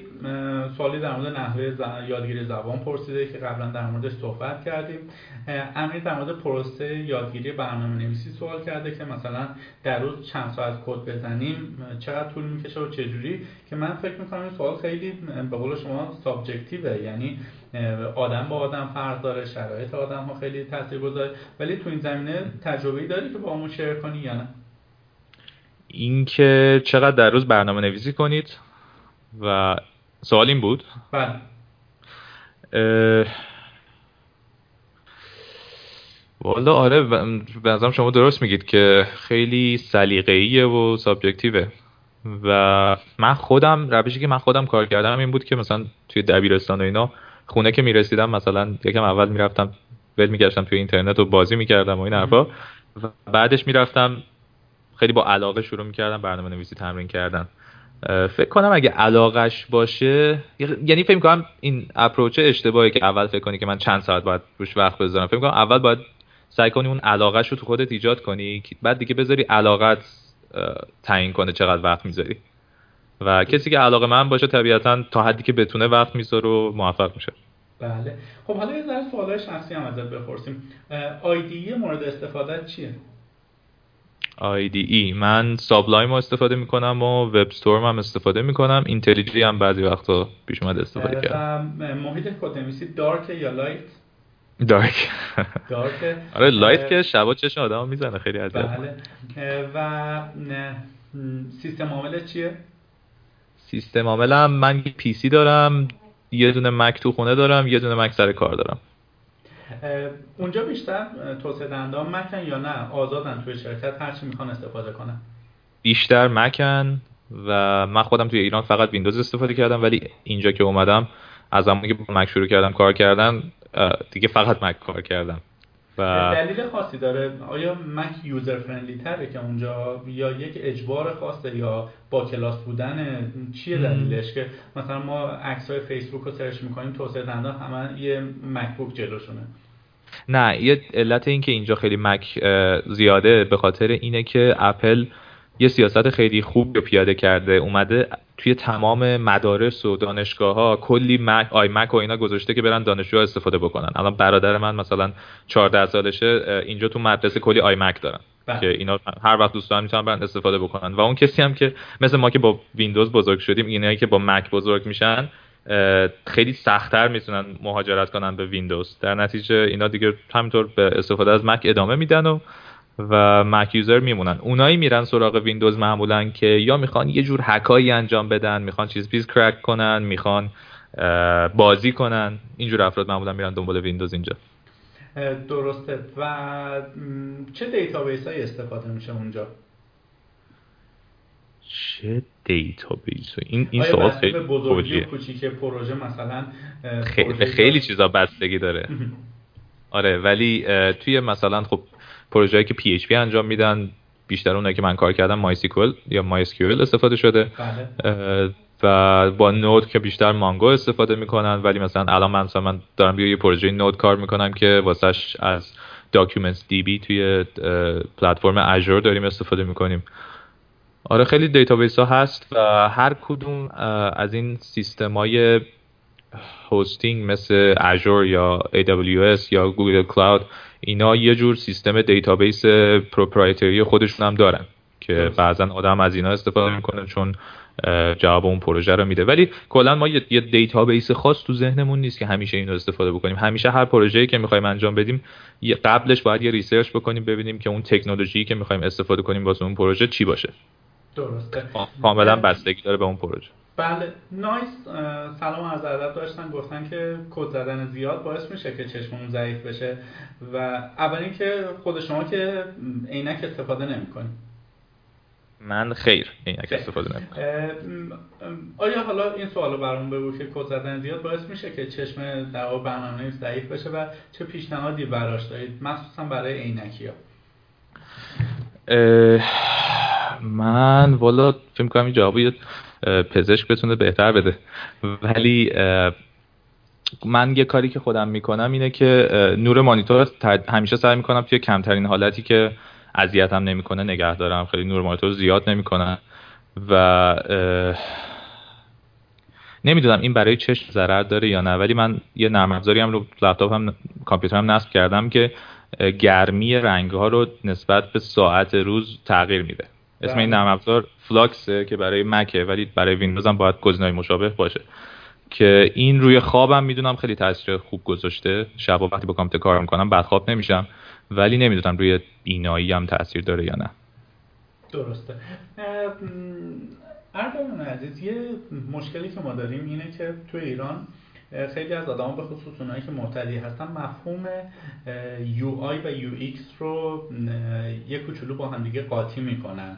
سوالی در مورد نحوه یادگیری زبان پرسیده که قبلا در موردش صحبت کردیم. امیر در مورد پروسه یادگیری برنامه نویسی سوال کرده که مثلا در روز چند ساعت کد بزنیم چقدر طول می‌کشه و چجوری؟ که من فکر می‌کنم این سوال خیلی به قول شما سابجکتیوه یعنی آدم با آدم فرق داره شرایط آدم ها خیلی تاثیر گذاره. ولی تو این زمینه تجربه داری که با همون شیر کنی یا نه؟ اینکه چقدر در روز برنامه نویسی کنید؟ و سوال این بود. بله. والا آره به شما درست میگید که خیلی سلیقه‌ایه و سابجکتیوه. و من خودم روشی که من خودم کار کردم این بود که مثلا توی دبیرستان و اینا خونه که می‌رسیدم مثلا یکم اول می‌رفتم ول میگشتم توی اینترنت و بازی می‌کردم و این حرفا. و بعدش می‌رفتم خیلی با علاقه شروع می‌کردم برنامه نویسی تمرین کردن. فکر کنم اگه علاقش باشه یعنی فکر کنم این اپروچ اشتباهی که اول فکر کنی که من چند ساعت باید روش وقت بذارم فکر کنم اول باید سعی کنی اون علاقش رو تو خودت ایجاد کنی بعد دیگه بذاری علاقت تعیین کنه چقدر وقت می‌ذاری. و کسی که علاقه‌مند باشه طبیعتا تا حدی که بتونه وقت می‌ذاره و موفق میشه. بله. خب حالا یه ذره سوالای شخصی هم ازت بپرسیم. IDE مورد استفاده چیه؟ IDE من Sublime رو استفاده می‌کنم و WebStorm هم استفاده می‌کنم. IntelliJ هم بعضی وقتا پیش اومده استفاده کردم. محیط کد نویسی dark یا light dark dark آره light که شبا چشم آدم می‌زنه خیلی عجب بله. و سیستم عامل چیه؟ سیستم عاملم من پی سی دارم یه دونه مک تو خونه دارم یه دونه مک سر کار دارم. اونجا بیشتر توسعه دندان مکن یا نه؟ آزادن توی شرکت هرچی می‌خوان استفاده کنن. بیشتر مکن و من خودم توی ایران فقط ویندوز استفاده کردم ولی اینجا که اومدم از زمانی که با مک شروع کردم کار کردن دیگه فقط Mac کار کردم. و دلیل خاصی داره. آیا Mac user friendly تره که اونجا؟ یا یک اجبار خاصه یا با کلاس بودن؟ چیه دلیلش که مثلا ما عکس های فیسبوک رو search می‌کنیم توسعه دهنده‌ان همه یه MacBook جلوشونه. نه یه علت این که اینجا خیلی Mac زیاده به خاطر اینه که اپل یه سیاست خیلی خوب پیاده کرده. اومده توی تمام مدارس و دانشگاه ها کلی Mac iMac و اینا گذاشته که برن دانشجوها استفاده بکنن. الان برادر من مثلا 14 سالشه اینجا تو مدرسه کلی iMac دارن بله. که اینا هر وقت دوست دارن می‌تونن برن استفاده بکنن. و اون کسی هم که مثل ما که با ویندوز بزرگ شدیم اینایی که با Mac بزرگ میشن خیلی سختتر می‌تونن مهاجرت کنن به ویندوز. در نتیجه اینا دیگه همینطور به استفاده از Mac ادامه میدن و و Mac user میمونن. اونایی میرن سراغ ویندوز معمولا که یا می‌خوان یه جور هکایی انجام بدن می‌خوان چیز پیز crack کنن می‌خوان بازی کنن. اینجور افراد معمولا میرن دنبال ویندوز اینجا. درسته. و چه database هایی استفاده میشه اونجا؟ چه database این این سوال خیلی بزرگی کوچیک پروژه مثلا خیلی, خیلی چیزا بستگی داره. آره ولی توی مثلا خب پروژه‌ای که PHP انجام میدن بیشتر اونایی که من کار کردم MySQL یا MySQL استفاده شده بله. و با Node که بیشتر Mongo استفاده می‌کنن ولی مثلا الان من مثلا من دارم یه پروژه Node کار می‌کنم که واسهش از DocumentDB توی پلتفرم Azure داریم استفاده می‌کنیم آره خیلی database ها هست و هر کدوم از این سیستم های hosting مثل Azure یا AWS یا Google Cloud اینا یه جور سیستم database proprietary خودشون هم دارن که بعضا آدم از اینا استفاده می‌کنه چون جواب اون پروژه رو میده. ولی کلا ما یه database خاص تو ذهنمون نیست که همیشه اینو استفاده بکنیم. همیشه هر پروژه‌ای که می‌خوایم انجام بدیم قبلش باید یه research بکنیم ببینیم که اون تکنولوژی که می‌خوایم استفاده کنیم واسه اون پروژه چی باشه. درسته. کاملا بستگی داره به اون پروژه. بله. nice. سلام و عرض ادب داشتن. گفتن که کد زدن زیاد باعث میشه که چشممون ضعیف بشه. و اول اینکه خود شما که عینک استفاده نمی‌کنید من خیر. عینک استفاده نمی‌کنم. آیا حالا این سوالو برام بگو که کد زدن زیاد باعث میشه که چشم در برنامه ضعیف بشه و چه پیشنهادی براش دارید؟ مخصوصا برای عینکی ها من والا فکر کنم این جوابی پزشک بتونه بهتر بده. ولی من یه کاری که خودم می‌کنم اینه که نور مانیتور همیشه سعی می‌کنم توی کمترین حالتی که اذیتم نمی‌کنه نگه دارم. خیلی نور مانیتور زیاد نمی‌کنه. و نمی‌دونم این برای چشم ضرر داره یا نه ولی من یه نرم افزاری هم رو لپتاپم کامپیوترم نصب کردم که گرمی رنگ ها رو نسبت به ساعت روز تغییر میده. اسم این نرم افزار فلاکسه که برای مکه ولی برای ویندوز هم باید گزینه‌های مشابه باشه. که این روی خوابم می‌دونم خیلی تاثیر خوب گذاشته. شب وقتی با کامپیوتر کار می‌کنم بعد خواب نمیشم. ولی نمی‌دونم روی بینایی هم تاثیر داره یا نه. درسته. اردلان عزیز یه مشکلی که ما داریم اینه که تو ایران خیلی از آدم به خصوص اونایی که مبتدی هستن مفهوم UI و UX رو یه کوچولو با هم دیگه قاطی می‌کنن.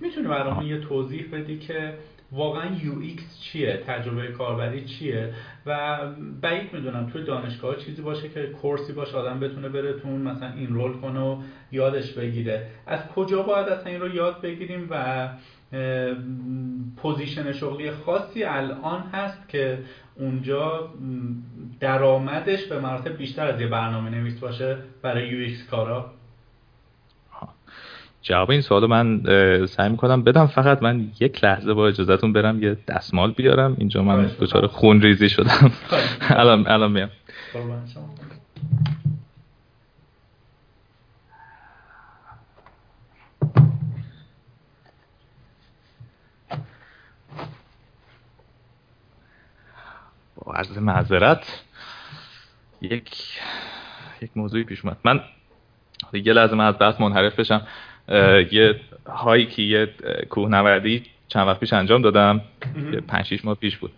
می‌تونی برامون یه توضیح بدی که واقعا UX چیه؟ تجربه کاربری چیه؟ و بعید می‌دونم توی دانشگاه چیزی باشه که course ی باشه آدم بتونه بره تو مثلا enroll کنه و یادش بگیره. از کجا باید اصلا این رو یاد بگیریم و position شغلی خاصی الان هست که اونجا درآمدش به مراتب بیشتر از یه برنامه نویس باشه برای UX کارا؟ جواب این سوالو من سعی می‌کنم بدم. فقط من یک لحظه با اجازهتون برم یه دستمال بیارم. اینجا من دچار خون ریزی شدم. الان الان میام. با عرض معذرت یک یک موضوعی پیش اومد. من یه لحظه من از بحث منحرف بشم. یه هایکی یه کوهنوردی چند وقت پیش انجام دادم. یه 5 6 ماه پیش بود.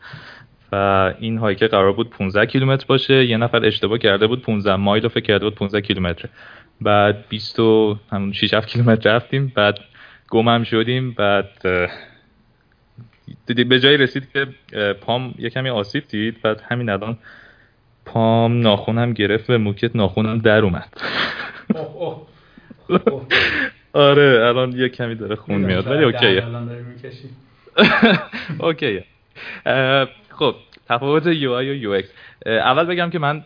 و این هایکه قرار بود 15 کیلومتر باشه یه نفر اشتباه کرده بود 15 مایل رو فکر کرده بود 15 کیلومتر بعد 20 و همون 6 7 کیلومتر رفتیم بعد گمم شدیم بعد دیدی به جایی رسید که پام یه کمی آسیب دید. بعد همین الان پام ناخونم گرفت و موکت ناخونم در اومد. آره الان یه کمی داره خون میاد ولی OK ئه. OK ئه. خب تفاوت UI و UX اول بگم که من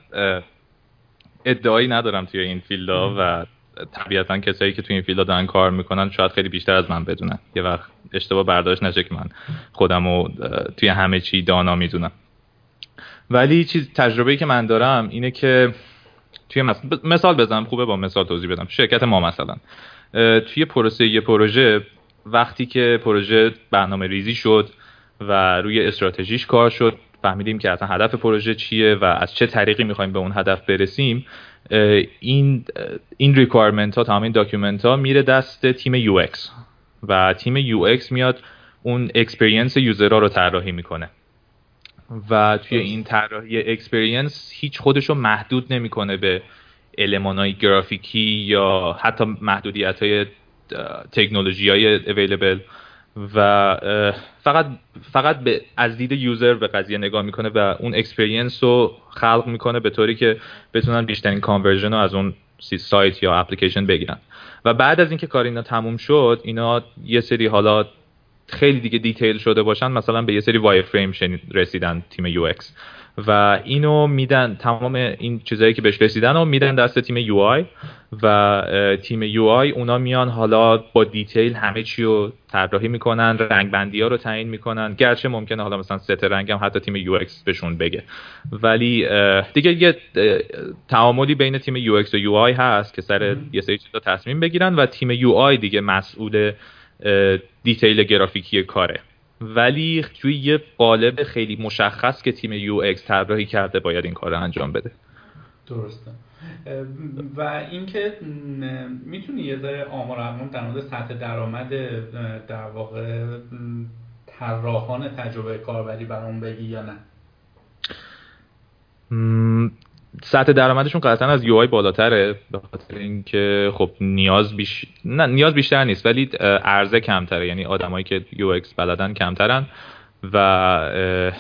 ادعایی ندارم توی این field ا و طبیعتا کسایی که توی این field ا دارن کار می‌کنن شاید خیلی بیشتر از من بدونن. یه وقت اشتباه برداشت نشه که من خودم رو توی همه چی دانا می‌دونم. ولی چیز تجربه که من دارم اینه که توی مثال بزنم خوبه با مثال توضیح بدم. شرکت ما مثلا. توی پروسه یه پروژه وقتی که پروژه برنامه ریزی شد و روی استراتژیش کار شد فهمیدیم که اصلا هدف پروژه چیه و از چه طریقی می‌خوایم به اون هدف برسیم این این requirement ها تمام این document ها میره دست تیم UX و تیم UX میاد اون experience user ها رو طراحی می‌کنه. و توی این طراحی experience هیچ خودش رو محدود نمی‌کنه به های گرافیکی یا حتی محدودیت های تکنولوژی های available و فقط فقط به از دید user به قضیه نگاه می‌کنه و اون experience رو خلق می‌کنه به طوری که بتونن بیشترین conversion رو از اون سایت یا اپلیکیشن بگیرن. و بعد از اینکه کار اینا تموم شد اینا یه سری حالا خیلی دیگه detail شده باشن مثلا به یه سری wireframe رسیدن تیم UX. و اینو میدن تمام این چیزایی که بهش رسیدن رو میدن دست تیم UI و تیم UI اونا میان حالا با detail همه چی رو طراحی می‌کنن رنگ بندی ها رو تعیین می‌کنن. گرچه ممکنه حالا مثلا ست رنگ هم حتی تیم UX بهشون بگه. ولی دیگه یه تعاملی بین تیم UX و UI هست که سر یه سری چیزا تصمیم بگیرن و تیم UI دیگه مسئول detail گرافیکی کاره. ولی توی یه قالب خیلی مشخص که تیم UX طراحی کرده باید این کار رو انجام بده. درسته. و اینکه می‌تونی یه ذره آمار ارقام در مورد سطح درآمد در واقع طراحان تجربه کاربری برام بگی یا نه؟ سطح درآمدشون قطعا از UI بالاتره به خاطر اینکه خب نیاز بیشتره نیاز بیشتر نیست ولی عرضه کمتره. یعنی آدمایی که UX بلدن کمترن و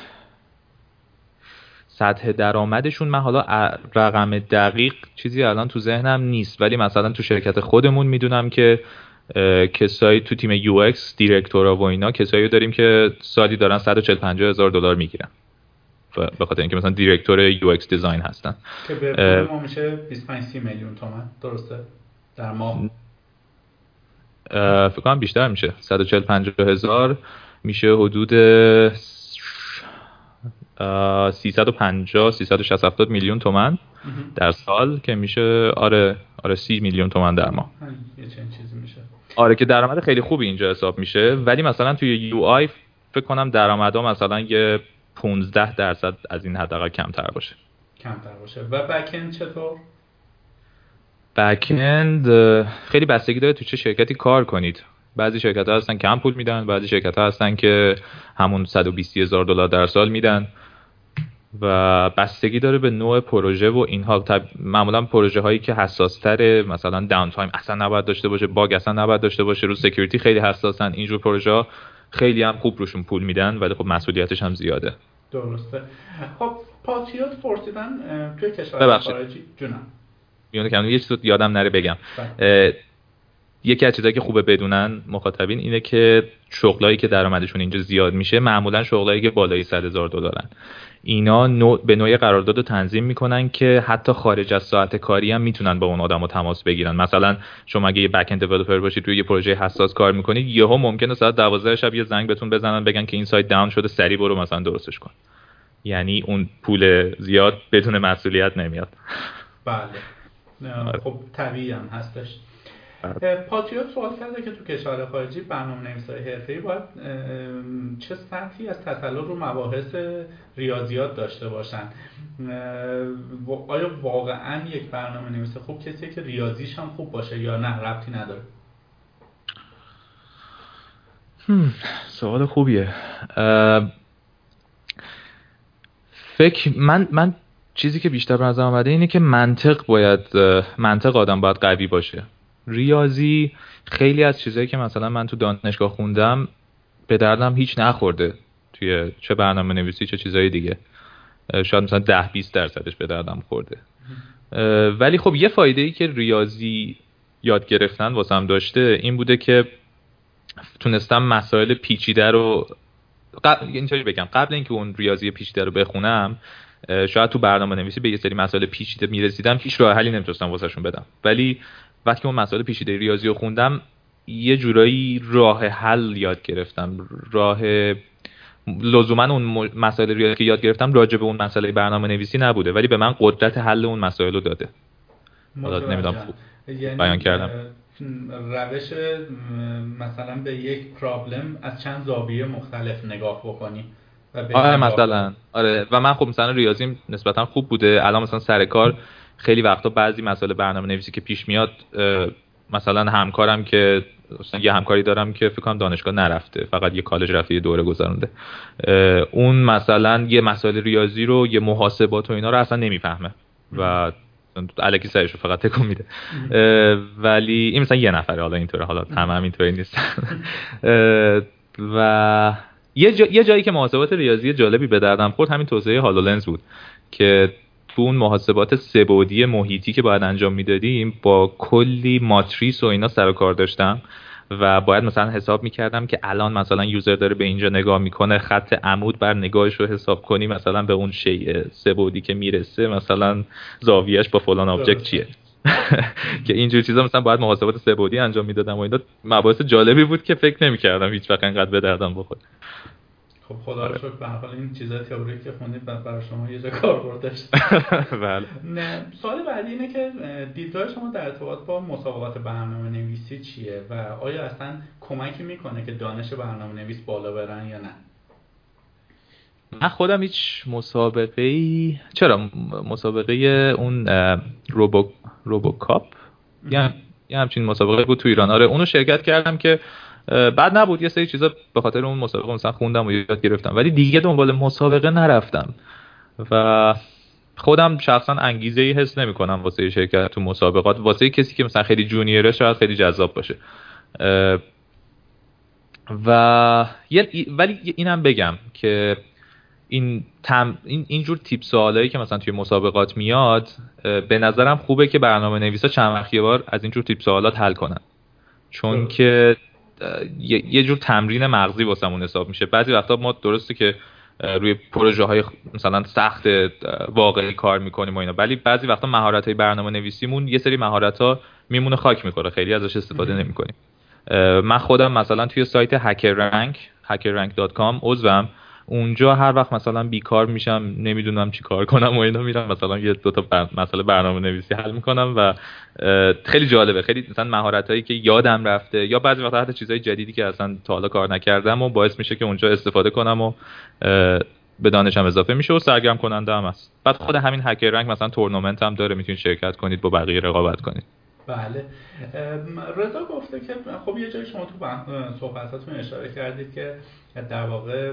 سطح درآمدشون من حالا رقم دقیق چیزی الان تو ذهنم نیست. ولی مثلا تو شرکت خودمون می‌دونم که کسایی تو تیم UX directorا و اینا کسایی داریم که سالی دارن 140 50 هزار دلار می‌گیرن. به خاطر اینکه مثلا director UX design هستن. که به ما میشه 25 30 میلیون تومن درسته؟ در ماه. فکر کنم بیشتر میشه. 140 50 هزار میشه حدود 350 360 70 میلیون تومن در سال که میشه آره آره 30 میلیون تومن در ماه. یه چیزی میشه. آره که درآمد خیلی خوبی اینجا حساب میشه. ولی مثلا توی یو آی فکر کنم درآمدها مثلا یه 15 درصد از این حداقل کمتر باشه. کمتر باشه. و بکند چطور؟ بکند خیلی بستگی داره تو چه شرکتی کار کنید. بعضی شرکت ها هستن کم پول میدن بعضی شرکت ها هستن که همون 120 هزار دلار در سال میدن. و بستگی داره به نوع پروژه و اینها. طب... معمولا پروژه هایی که حساس تره مثلا downtime اصلا نباید داشته باشه bug اصلا نباید داشته باشه رو security خیلی حساسن اینجور پروژه ها خیلی هم خوب روشون پول میدن ولی خب مسئولیتش هم زیاده. درسته. خب پاتریوت پرسیدن توی کشور خارجی. جونم. می‌تونه یه چیز یادم نره بگم. بله. یکی از چیزایی که خوبه بدونن مخاطبین اینه که شغلایی که درآمدشون اینجا زیاد میشه معمولا شغلایی که بالای 100 هزار دلارن. اینا نوع به نوع قرارداد رو تنظیم می‌کنن که حتی خارج از ساعت کاری هم می‌تونن با اون آدم رو تماس بگیرن. مثلا شما اگه یه بک اند دیولپر باشید روی یه پروژه حساس کار می‌کنید یهو ممکنه ساعت 12 شب یه زنگ بهتون بزنن بگن که این سایت داون شده سری برو مثلا درستش کن. یعنی اون پول زیاد بدون مسئولیت نمیاد. بله. خب طبیعی هم هستش. پاتریوت سوال کرده که تو کشور خارجی برنامه نویسای حرفه‌ای باید چه سطحی از تسلط رو مباحث ریاضیات داشته باشن؟ آیا واقعا یک برنامه نویس خوب کسیه که ریاضیش هم خوب باشه یا نه؟ ربطی نداره. سوال خوبیه. فکر من من چیزی که بیشتر به نظر آمده اینه که منطق باید منطق آدم باید قوی باشه. ریاضی خیلی از چیزهایی که مثلا من تو دانشگاه خوندم به دردم هیچ نخورده توی چه برنامه نویسی چه چیزهای دیگه. شاید مثلا ده 20 درصدش به دردم خورده. ولی خب یه فایده ای که ریاضی یاد گرفتن واسم داشته این بوده که تونستم مسائل پیچیده رو قبل اینطوری بگم. قبل اینکه اون ریاضی پیچیده رو بخونم شاید تو برنامه نویسی به یه سری مسائل پیچیده می‌رسیدم هیچ راه حلی نمی‌تونستم واسهشون بدم. ولی وقتی که اون مسائل پیچیده ریاضی رو خوندم یه جورایی راه حل یاد گرفتم. راه لزوما اون مسائل ریاضی که یاد گرفتم راجع به اون مسئله برنامه نویسی نبوده ولی به من قدرت حل اون مسائل رو داده. نمی‌دونم خوب یعنی بیان کردم. روش مثلا به یک پرابلم از چند زاویه مختلف نگاه بکنی آره مثلا. آره. و من خب مثلا ریاضیم نسبتا خوب بوده. الان مثلا سر کار خیلی وقتا بعضی مسائل برنامه نویسی که پیش میاد مثلا همکارم که یه همکاری دارم که فکر کنم دانشگاه نرفته فقط یه کالج رفته یه دوره گذرونده. اون مثلا یه مسائل ریاضی رو یه محاسبات و اینا رو اصلا نمی‌فهمه. و الکی سرش رو فقط تکون میده. ولی این مثلا یه نفره حالا اینطوره حالا تمام اینطوری نیست. و یه, جا... یه جایی که محاسبات ریاضی جالبی به دردم خورد همین توسعه هالولنز بود که تو اون محاسبات سه بعدی محیطی که باید انجام می‌دادیم با کلی ماتریس و اینا سر کار داشتم و باید مثلا حساب می‌کردم که الان مثلا user داره به اینجا نگاه می‌کنه خط عمود بر نگاهش رو حساب کنی مثلا به اون شیء سه بعدی که می‌رسه مثلا زاویهش با فلان object چیه؟ که اینجور چیزا مثلا باید محاسبات سه بعدی انجام می‌دادم و اینا. مباحث جالبی بود که فکر نمی‌کردم هیچ وقت انقدر به دردم بخوره. خب خدا رو شکر به حال این چیزای تئوری که خوندید برای شما یه جا کاربرد داشت بله. سوال بعدی اینه که دیدگاه شما در ارتباط با مسابقات برنامه نویسی چیه؟ و آیا اصلا کمکی می‌کنه که دانش برنامه نویس بالا برن یا نه؟ من خودم هیچ مسابقه ای چرا؟ مسابقه اون روبو روبوکاپ؟ یه همچین مسابقه بود تو ایران. آره اونو شرکت کردم که بعد نبود. یه سری چیزا به خاطر اون مسابقه مثلا خوندم و یاد گرفتم. ولی دیگه دنبال مسابقه نرفتم. و خودم شخصا انگیزه ای حس نمی کنم واسه شرکت تو مسابقات. واسه کسی که مثلا خیلی جونیره شاید خیلی جذاب باشه. و ولی اینم بگم که این تم این اینجور تیپ سوالایی که مثلا توی مسابقات میاد به نظرم خوبه که برنامه نویسا چند وقت بار از اینجور تیپ سوالات حل کنن. چون که یه جور تمرین مغزی واسمون حساب میشه. بعضی وقتا ما درسته که روی پروژه های مثلا سخت واقعی کار می‌کنیم و اینا. ولی بعضی وقتا مهارت های برنامه نویسیمون یه سری مهارت ها میمونه خاک می‌خوره. خیلی ازش استفاده نمی‌کنیم. من خودم مثلا توی سایت هکر رنک hackerrank.com عضوم اونجا هر وقت مثلا بیکار میشم نمی‌دونم چی کار کنم و اینا میرم مثلا یه دو تا بر... مسئله برنامه نویسی حل می‌کنم و خیلی جالبه. خیلی مثلا مهارت هایی که یادم رفته یا بعضی وقتا حتی چیزهای جدیدی که اصلا تا حالا کار نکردم و باعث میشه که اونجا استفاده کنم و به دانشم اضافه میشه و سرگرم کننده هم هست. بعد خود همین هکر رنگ مثلا تورنمنت هم داره می‌تونید شرکت کنید با بقیه رقابت کنید. بله. رضا گفته که خب یه جایی شما تو صحبتاتون اشاره کردید که در واقع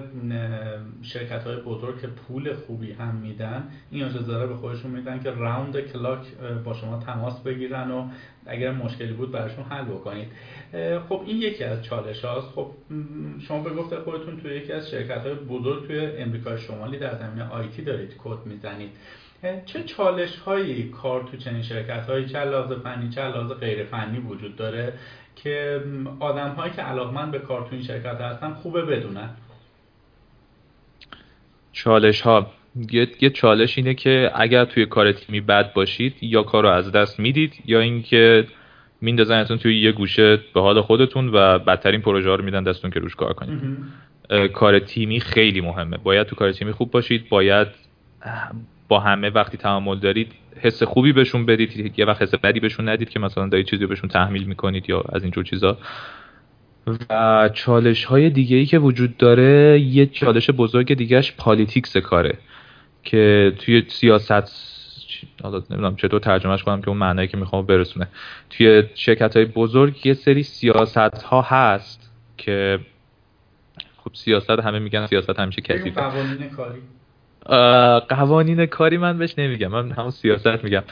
شرکت های بزرگ که پول خوبی هم میدن این اجازه به خودشون میدن که راوند کلاک با شما تماس بگیرن و اگر مشکلی بود براشون حل بکنید. خب این یکی از چالش هاست خب شما به گفته خودتون توی یکی از شرکت های بزرگ توی امریکا شمالی در زمینه آیتی دارید کد می‌زنید. چه چالش هایی کار تو چنین شرکت هایی چه فنی چه لحاظ غیر فنی وجود داره؟ که آدم هایی که علاقمند به کار تو این شرکت هستن خوبه بدونن. چالش ها یه،, چالش اینه که اگر توی کار تیمی بد باشید یا کار رو از دست می‌دید یا اینکه میندازنتون توی یه گوشه به حال خودتون و بدترین پروژه ها رو میدن دستون که روش کار کنید. کار تیمی خیلی مهمه. باید تو کار تیمی خوب باشید باید با همه وقتی تعامل دارید حس خوبی بهشون بدید یه وقت حس بدی بهشون ندید که مثلا دارید چیزی بهشون تحمیل می‌کنید یا از اینجور چیزا. و چالش های دیگه ای که وجود داره یه چالش بزرگ دیگهش politics کاره که توی سیاست حالا نمی‌دونم چطور ترجمهش کنم که اون معنایی که می‌خوام برسونه. توی شرکت های بزرگ یه سری سیاست ها هست که خب سیاست همه میگن سیاست همیشه کثیفه. قوانین کاری. قوانین کاری من بهش نمیگم. من همون سیاست میگم.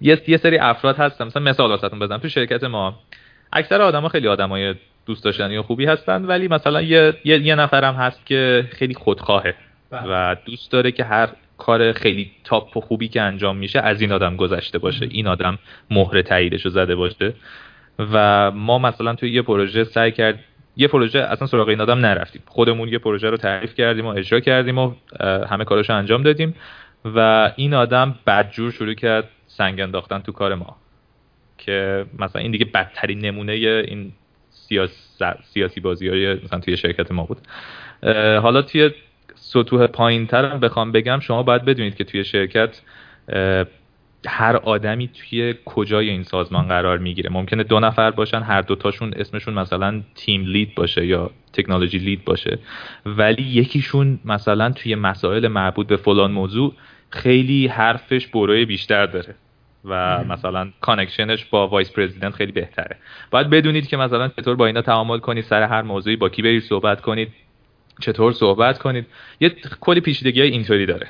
یه یه سری افراد هستن. مثلا مثال واسهتون بزنم. تو شرکت ما اکثر آدما خیلی آدمای دوست داشتنی و خوبی هستن ولی مثلا یه, یه،, یه نفرم هست که خیلی خودخواهه بله. و دوست داره که هر کار خیلی تاپ و خوبی که انجام میشه از این آدم گذشته باشه. این آدم مهر تاییدش رو زده باشه. و ما مثلا توی یه پروژه سعی کرد یه پروژه اصلا سراغ این آدم نرفتیم. خودمون یه پروژه رو تعریف کردیم و اجرا کردیم و همه کاراشو انجام دادیم و این آدم بدجور شروع کرد سنگ انداختن تو کار ما. که مثلا این دیگه بدترین نمونه این سیاس... سیاسی بازی های مثلا توی شرکت ما بود. حالا توی سطوح پایین تر بخوام بگم شما باید بدونید که توی شرکت هر آدمی توی کجای این سازمان قرار می‌گیره. ممکنه دو نفر باشن هر دوتاشون اسمشون مثلا تیم لید باشه یا تکنولوژی لید باشه. ولی یکیشون مثلا توی مسائل مربوط به فلان موضوع خیلی حرفش برو بیشتر داره و مثلا connectionش با vice president خیلی بهتره. باید بدونید که مثلا چطور با اینا تعامل کنید سر هر موضوعی با کی برید صحبت کنید چطور صحبت کنید. یه کلی پیچیدگی های اینطوری داره.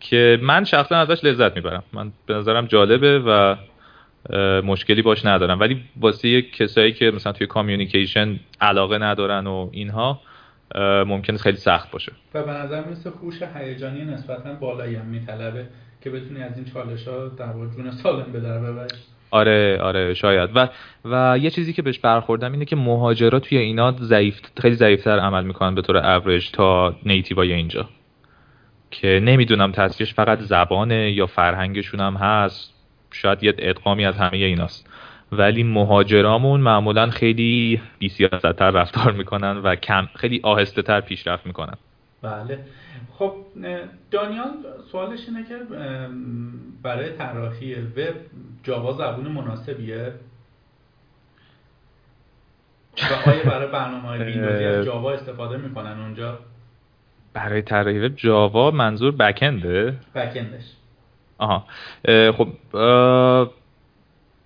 که من شخصا ازش لذت می‌برم. من به نظرم جالبه و مشکلی باش ندارم. ولی واسه کسایی که مثلا توی communication علاقه ندارن و اینها ممکنه خیلی سخت باشه. و به نظر مثل خوش هیجانی نسبتا بالایی هم میطلبه که بتونی از این چالش ها در جون سالم به در ببری. آره آره شاید. و و یه چیزی که بهش برخوردم اینه که مهاجرا توی اینا ضعیف خیلی ضعیفتر عمل می‌کنن به طور اوریج تا نیتیوای اینجا. که نمی‌دونم تاثیرش فقط زبانه یا فرهنگشون هم هست. شاید یه ادغامی از همه ایناست. ولی مهاجرامون معمولا خیلی بیسیاستتر رفتار می‌کنن و کم خیلی آهسته تر پیشرفت می‌کنن. بله. خب دانیال سوالش اینه که برای طراحی وب جاوا زبون مناسبیه؟ و آیا برای برنامه های ویندوزی از جاوا استفاده می‌کنن اونجا؟ برای طراحی وب جاوا منظور بکنده بکندش آها. خب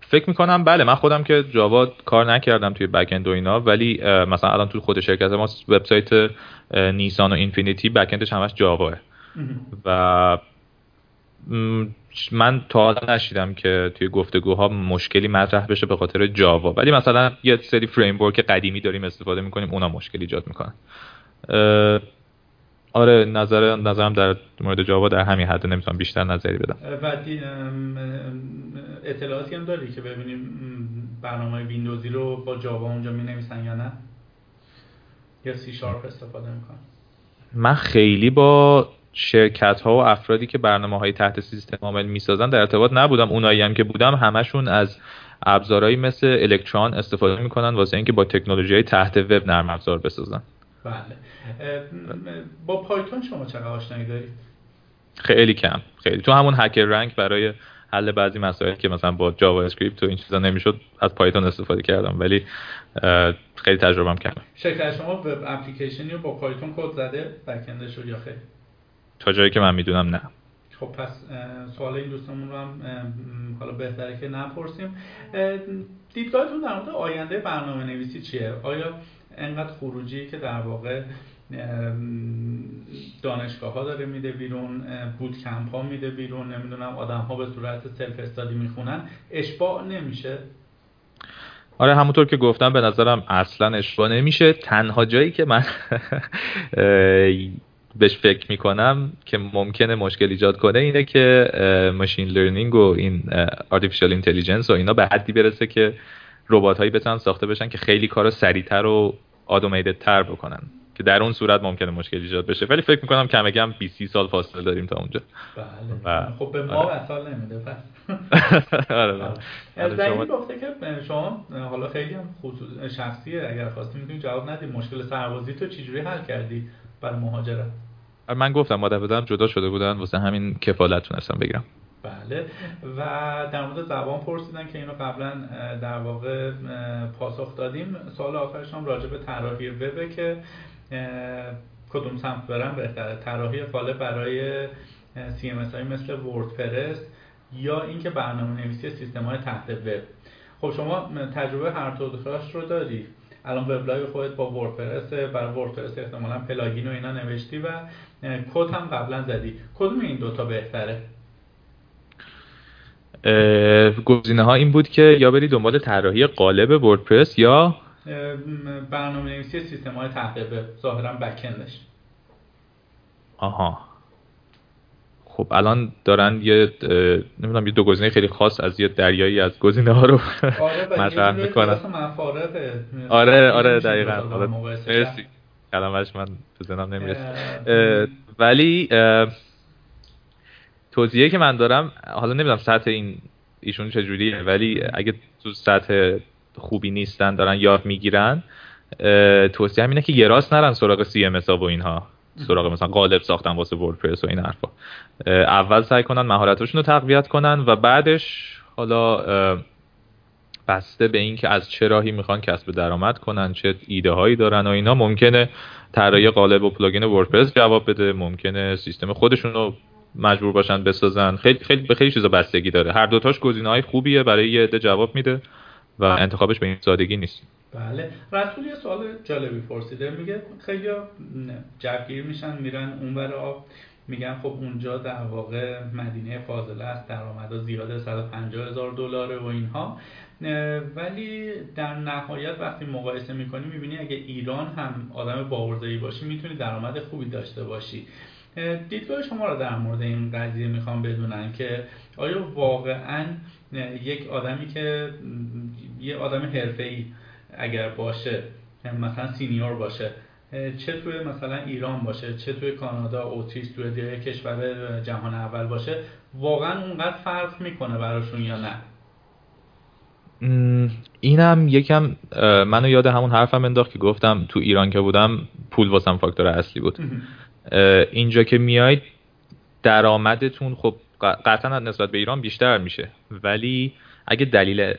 فکر می‌کنم بله من خودم که جاوا کار نکردم توی بکند و اینا ولی مثلا الان توی خود شرکت ما وبسایت نیسان و اینفینیتی بکندش همش جاواه و من تا حالا نشیدم که توی گفتگوها مشکلی مطرح بشه به خاطر جاوا. ولی مثلا یه سری فریم قدیمی داریم استفاده می‌کنیم اونا مشکل ایجاد می‌کنن. آره نظر نظرم در مورد جاوا در همین حد نمی‌تونم بیشتر نظری بدم. و اطلاعاتی هم داری که ببینیم برنامه ویندوزی رو با جاوا اونجا می نویسن یا نه؟ یا سی شارپ استفاده می‌کنن؟ من خیلی با شرکت ها و افرادی که برنامه های تحت سیستم عامل می‌سازن در ارتباط نبودم. اونایی هم که بودم همشون از ابزارهایی مثل الکترون استفاده می‌کنن واسه اینکه با تکنولوژی های تحت وب نرم افزار بسازن. بله. با پایتون شما چقدر آشنایی دارید؟ خیلی کم خیلی. تو همون HackerRank برای حل بعضی مسائل که مثلا با JavaScript و این چیزا نمی‌شد از پایتون استفاده کردم. ولی خیلی تجربه کمه شرکت شما web applicationی رو با پایتون کد زده back-endش یا خیر تا جایی که من می‌دونم نه. خب پس سوال این دوستمون رو هم حالا بهتره که نپرسیم. دیدگاهتون در مورد آینده برنامه نویسی چیه؟ آیا انقدر خروجی که در واقع دانشگاه ها داره میده بیرون bootcamp ها میده بیرون نمی‌دونم آدم ها به صورت self-study می‌خونن. اشباع نمیشه. آره همونطور که گفتم به نظرم اصلا اشباع نمیشه. تنها جایی که من بهش فکر می‌کنم که ممکنه مشکل ایجاد کنه اینه که machine learning و این artificial intelligence و اینا به حدی برسه که ربات هایی بتونن ساخته بشن که خیلی کار سریعتر و automated تر بکنن. که در اون صورت ممکنه مشکل ایجاد بشه. ولی فکر می‌کنم کم کم 20 سال فاصله داریم تا اونجا. بله. خب به ما آره. سال نمیده پس. آره شما گفته که شما حالا خیلی هم خصوص شخصیه. اگر خواستی می‌تونی جواب ندی مشکل سربازی تو چجوری حل کردی برای مهاجرت؟ من گفتم مادر بدم جدا شده بودن واسه همین کفالت تونستم بگیرم. بله. و در مورد زبان پرسیدن که اینو قبلا در واقع پاسخ دادیم. سوال آخرش هم راجع به طراحی وبه که کدوم سمت برم بهتره؟ طراحی قالب برای CMS های مثل WordPress یا اینکه برنامه نویسی سیستم های تحت وب. خب شما تجربه هر دوتاش رو داری. الان وبلاگ خودت با WordPress برای WordPress احتمالا plugin و اینا نوشتی و کد هم قبلا زدی. کدوم این دوتا بهتره؟ گزینه ها این بود که یا بری دنبال طراحی قالب WordPress یا برنامه نویسی سیستم های تحت وب ظاهرا بکندش آها. خب الان دارن یه نمی‌دونم یه دو گزینه خیلی خاص از یه دریایی از گزینه ها رو آره مطرح می‌کنن. آره آره دقیقاً. مرسی. کلمش من تو ذهنم نمی‌رسه. ولی توضیحی که من دارم حالا نمی‌دونم سطح این ایشون چجوریه ولی اگه تو سطح خوبی نیستن دارن یاد می‌گیرن توصیه اینه که یه راست نرن سراغ CMS و اینها. سراغ مثلا قالب ساختن واسه WordPress و این حرفا. اول سعی کنن مهارتاشون رو تقویت کنن و بعدش حالا بسته به اینکه از چه راهی می‌خوان کسب درآمد کنن چه ایده هایی دارن و اینا ممکنه طراحی قالب و plugin WordPress جواب بده ممکنه سیستم خودشون رو مجبور باشن بسازن. خیلی خیلی به خیلی چیزا بستگی داره. هر دوتاش راه های خوبیه برای یه عده جواب میده و انتخابش به این سادگی نیست. بله. رسول یه سوال جالبی پرسیده. میگه خیلی جوگیر میشن میرن اونور آب. میگن خب اونجا در واقع مدینه فاضله است درآمدها زیاده 150 هزار دلاره و اینها. ولی در نهایت وقتی مقایسه می‌کنی می‌بینی اگه ایران هم آدم باورزایی باشی می‌تونی درآمد خوبی داشته باشی. دیدگاه شما رو در مورد این قضیه می‌خوام بدونم که آیا واقعا یک آدمی که یه آدم حرفه‌ای اگر باشه مثلا سینیور باشه چه توی مثلا ایران باشه چه توی کانادا اوتیس توی دیگه کشور جهان اول باشه واقعا اونقدر فرق می‌کنه براشون یا نه؟ اینم یکم منو یاد همون حرفم انداخت که گفتم تو ایران که بودم پول واسم فاکتور اصلی بود. اینجا که میاید درآمدتون خب قطعا نسبت به ایران بیشتر میشه. ولی اگه دلیل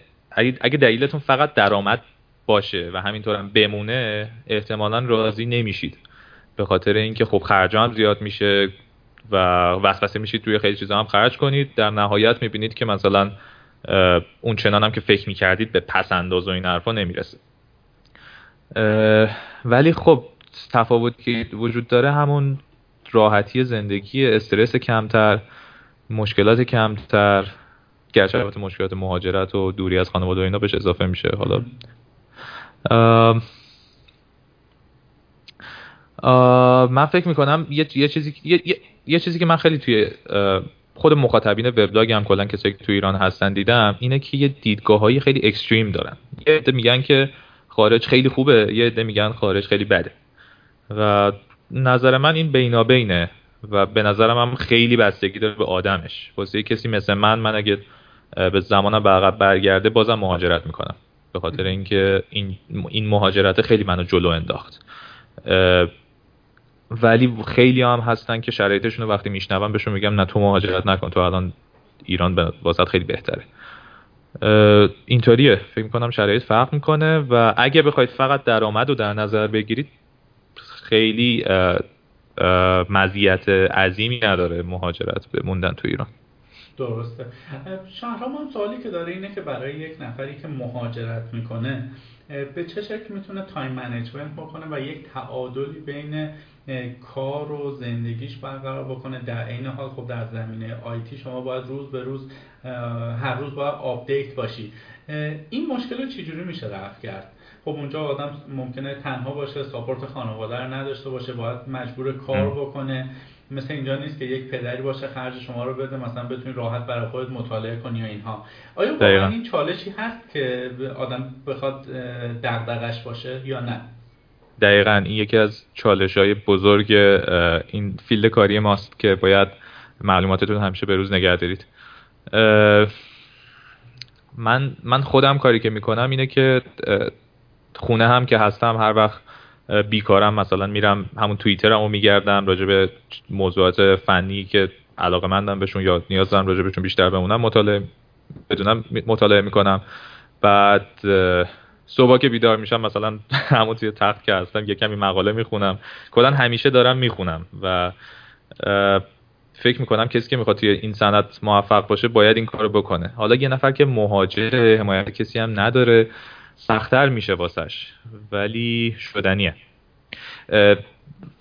اگه دلیلتون فقط درآمد باشه و همینطور هم بمونه احتمالا راضی نمیشید. به خاطر اینکه خب خرج هم زیاد میشه و وسوسه میشید توی خیلی چیزا هم خرج کنید. در نهایت می‌بینید که مثلا اون چنان هم که فکر می‌کردید به پس انداز و این حرفا نمی‌رسه. ولی خب تفاوتی که وجود داره همون راحتی زندگی استرس کمتر مشکلات کمتر گرچه مشکلات مهاجرت و دوری از خانواده و اینا بهش اضافه میشه. حالا من فکر می‌کنم یه, یه چیزی یه, یه چیزی که من خیلی توی خود مخاطبین وبلاگ هم کلا کسایی که تو ایران هستن دیدم اینه که یه دیدگاه های خیلی اکستریم دارن. یه عده میگن که خارج خیلی خوبه یه عده میگن خارج خیلی بده. و نظر من این بینابینه و به نظرم هم خیلی بستگی داره به آدمش. واسه کسی مثل من من اگه به زمانم به عقب برگرده بازم مهاجرت می‌کنم. به خاطر اینکه این این مهاجرت خیلی منو جلو انداخت. ولی خیلی هم هستن که شرایطشون رو وقتی میشنون بهشون میگم نه تو مهاجرت نکن تو الان ایران واست خیلی بهتره. اینطوریه. فکر می‌کنم شرایط فرق می‌کنه و اگه بخواید فقط درآمد رو در نظر بگیرید خیلی مزیت عظیمی نداره مهاجرت به موندن تو ایران. درسته. شهرام هم سوالی که داره اینه که برای یک نفری که مهاجرت می‌کنه به چه شکل می‌تونه time management بکنه و یک تعادلی بین کار و زندگیش برقرار بکنه؟ در عین حال خب در زمینه IT شما باید روز به روز هر روز باید update باشی. این مشکل رو چجوری میشه رفع کرد؟ خب اونجا آدم ممکنه تنها باشه support خانواده رو نداشته باشه باید مجبور کار بکنه. مثل اینجا نیست که یک پدری باشه خرج شما رو بده مثلا بتونی راحت برای خودت مطالعه کنی و اینها. آیا واقعا این چالشی هست که آدم بخواد دغدغش باشه یا نه؟ دقیقا. این یکی از چالش های بزرگ این فیلد کاری ماست که باید معلوماتتون همیشه به روز نگه دارید. من من خودم کاری که می‌کنم اینه که خونه هم که هستم هر وقت بیکارم مثلا میرم همون توییترمو میگردم راجع به موضوعات فنی که علاقه مندم بهشون یا نیاز دارم راجع بهشون بیشتر بمونم مطالعه بدونم مطالعه می‌کنم. بعد صبح که بیدار میشم مثلا همون توی تخت که هستم یه کمی مقاله می‌خونم. کلا همیشه دارم می‌خونم و فکر می‌کنم کسی که می‌خواد توی این صنعت موفق باشه باید این کارو بکنه. حالا یه نفر که مهاجر حمایت کسی هم نداره سختتر میشه واسش. ولی شدنیه.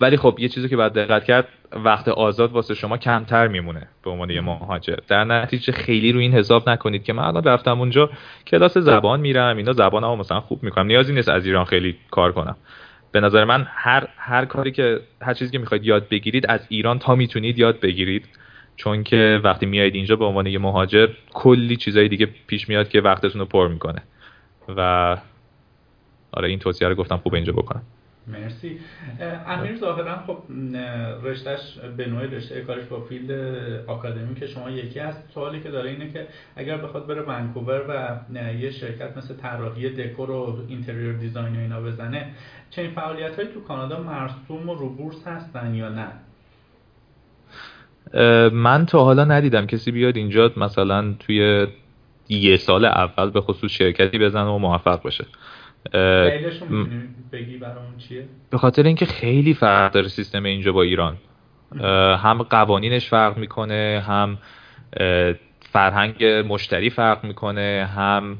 ولی خب یه چیزی که باید دقت کرد وقت آزاد واسه شما کمتر میمونه به عنوان یه مهاجر. در نتیجه خیلی رو این حساب نکنید که من الان رفتم اونجا کلاس زبان میرم اینا زبان ها مثلا خوب می‌کنم. نیازی نیست از ایران خیلی کار کنم. به نظر من هر هر کاری که هر چیزی که می‌خواید یاد بگیرید از ایران تا می‌تونید یاد بگیرید. چون که وقتی میایید اینجا به عنوان یه مهاجر کلی چیزای دیگه پیش میاد که وقتتون رو پر می‌کنه. و آره این توصیه رو گفتم خوب اینجا بکنم. مرسی. امیر ظاهرا خب رشتهش به نوعی رشته کارش با فیلد آکادمی که شما یکی از سوالی که داره اینه که اگر بخواد بره ونکوور و یه شرکت مثل طراحی دکور و اینتریور دیزاین و اینا بزنه چه این فعالیت های تو کانادا مرسوم و روبورس هستن یا نه؟ من تا حالا ندیدم. کسی بیاد اینجا مثلا توی یه سال اول به خصوص شرکتی بزنه و موفق بشه بگی برامون چیه؟ به خاطر اینکه خیلی فرق داره سیستم اینجا با ایران. هم قوانینش فرق می‌کنه هم فرهنگ مشتری فرق می‌کنه هم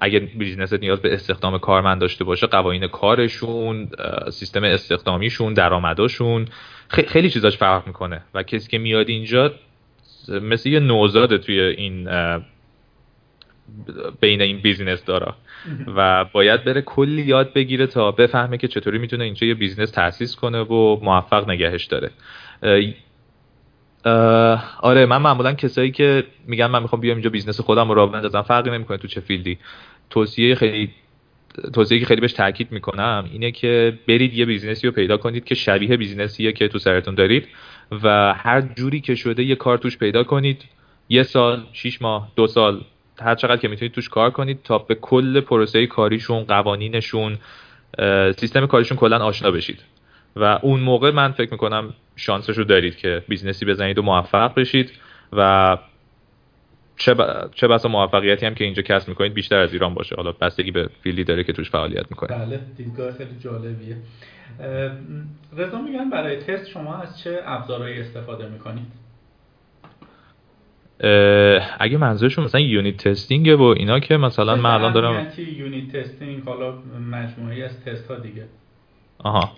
اگه business نیاز به استخدام کارمند داشته باشه قوانین کارشون سیستم استخدامیشون درآمداشون خیلی چیزاش فرق می‌کنه. و کسی که میاد اینجا مثل یه نوزاده توی این بین این business دارا. و باید بره کلی یاد بگیره تا بفهمه که چطوری می‌تونه اینجا یه business تاسیس کنه و موفق نگهش داره. آره من معمولا کسایی که میگن من می‌خوام بیام اینجا business خودم رو راه بندازم فرقی نمی‌کنه تو چه field ی. توصیه خیلی توصیه که خیلی بهش تاکید می‌کنم اینه که برید یه business ی رو پیدا کنید که شبیه business یه که تو سرتون دارید و هر جوری که شده یه کار توش پیدا کنید. یه سال شیش ماه دو سال هر چقدر که می‌تونید توش کار کنید تا به کل پروسه کاریشون قوانینشون سیستم کاریشون کلا آشنا بشید. و اون موقع من فکر می‌کنم شانسش رو دارید که business ی بزنید و موفق بشید و چه, چه بسا موفقیتی هم که اینجا کسب می‌کنید بیشتر از ایران باشه. حالا بستگی به field ی داره که توش فعالیت می‌کنید بله دیدگاه خیلی جالبیه. رضا میگن برای تست شما از چه ابزارهایی استفاده می‌کنید؟ اگه منظورشون مثلا unit testing و اینا که مثلا من الان دارم unit testing حالا مجموعی از تست ها دیگه. آها.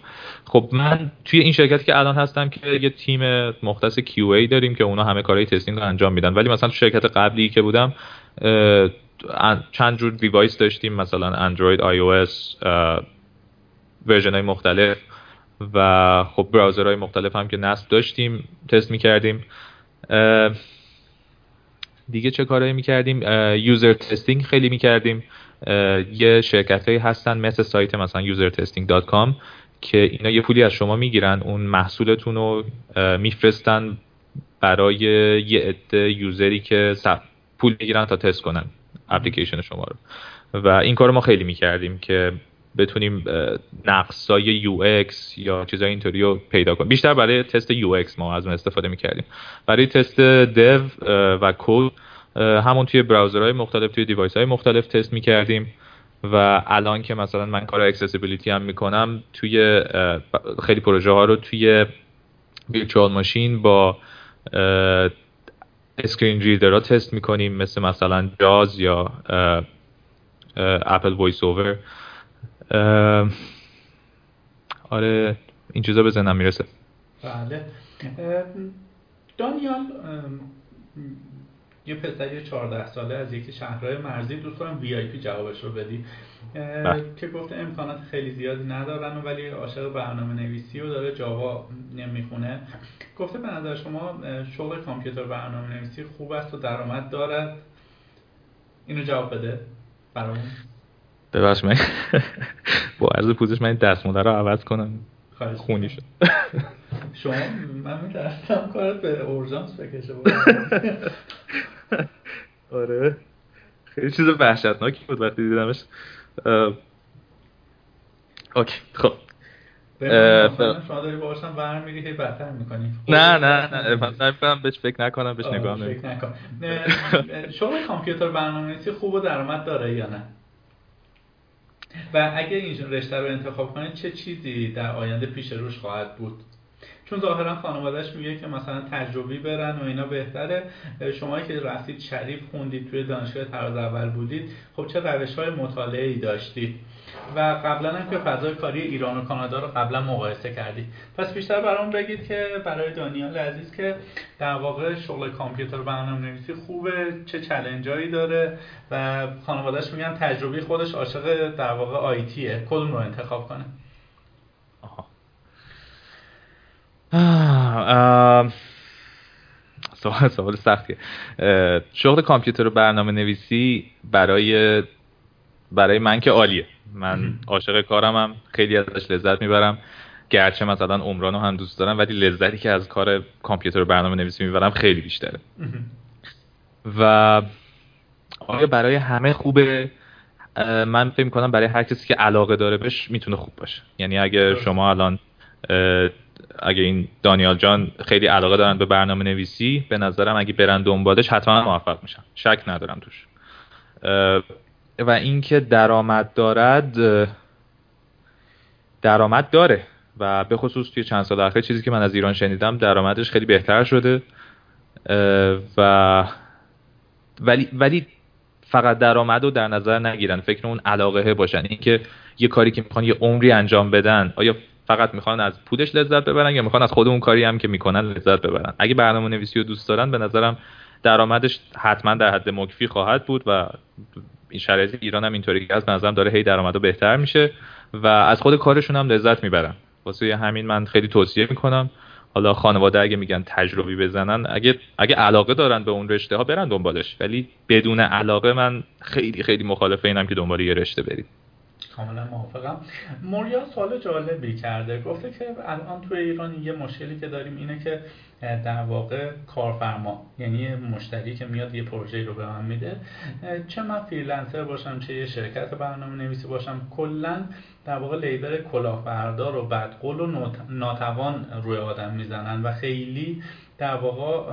خب من توی این شرکتی که الان هستم که یه تیم مختص QA داریم که اونا همه کارهای testing رو انجام میدن. ولی مثلا تو شرکت قبلی که بودم چند جور device داشتیم. مثلا Android iOS version های مختلف و خب browser های مختلف هم که نصب داشتیم تست می‌کردیم. دیگه چه کارهایی می‌کردیم؟ user testing خیلی می‌کردیم. یه شرکت هایی هستن مثل سایت مثلا usertesting.com که اینا یه پولی از شما می‌گیرن اون محصولتون رو میفرستن برای یه عده user ی که پول می‌گیرن تا تست کنن اپلیکیشن شما رو. و این کار ما خیلی می‌کردیم که بتونیم نقصای UI یا چیزای اینطوری رو پیدا کنیم. بیشتر برای تست UI ما از اون استفاده می‌کردیم. برای تست dev و کد همون توی browser های مختلف توی device های مختلف تست می‌کردیم. و الان که مثلا من کار accessibility هم می‌کنم توی خیلی پروژه ها رو توی virtual machine با screen reader تست می‌کنیم مثل مثلا JAWS یا Apple VoiceOver. آره این چیزا به ذهنم می‌رسه. بله. دانیال یه پسری 14 ساله از یکی شهرهای مرزی دوست دارم وی آی پی جوابش رو بدی. بله. که گفته امکانات خیلی زیادی ندارن ولی عاشق برنامه نویسی و داره جاوا نمی‌خونه. گفته به نظر شما شغل کامپیوتر برنامه نویسی خوب است و درآمد دارد؟ اینو جواب بده برامون. ببخش من. با عرض پوزش من دستمونه رو عوض کنم. خونی شد. شما من میترستم کارت به اورژانس بکشه. آره. خیلی چیز وحشتناکی بود وقتی دیدمش. اوکی خب. شما داری باشم برمیری هی بدتر می‌کنی. نه نه نه. من بهش فکر نکنم بهش نگاه نکنم شما کامپیوتر برنامه‌نویسی خوب و درآمد داره یا نه؟ و اگه این رشته رو انتخاب کنید چه چیزی در آینده پیش روش خواهد بود؟ چون ظاهرا خانوادهش میگه که مثلا تجربی برن و اینا بهتره. شما که رفتید شریف خوندید توی دانشگاه تراز اول بودید خب چه روش های مطالعه ای داشتید؟ و قبلا هم که فضای کاری ایران و کانادا رو قبلا مقایسه کردید پس بیشتر برام بگید که برای دانیال عزیز که در واقع شغل کامپیوتر برنامه نویسی خوبه چه چلنجایی داره و خانوادهش میگن تجربی خودش عاشق در واقع آیتیه کدوم رو انتخاب کنه؟ سوال سوال سختیه. شغل کامپیوتر و برنامه نویسی برای برای من که عالیه. من عاشق کارم هم. خیلی ازش لذت می‌برم. گرچه مثلا عمرانو هم دوست دارم ولی لذتی که از کار کامپیوتر و برنامه نویسی می‌برم خیلی بیشتره. و آیا برای همه خوبه؟ من فکر می‌کنم برای هر کسی که علاقه داره بهش می‌تونه خوب باشه. یعنی اگه شما الان اگه این دانیال جان خیلی علاقه دارن به برنامه نویسی به نظرم اگه برن دنبالش حتما موفق میشن. شک ندارم توش. و اینکه درآمد دارد درآمد داره. و به خصوص توی چند سال اخیر چیزی که من از ایران شنیدم درآمدش خیلی بهتر شده. و ولی ولی فقط درآمد رو در نظر نگیرن. فکر اون علاقه باشن. اینکه یه کاری که می‌خوان یه عمری انجام بدن آیا فقط می‌خوان از پولش لذت ببرن یا می‌خوان از خود اون کاری هم که می‌کنن لذت ببرن؟ اگه برنامه نویسی رو دوست دارن به نظرم درآمدش حتما در حد مکفی خواهد بود و این شرایط ایران هم اینطوری که از نظرم داره هی درآمدو بهتر میشه و از خود کارشون هم لذت می‌برن. واسه همین من خیلی توصیه می‌کنم. حالا خانواده اگه میگن تجربی بزنن اگه اگه علاقه دارن به اون رشته ها برن دنبالش. ولی بدون علاقه من خیلی خیلی مخالف اینم که دنبال یه رشته برید. کاملا موافقم. موریا سوال جالبی کرده. گفته که الان توی ایران یه مشکلی که داریم اینه که در واقع کارفرما یعنی مشتری که میاد یه پروژه رو به من میده. چه من فریلنسر باشم چه یه شرکت برنامه نویسی باشم کلا در واقع لیبل کلاهبردار و بدقول و ناتوان روی آدم می‌زنن و خیلی در واقع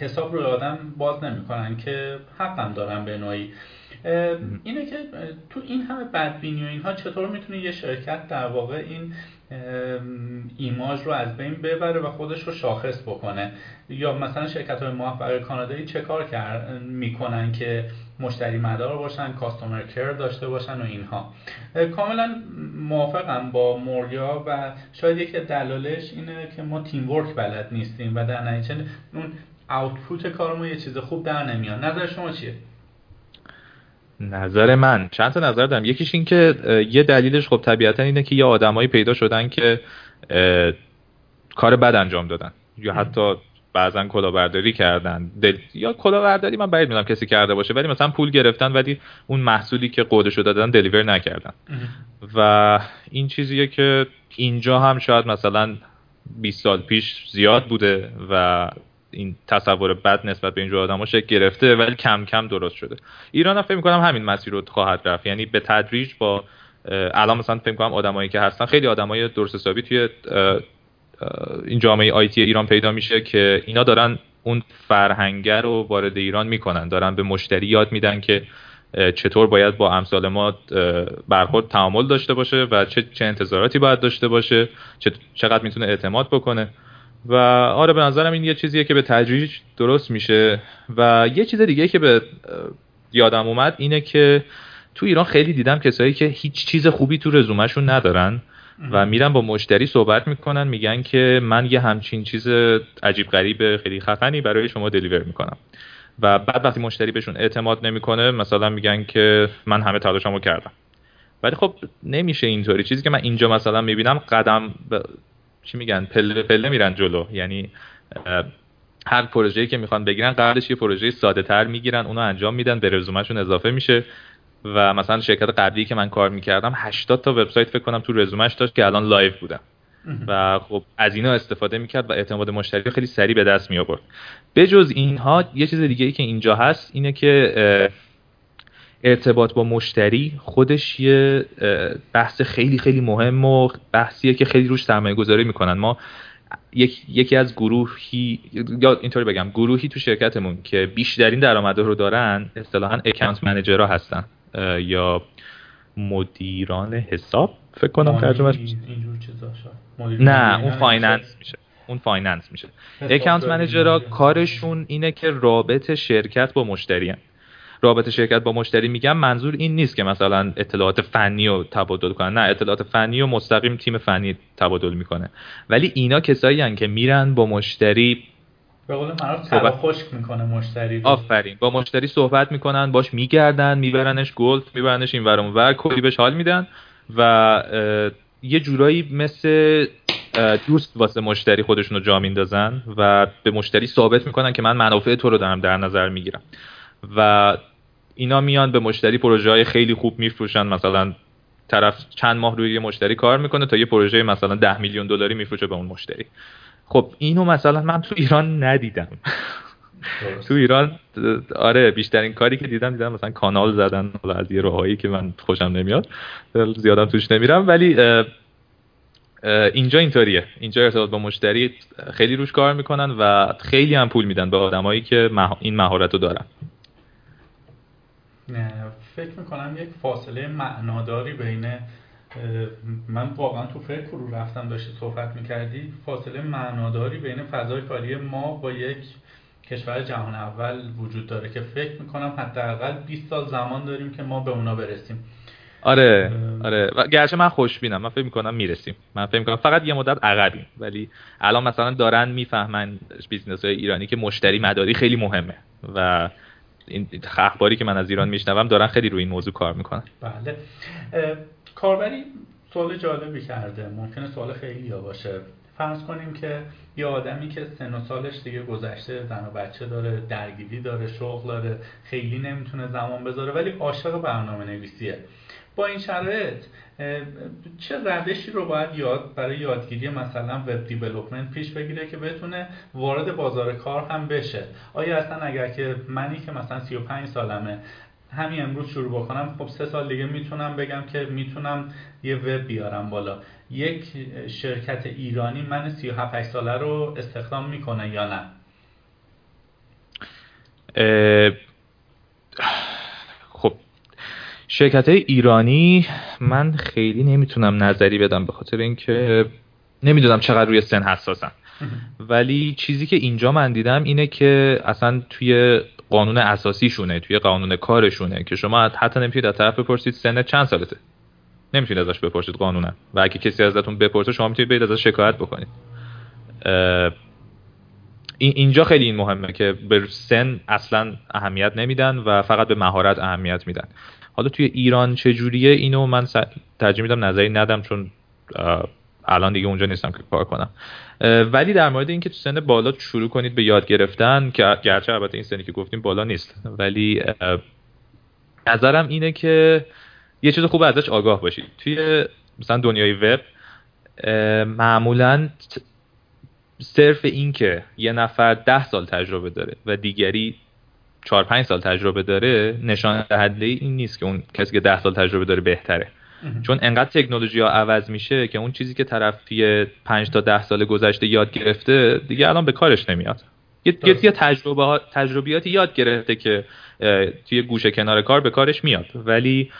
حساب روی آدم باز نمی‌کنن که حقم دارن به نوعی. اینه که تو این همه بدبینی و اینها چطور می‌تونه یه شرکت در واقع این ایماج رو از بین ببره و خودش رو شاخص بکنه؟ یا مثلا شرکت های موفق کانادایی چه کار می‌کنن که مشتری مدار باشن کاستومر کر داشته باشن و اینها؟ کاملا موافقم با موریا و شاید یکی دلالش اینه که ما تیم ورک بلد نیستیم و در نتیجه اون آوتپوت کارمون یه چیز خوب در نمیاد. نظر شما چیه؟ نظر من. چند تا نظر دارم. یکیش این که یه دلیلش خب طبیعتا اینه که یه آدمایی پیدا شدن که کار بد انجام دادن. یا حتی بعضا کلاهبرداری کردن. دل... یا کلاهبرداری من بعید می‌دونم کسی کرده باشه ولی مثلا پول گرفتن ولی اون محصولی که قولش دادن دلیور نکردن. و این چیزیه که اینجا هم شاید مثلا 20 سال پیش زیاد بوده و این تصور بد نسبت به اینجور آدم شکل گرفته ولی کم کم درست شده. ایران هم فکر می‌کنم همین مسیر رو خواهد رفت. یعنی به تدریج با الان مثلا فکر می‌کنم آدمایی که هستن خیلی آدمای درست حسابی توی این جامعه آیتی ایران پیدا میشه که اینا دارن اون فرهنگر رو وارد ایران می‌کنن. دارن به مشتری یاد میدن که چطور باید با امثال ما برخورد تعامل داشته باشه و چه, چه انتظاراتی باید داشته باشه چقدر می‌تونه اعتماد بکنه. و آره به نظرم این یه چیزیه که به تدریج درست میشه. و یه چیز دیگه که به یادم اومد اینه که تو ایران خیلی دیدم کسایی که هیچ چیز خوبی تو رزومهشون ندارن و میرن با مشتری صحبت می‌کنن میگن که من یه همچین چیز عجیب غریب خیلی خفنی برای شما دلیور می‌کنم. و بعد وقتی مشتری بهشون اعتماد نمی‌کنه مثلا میگن که من همه تلاشمو کردم. ولی خب نمیشه اینطوری. چیزی که من اینجا مثلا می‌بینم قدم چی میگن پله پله میرن جلو. یعنی هر پروژه‌ای که می‌خوان بگیرن قبلش یه پروژه ساده تر می‌گیرن اونو انجام میدن به رزومهشون اضافه میشه. و مثلا شرکت قبلی که من کار می‌کردم 80 تا وبسایت فکر کنم تو رزومش داشت که الان live بودن. و خب از اینا استفاده می‌کرد و اعتماد مشتری خیلی سریع به دست می آورد بجز اینها یه چیز دیگه ای که اینجا هست اینه که ارتباط با مشتری خودش یه بحث خیلی خیلی مهم و بحثیه که خیلی روش سرمایه گذاری می‌کنن. ما یک، یکی از گروهی یا اینطوری بگم گروهی تو شرکتمون که بیشترین درآمده رو دارن اصطلاحا account manager ها هستن. یا مدیران حساب فکر کنم ترجمهش نه اون finance میشه. اون finance میشه. account manager ها کارشون اینه که رابط شرکت با مشتری رابطه شرکت با مشتری میگم منظور این نیست که مثلا اطلاعات فنی رو تبادل کنن. نه اطلاعات فنی و مستقیم تیم فنی تبادل می‌کنه. ولی اینا کسایی که میرن با مشتری به قول معروف خشک می‌کنه مشتری. آفرین. با مشتری صحبت می‌کنن باش میگردن میبرنش گلد میبرنش این ورم ور کلی بهش حال میدن و یه جورایی مثل دوست واسه مشتری خودشون رو جا میندازن و به مشتری ثابت می‌کنن که من منافع تو رو دارم در نظر می‌گیرم. و اینا میان به مشتری پروژه های خیلی خوب میفروشن. مثلا طرف چند ماه روی یه مشتری کار می‌کنه تا یه پروژه مثلا ده میلیون دلاری میفروشه به اون مشتری. خب اینو مثلا من تو ایران ندیدم. تو ایران آره بیشترین کاری که دیدم دیدم مثلا کانال زدن از یه راهایی که من خوشم نمیاد زیادم توش نمیرم. ولی اینجا اینطوریه. اینجا ارتباط با مشتری خیلی روش کار می‌کنن و خیلی هم پول میدن به آدمایی که این مهارت رو دارن. فکر می‌کنم یک فاصله معناداری بین من واقعا تو فکر رو رفتم داشتی صحبت می‌کردی. فاصله معناداری بین فضای کاری ما با یک کشور جهان اول وجود داره که فکر می‌کنم حداقل 20 سال زمان داریم که ما به اونا برسیم. آره آره. و گرچه من خوشبینم من فکر می‌کنم می‌رسیم. من فکر می‌کنم فقط یه مدت عقبیم. ولی الان مثلا دارن می‌فهمن business های ایرانی که مشتری مداری خیلی مهمه. و این اخباری که من از ایران میشنوم دارن خیلی روی این موضوع کار می‌کنن. بله. کاربری سوال جالبی کرده ممکنه سوال خیلی باشه. فرض کنیم که یه آدمی که سن و سالش دیگه گذشته زن و بچه داره درگیری داره شغل داره خیلی نمی‌تونه زمان بذاره ولی عاشق برنامه نویسیه با این شرایط چه روشی رو باید یاد برای یادگیری مثلا وب دیولپمنت پیش بگیره که بتونه وارد بازار کار هم بشه؟ آیا اصلا اگر که منی که مثلا 35 سالمه همین امروز شروع بکنم خب سه سال دیگه می‌تونم بگم که می‌تونم یه وب بیارم بالا. یک شرکت ایرانی من 37 ساله رو استخدام می‌کنه یا نه خب شرکت ایرانی من خیلی نمی‌تونم نظری بدم به خاطر اینکه نمی‌دونم چقدر روی سن حساسم ولی چیزی که اینجا من دیدم اینه که اصلا توی قانون اساسیشونه توی قانون کارشونه که شما حتی نمی‌تونید از طرف بپرسید سن چند سالته. نمی‌تونید ازش بپرسید قانونا و اگه کسی ازتون بپرسه شما می‌تونید برید ازش شکایت بکنید. اینجا خیلی این مهمه که به سن اصلا اهمیت نمیدن و فقط به مهارت اهمیت میدن. حالا توی ایران چجوریه؟ اینو من ترجیح میدم نظری ندم چون الان دیگه اونجا نیستم که کار کنم. ولی در مورد اینکه تو سن بالا شروع کنید به یاد گرفتن که گرچه البته این سنی که گفتیم بالا نیست ولی نظرم اینه که یه چیز خوب ازش آگاه باشید. توی مثلا دنیای وب معمولا صرف این که یه نفر ده سال تجربه داره و دیگری چهار پنج سال تجربه داره نشان دهنده این نیست که اون کسی که ده سال تجربه داره بهتره. چون انقدر تکنولوژی ها عوض میشه که اون چیزی که طرف توی 5 تا ده سال گذشته یاد گرفته دیگه الان به کارش نمیاد. یه یه تجربه تجربیاتی یاد گرفته که توی گوشه کنار کار به کارش میاد. ولی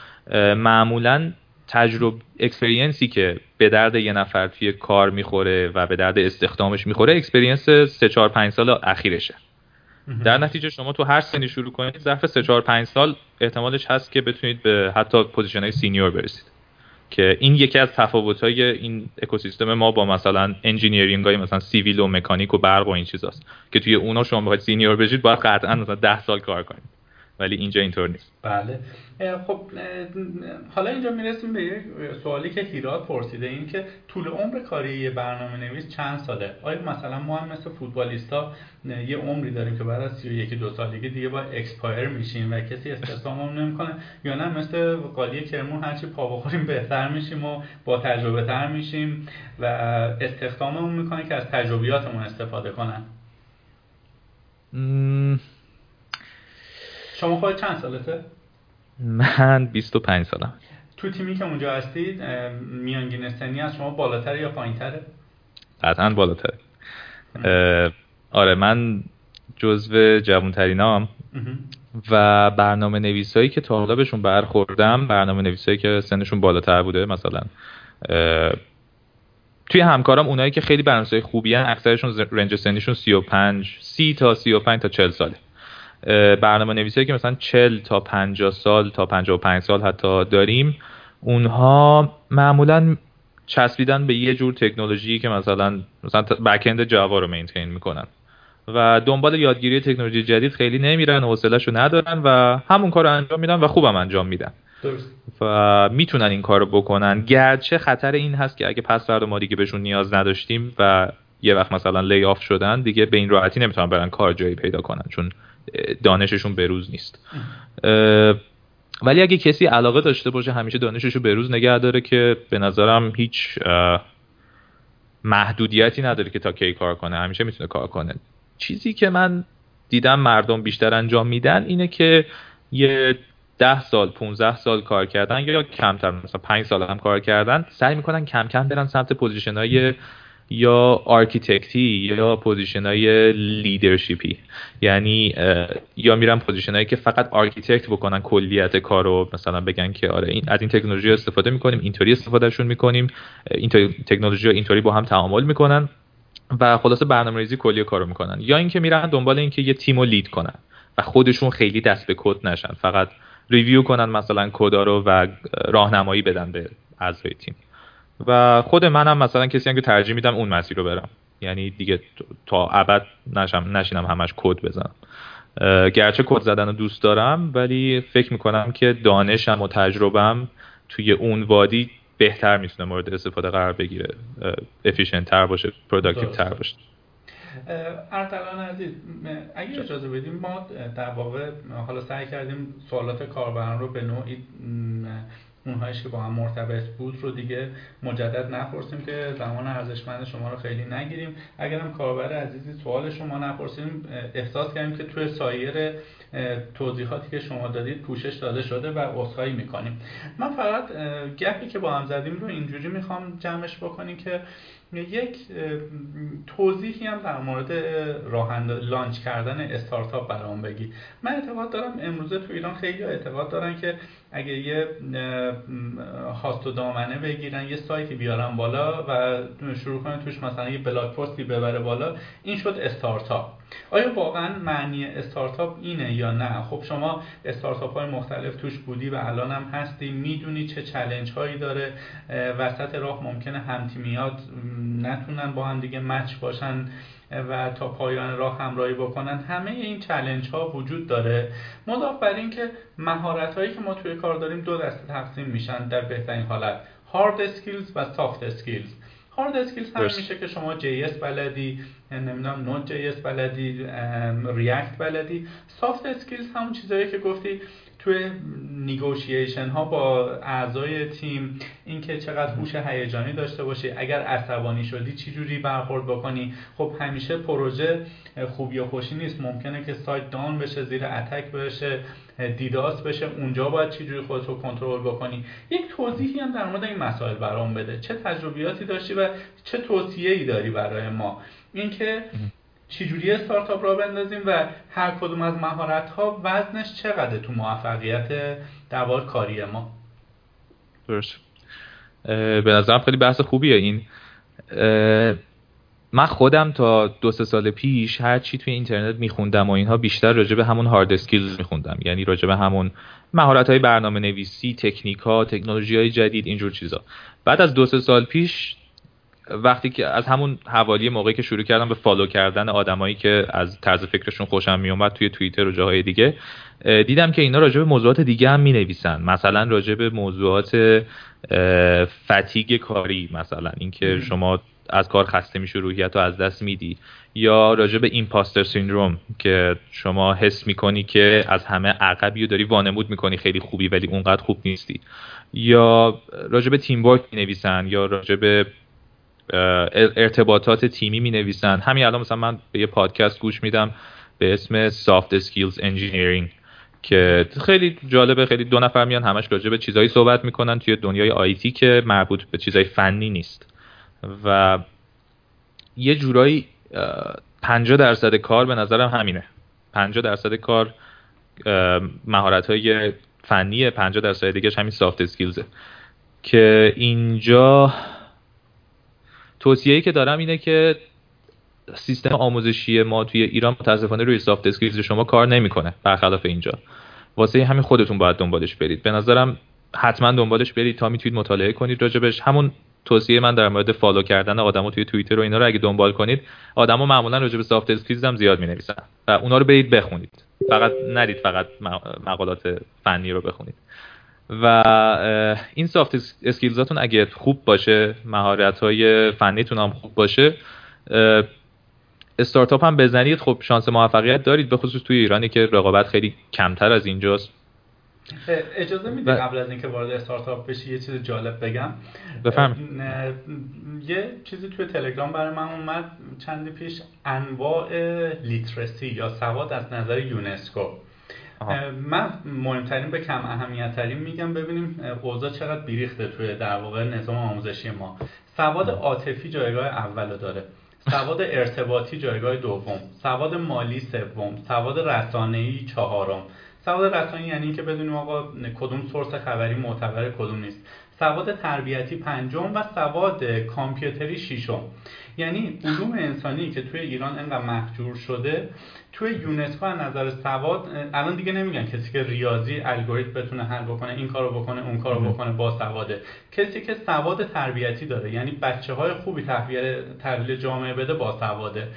معمولا تجربه experience ی که به درد یه نفر توی کار می‌خوره و به درد استخدامش می‌خوره experience 3 4 5 سال اخیرشه. در نتیجه شما تو هر سنی شروع کنید ظرف 3 4 5 سال احتمالش هست که بتونید به حتی position های senior برسید. که این یکی از تفاوت های این اکوسیستم ما با مثلا engineering های مثلا civil و مکانیک و برق و این چیزاست. که توی اونا شما بخواید senior بشید باید قطعا مثلا 10 سال کار کنید. ولی اینجا اینطور نیست. بله. خب حالا اینجا می‌رسیم به یک سوالی که هیراد پرسیده این که طول عمر کاری یه برنامه نویس چند ساله؟ آیا مثلا ما هم مثل فوتبالیستا یه عمری داریم که بعد از 31 دو سالگی دیگه با expire میشیم و کسی استخداممون نمی‌کنه؟ یا نه مثل قالی کرمون هرچی پا بخوریم بهتر میشیم و با تجربه تر میشیم و استخداممون می‌کنه که از تجربیاتمون استفاده کنن؟ شما خود چند سالته؟ من 25 سالم. تو تیمی که اونجا هستید میانگین سنی از شما بالاتره یا پایینتره؟ قطعا بالاتره. آره من جزو جوانترینام. و برنامه نویسایی که تا حالا بهشون برخوردم برنامه نویسایی که سنشون بالاتر بوده مثلا توی همکارم اونایی که خیلی برنامه‌نویسای خوبی هن اکثرشون رنج سنیشون 35 30 تا 35 تا 40 ساله. برنامه نویسی که مثلا 40 تا 50 سال تا 55 سال حتی داریم اونها معمولا چسبیدن به یه جور تکنولوژی که مثلا مثلا بکند جاوا رو مینتین می‌کنن. و دنبال یادگیری تکنولوژی جدید خیلی نمیرن حوصله‌شو ندارن و همون کار رو انجام میدن و خوبم انجام میدن. و می‌تونن این کار رو بکنن. گرچه خطر این هست که اگه پس فردا ما دیگه بهشون نیاز نداشتیم و یه وقت مثلا لی آف شدن دیگه به این راحتی نمی‌تونن برن کار جایی پیدا کنن. چون دانششون بروز نیست. ولی اگه کسی علاقه داشته باشه همیشه دانشش رو بروز نگه داره که به نظرم هیچ محدودیتی نداره که تا کی کار کنه. همیشه می‌تونه کار کنه. چیزی که من دیدم مردم بیشتر انجام میدن اینه که یه ده سال 15 سال کار کردن یا کمتر مثلا 5 سال هم کار کردن سعی می‌کنن کم کم برن سمت position های یا architect ی یا position های leadership ی. یعنی یا میرن position هایی که فقط architect بکنن کلیت کار رو. مثلا بگن که آره این از این تکنولوژی استفاده می‌کنیم اینطوری استفادهشون می‌کنیم این تکنولوژی اینطوری با هم تعامل می‌کنن و خلاصه برنامه ریزی کلی کارو می‌کنن. یا اینکه میرن دنبال اینکه یه تیم رو lead کنن و خودشون خیلی دست به کد نشن. فقط review کنن مثلا کدا رو و راهنمایی بدن به اعضای تیم. و خود منم مثلا کسی هم که ترجیح میدم اون مسیر رو برم. یعنی دیگه تا ابد نشم نشینم همش کد بزنم. گرچه کد زدن رو دوست دارم ولی فکر می‌کنم که دانشم و تجربم توی اون وادی بهتر می‌تونه مورد استفاده قرار بگیره. efficient تر باشه productive تر باشه. اردلان عزیز اگه اجازه بدیم ما در واقع حالا سعی کردیم سوالات کاربران رو به نوعی اونهایش که با هم مرتبط بود رو دیگه مجدد نپرسیم که زمان ارزشمند شما رو خیلی نگیریم. اگر هم کاربر عزیزی سوال شما نپرسیم احساس کردیم که توی سایر توضیحاتی که شما دادید پوشش داده شده و عذرخواهی می‌کنیم. من فقط گپی که با هم زدیم رو اینجوری می‌خوام جمعش بکنیم که یک توضیحی هم در مورد راه لانچ کردن استارتاپ برام بگی. من اعتقاد دارم امروزه تو ایران خیلی اعتقاد دارن که اگه یه هاست و دامنه بگیرن یه سایتی بیارن بالا و شروع کنن توش مثلا یه بلاک پستی ببره بالا این شد استارتاپ. آیا واقعا معنی استارتاپ اینه یا نه؟ خب شما استارتاپ های مختلف توش بودی و الان هم هستی می‌دونی چه challenge هایی داره وسط راه ممکنه همتیمیات نتونن با هم دیگه match باشن. و تا پایان راه همراهی بکنن همه این challenge ها وجود داره. مضاف بر این که مهارت هایی که ما توی کار داریم دو دسته تقسیم میشن در بهترین حالت. hard skills و soft skills hard skills هم میشه که شما JS بلدی نمی‌دونم Node JS بلدی React بلدی. soft skills همون چیزایی که گفتی. توی negotiation ها با اعضای تیم اینکه چقدر هوش هیجانی داشته باشی اگر عصبانی شدی چی جوری برخورد بکنی؟ خب همیشه پروژه خوبی و خوشی نیست. ممکنه که سایت down بشه زیر attack بشه DDoS بشه اونجا باید چی جوری خودت رو کنترل بکنی؟ یک توضیحی هم در مورد این مسائل برام بده. چه تجربیاتی داشتی و چه توصیه‌ای داری برای ما؟ اینکه چجوری استارتاپ را بندازیم و هر کدوم از مهارت ها وزنش چقدر تو موفقیت دوار کاری ما؟ درست. به نظرم خیلی بحث خوبیه این. من خودم تا دو سه سال پیش هر چی توی اینترنت میخوندم و اینها بیشتر راجع به همون هارد اسکیلز میخوندم. یعنی راجع به همون مهارت های برنامه نویسی تکنیک ها تکنولوژی جدید اینجور چیزا. بعد از دو سه سال پیش وقتی که از همون حوالی موقعی که شروع کردم به follow کردن آدمایی که از طرز فکرشون خوشم میومد توی توییتر و جاهای دیگه دیدم که اینا راجع به موضوعات دیگه هم می نویسن مثلا راجع به موضوعات fatigue کاری مثلا اینکه شما از کار خسته میشه روحیت رو از دست میدی. یا راجع به imposter syndrome که شما حس می‌کنی که از همه عقبی و داری وانمود می‌کنی خیلی خوبی ولی اونقدر خوب نیستی. یا راجع به تیم ورک می نویسن یا راجع به ارتباطات تیمی می نویسن همین الان مثلا من به یه پادکست گوش میدم به اسم Soft Skills Engineering که خیلی جالبه خیلی دو نفر میان همش راجع به چیزایی صحبت می‌کنن توی دنیای آیتی که مربوط به چیزای فنی نیست. و یه جورایی 50 درصد کار به نظرم همینه. 50 درصد کار مهارت های فنیه 50 درصد دیگه همین soft skills ه که اینجا توصیه‌ای که دارم اینه که سیستم آموزشی ما توی ایران متاسفانه روی soft skills شما کار نمی‌کنه برخلاف اینجا. واسه همین خودتون باید دنبالش برید. به نظرم حتما دنبالش برید تا می‌تونید مطالعه کنید راجبش. همون توصیه من در مورد follow کردن آدما توی توییتر و اینا رو اگه دنبال کنید آدما معمولا راجع به soft skills هم زیاد می‌نویسن. و اونا رو برید بخونید. فقط ندید فقط مقالات فنی رو بخونید. و این سافت اسکیلزاتون اگه خوب باشه مهارت های فنیتون هم خوب باشه استارتاپ هم بزنید. خب شانس موفقیت دارید به خصوص توی ایرانی که رقابت خیلی کمتر از اینجاست. اجازه میدی قبل از اینکه وارد استارتاپ بشی یه چیز جالب بگم؟ بفهم. یه چیزی توی تلگرام برای من اومد چندی پیش انواع لیترسی یا سواد از نظر یونسکو. من مهمترین به کم اهمیت ترین میگم ببینیم اوضاع چقدر بیریخته توی در واقع نظام آموزشی ما. سواد عاطفی جایگاه اول داره. سواد ارتباطی جایگاه دوم. سواد مالی سوم. سواد رسانه‌ای چهارم. سواد رسانه‌ای یعنی اینکه بدونیم آقا کدوم سورس خبری معتبر کدوم نیست. سواد تربیتی پنجم و سواد کامپیوتری ششم. یعنی علوم انسانی که توی ایران انقدر مهجور شده توی یونسکو از نظر سواد الان دیگه نمیگن کسی که ریاضی الگوریتم بتونه حل بکنه این کارو بکنه اون کارو بکنه با سواده. کسی که سواد تربیتی داره یعنی بچه های خوبی تحویل تحویل جامعه بده با سواده.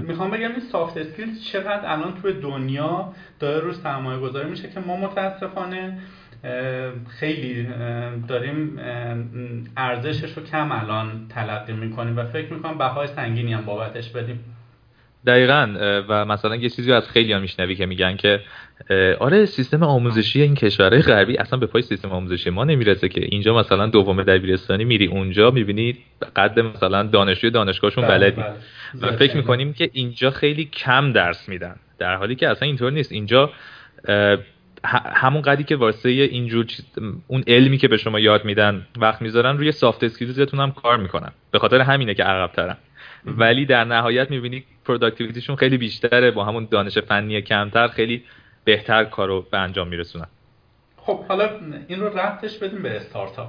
می‌خوام بگم این soft skills چقدر الان توی دنیا داره رو سرمایه گذاری میشه که ما متاسفانه خیلی داریم ارزشش رو کم الان تلقی می‌کنیم و فکر می‌کنم بهای سنگینی هم بابتش بدیم. دقیقا و مثلا یه چیزی از خیلی هم میشنوی که میگن که آره سیستم آموزشی این کشورهای غربی اصلا به پای سیستم آموزشی ما نمی‌رسه که اینجا مثلا دوم دبیرستانی میری اونجا می‌بینی قد مثلا دانشجوی دانشگاهشون بله، بلدی. بله. و فکر می‌کنیم که اینجا خیلی کم درس میدن در حالی که اصلا اینطور نیست. اینجا همون قدی که واسه اینجور اون علمی که به شما یاد میدن وقت می‌ذارن روی soft skills تون هم کار می‌کنن. به خاطر همینه که عقب ترن ولی در نهایت می‌بینی productivity شون خیلی بیشتره. با همون دانش فنی کمتر خیلی بهتر کارو به انجام میرسونن. خب حالا این رو ربطش بدیم به استارتاپ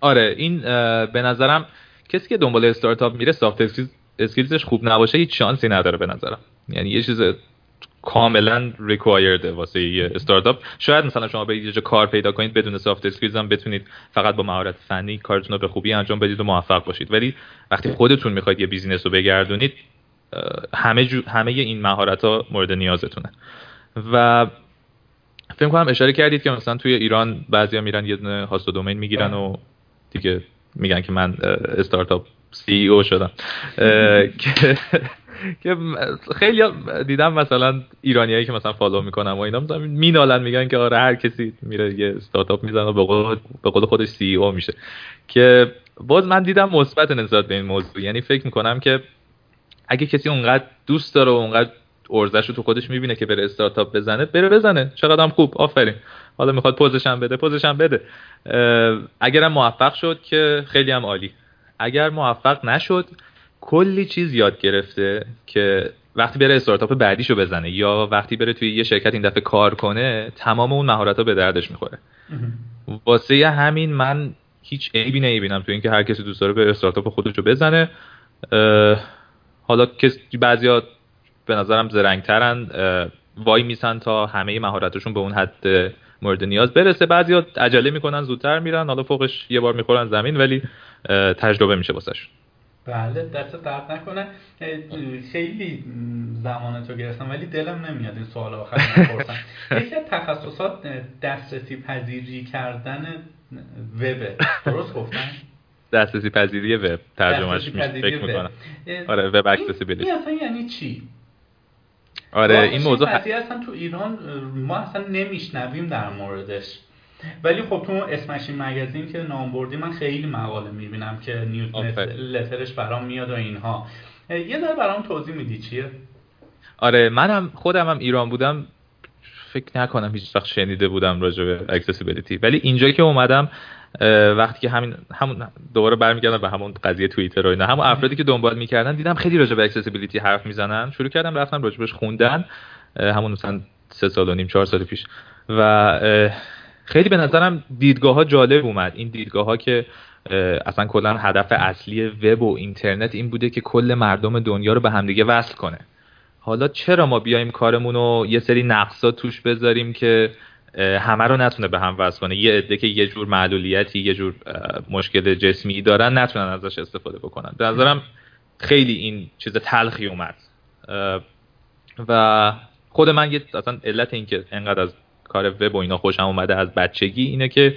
آره این به نظرم کسی که دنبال استارتاپ میره soft skills ش خوب نباشه هیچ شانسی نداره به نظرم. یعنی یه چیز کاملا required ه واسه یه استارتاپ شاید مثلا شما برید یه کار پیدا کنید بدون soft skills هم بتونید فقط با مهارت فنی کارتون رو به خوبی انجام بدید و موفق باشید. ولی وقتی خودتون می‌خواید یه business رو بگردونید همه جو، همه این مهارت ها مورد نیازتونه. و فکر کنم اشاره کردید که مثلا توی ایران بعضیا میرن یه دونه host domain می‌گیرن و دیگه میگن که من استارتاپ CEO شدم. که خیلی دیدم مثلا ایرانیایی که مثلا follow می‌کنم و اینا مینالن میگن که آره هر کسی میره یه استارتاپ می‌زنه و به قول خودش CEO میشه. که باز من دیدم مثبت نسبت به این موضوع. یعنی فکر می‌کنم که اگه کسی اونقدر دوست داره و اونقدر ارزش رو تو خودش می‌بینه که بره استارتاپ بزنه بره بزنه. چقدر هم خوب آفرین. حالا می‌خواد پزش هم بده پزش هم بده اگرم موفق شد که خیلی هم عالی. اگر موفق نشد کلی چیز یاد گرفته که وقتی بره استارتاپ بعدیشو بزنه یا وقتی بره توی یه شرکت این دفعه کار کنه تمام اون مهارت ها به دردش می‌خوره. واسه همین من هیچ عیبی نمی‌بینم تو اینکه هر کسی دوست داره به استارتاپ خودش رو بزنه. حالا کسی بعضیا به نظرم زرنگترن. وای میسن تا همه مهارتشون به اون حد مورد نیاز برسه. بعضیا عجله می‌کنن زودتر میرن حالا فوقش یه بار می‌خورن زمین ولی تجربه میشه واسهشون. بله دست درد نکنه. خیلی زمان تو گرفتم ولی دلم نمیاد این سوال آخر بپرسم. یکی از تخصصات دسترسی پذیری کردن وب. درست گفتم؟ دسترسی پذیری وب ترجمهش فکر می‌کنم. آره وب اکسسیبیلیتی این اصلا یعنی چی؟ آره این موضوع اصلا تو ایران ما اصلا نمیشنویم در موردش. ولی خب تو Smashing Magazine که نام بردی من خیلی مقاله می‌بینم که newsletter ش برام میاد و اینها. یه ذره برام توضیح میدی چیه؟ آره منم خودم هم ایران بودم فکر نکنم هیچ وقت شنیده بودم راجع به accessibility ولی اینجایی که اومدم وقتی که همین همون دوباره برمیگردم به همون قضیه توییتر و اینا همون افرادی که دنبال می‌کردن دیدم خیلی راجع به accessibility حرف می‌زنن. شروع کردم رفتم راجبش خوندن همون مثلا سه سال و نیم چهار سال پیش. و خیلی به نظرم دیدگاه ها جالب اومد. این دیدگاه ها که اصلا کلا هدف اصلی وب و اینترنت این بوده که کل مردم دنیا رو به همدیگه وصل کنه. حالا چرا ما بیایم کارمون رو یه سری نقصا توش بذاریم که همه رو نتونه به هم وصل کنه؟ یه عده که یه جور معلولیتی یه جور مشکل جسمی دارن نتونن ازش استفاده بکنن. به نظرم خیلی این چیز تلخی اومد. و خود من یه اصلا علت این که انقدر از کار وب و اینا خوشم اومده از بچگی اینه که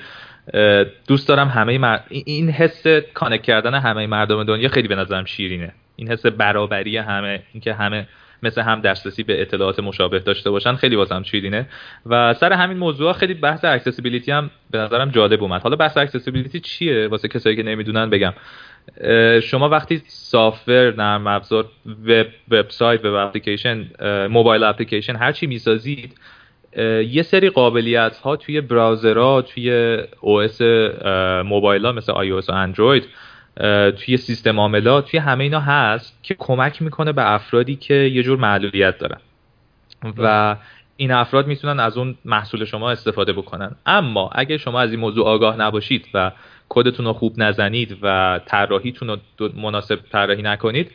دوست دارم همه این حس connect کردن همه مردم دنیا خیلی به نظرم شیرینه. این حس برابری همه اینکه همه مثل هم دسترسی به اطلاعات مشابه داشته باشن خیلی واسم شیرینه و سر همین موضوع خیلی بحث accessibility هم به نظرم جالب اومد. حالا بحث accessibility چیه؟ واسه کسایی که نمی‌دونن بگم. شما وقتی software نرم افزار وب وبسایت و اپلیکیشن mobile application هر چی می‌سازید یه سری قابلیت ها توی browser ها توی OS موبایل ها مثل iOS و اندروید توی سیستم عاملات توی همه اینا هست که کمک می‌کنه به افرادی که یه جور معلولیت دارن. و این افراد می‌تونن از اون محصول شما استفاده بکنن. اما اگه شما از این موضوع آگاه نباشید و کدتون رو خوب نزنید و طراحیتون رو مناسب طراحی نکنید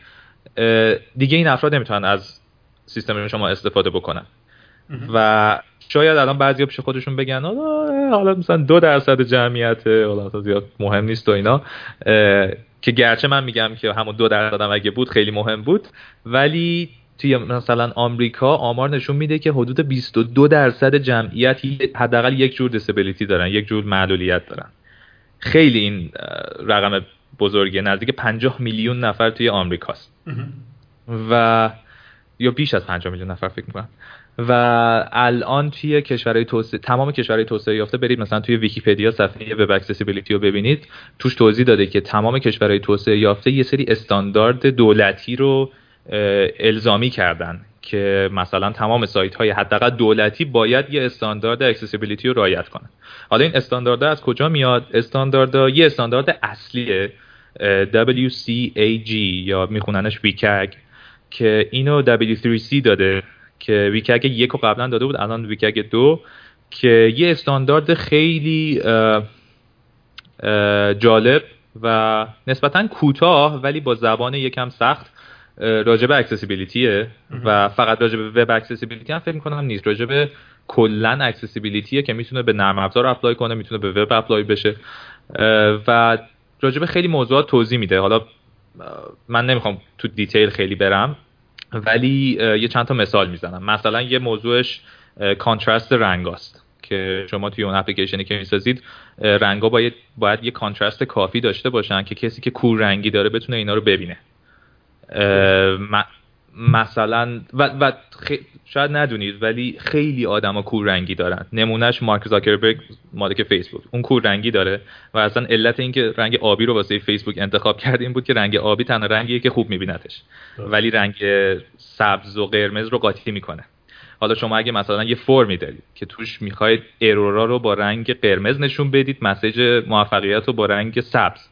دیگه این افراد نمی‌تونن از سیستم شما استفاده بکنن. و شاید الان بعضیا پیش خودشون بگن حالا مثلا دو درصد جمعیت حالا زیاد مهم نیست و اینا که گرچه من میگم که همون دو درصد اگه بود خیلی مهم بود ولی توی مثلا آمریکا آمار نشون میده که حدود 22 درصد جمعیت حداقل یک جور disability دارن یک جور معلولیت دارن. خیلی این رقم بزرگه نزدیک 50 میلیون نفر توی آمریکاست. و یا بیش از 50 میلیون نفر فکر می‌کنم. و الان توی کشورهای توسعه تمام کشورهای توسعه یافته برید مثلا توی ویکیپدیا صفحه web accessibility رو ببینید. توش توضیح داده که تمام کشورهای توسعه یافته یه سری استاندارد دولتی رو الزامی کردن که مثلا تمام سایت های حداقل دولتی باید یه استاندارد accessibility رو رعایت کنن. حالا این استاندارد از کجا میاد؟ استاندارد یه استاندارد اصلیه WCAG یا میخوننش WCAG که اینو W3C داده. که WCAG یک رو قبلا داده بود الان WCAG دو که یه استاندارد خیلی جالب و نسبتا کوتاه ولی با زبان یکم سخت راجب accessibility ه و فقط راجب web accessibility هم فکر می‌کنم نیست. راجب کلا accessibility ه که می‌تونه به نرم افزار apply کنه می‌تونه به وب apply بشه و راجب خیلی موضوعات توضیح میده. حالا من نمی‌خوام تو detail خیلی برم. ولی یه چند تا مثال می‌زنم. مثلا یه موضوعش contrast رنگاست که شما توی اون اپلیکیشنی که می‌سازید رنگا باید باید یه contrast کافی داشته باشن که کسی که کوررنگی داره بتونه اینا رو ببینه. مثلا و, و شاید ندونید ولی خیلی آدما کور رنگی دارن. نمونهش مارک زاکربرگ مالک فیسبوک. اون کور رنگی داره و اصلا علت اینکه رنگ آبی رو واسه فیسبوک انتخاب کرده این بود که رنگ آبی تنها رنگیه که خوب میبینتش. ولی رنگ سبز و قرمز رو قاطی می‌کنه. حالا شما اگه مثلا یه فرمی دارید که توش می‌خواید ارورا رو با رنگ قرمز نشون بدید مسیج موفقیت رو با رنگ سبز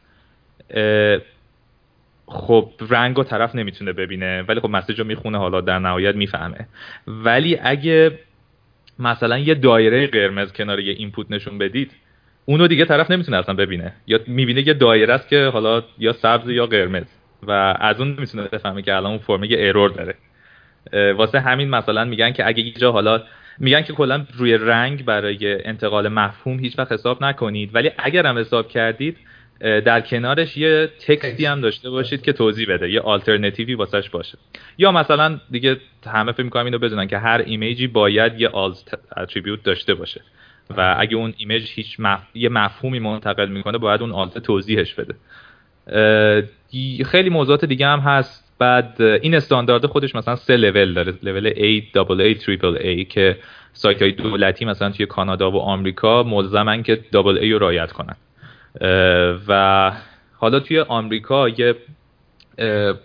خب رنگ و طرف نمی‌تونه ببینه ولی خب مسیج رو می‌خونه حالا در نهایت می‌فهمه. ولی اگه مثلا یه دایره قرمز کنار یه اینپوت نشون بدید اونو دیگه طرف نمی‌تونه اصلا ببینه. یا می‌بینه یه دایره است که حالا یا سبز یا قرمز و از اون نمی‌تونه بفهمه که الان اون فرم یه ارور داره. واسه همین مثلا میگن که اگه یه جا حالا میگن که کلا روی رنگ برای انتقال مفهوم هیچ وقت حساب نکنید ولی اگر هم حساب کردید در کنارش یه text ی هم داشته باشید که توضیح بده یه آلترنتیوی واسش باشه. یا مثلا دیگه همه فکر می‌کنم اینو بدونن که هر image ی باید یه alt attribute داشته باشه و اگه اون image هیچ مف... یه مفهومی منتقل می‌کنه باید اون alt توضیحش بده. خیلی موضوعات دیگه هم هست. بعد این استاندارد خودش مثلا سه لول داره. لول A, AA, Triple A که سایت های دولتی مثلا توی کانادا و آمریکا ملزمن که double A رو رعایت کنن. و حالا توی آمریکا یه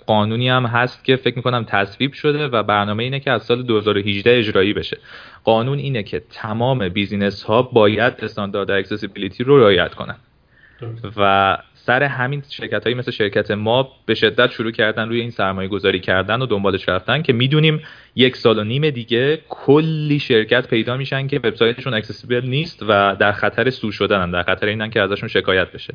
قانونی هم هست که فکر می‌کنم تصویب شده و برنامه اینه که از سال 2018 اجرایی بشه. قانون اینه که تمام business ها باید استاندارد accessibility رو رعایت کنن. و سر همین شرکت هایی مثل شرکت ما به شدت شروع کردن روی این سرمایه گذاری کردن و دنبالش رفتن که می‌دونیم یک سال و نیم دیگه کلی شرکت پیدا میشن که وبسایتشون accessible نیست و در خطر sue شدن در خطر اینن که ازشون شکایت بشه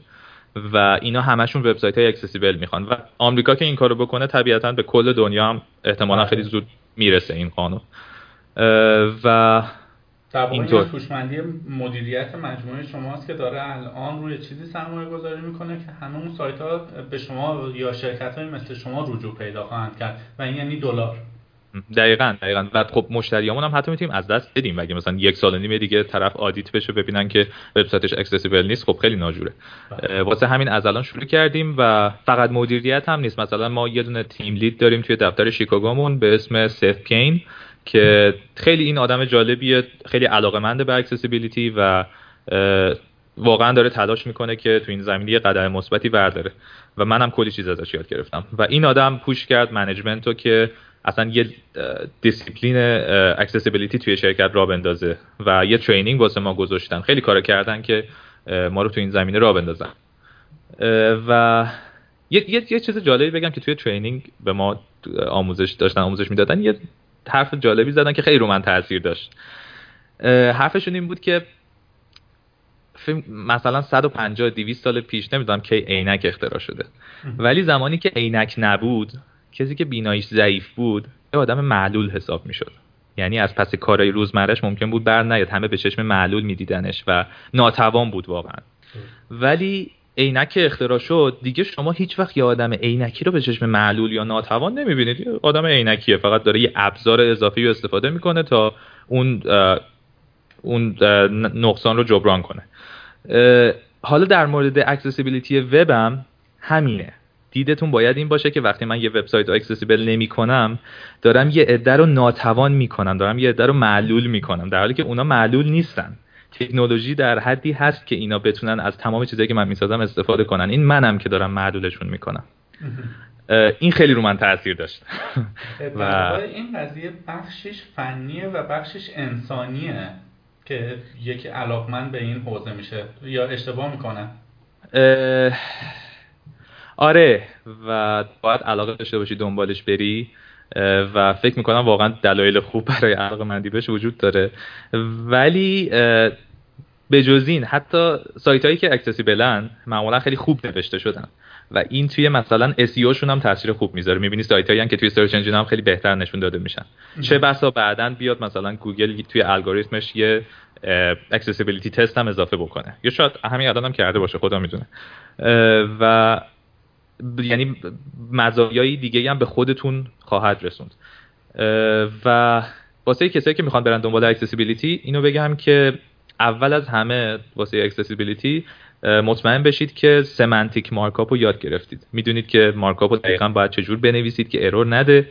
و اینا همشون وبسایت های accessible می‌خوان و آمریکا که این کارو بکنه طبیعتا به کل دنیا هم احتمالا. خیلی زود می‌رسه این قانون و در واقع هوشمندی مدیریت مجموعه شماست که داره الان روی چیزی سرمایه گذاری می‌کنه که همه اون سایت ها به شما یا شرکت های مثل شما رجوع پیدا خواهند کرد و این یعنی دلار. دقیقا دقیقا. و خب مشتریامون هم حتی می‌تونیم از دست بدیم. اگه مثلا یک سال و نیم دیگه طرف audit بشه ببینن که وبسایتش accessible نیست؟ خب خیلی ناجوره. بله. واسه همین از الان شروع کردیم و فقط مدیریت هم نیست. مثلا ما یه دونه team lead داریم توی دفتر شیکاگومون به اسم سف کین که خیلی این آدم جالبیه خیلی علاقمند به accessibility و واقعا داره تلاش می‌کنه که تو این زمینه یه قدم مثبتی برداره. و منم کلی چیز ازش یاد گرفتم. و این آدم push کرد management رو که اصلا یه دیسیپلین accessibility توی شرکت راه بندازه. و یه training واسه ما گذاشتن. خیلی کار کردن که ما رو تو این زمینه راه بندازن. و یه, یه،, یه چیز جالبی بگم که توی training به ما آموزش داشتن آموزش می‌دادن. یه حرف جالبی زدن که خیلی رو من تاثیر داشت. حرفشون این بود که مثلا 150 200 سال پیش نمی‌دونم کی عینک اختراع شده. ولی زمانی که عینک نبود کسی که بیناییش ضعیف بود یه آدم معلول حساب می‌شد. یعنی از پس کارهای روزمرهش ممکن بود بر نیاد. همه به چشم معلول میدیدنش و ناتوان بود واقعا. ولی عینک اختراع شد دیگه شما هیچ وقت یه آدم عینکی رو به چشم معلول یا ناتوان نمی‌بینید. یه آدم عینکیه فقط داره یه ابزار اضافی رو استفاده می‌کنه تا اون اون نقصان رو جبران کنه. حالا در مورد accessibility وبم همینه. دیدتون باید این باشه که وقتی من یه وبسایت اکسسیبل نمی کنم دارم یه عده رو ناتوان می‌کنم دارم یه عده رو معلول می‌کنم در حالی که اونا معلول نیستن. تکنولوژی در حدی هست که اینا بتونن از تمام چیزایی که من می‌سازم استفاده کنن. این منم که دارم معلولشون می‌کنم. این خیلی رو من تاثیر داشت. و این قضیه بخشش فنیه و بخشش انسانیه که یکی علاقمند به این حوزه میشه یا اشتباه می‌کنه. آره و باید علاقه داشته باشی دنبالش بری. و فکر می‌کنم واقعا دلایل خوب برای علاقه مندی بهش وجود داره. ولی به جز این حتی سایت هایی که accessible ن معمولا خیلی خوب نوشته شدن. و این توی مثلا SEO شون هم تاثیر خوب می‌ذاره. می‌بینی سایت هایی که توی search engine هم خیلی بهتر نشون داده میشن. چه بسا بعدا بیاد مثلا گوگل توی الگوریتمش یه accessibility test هم اضافه بکنه. یا شاید همین الان هم کرده باشه خدا می‌دونه. و یعنی مزایای دیگه هم به خودتون خواهد رسوند. و واسه کسایی که می‌خوان برن دنبال accessibility اینو بگم که اول از همه واسه accessibility مطمئن بشید که semantic markup رو یاد گرفتید. می‌دونید که markup رو دقیقا باید چجور بنویسید که error نده.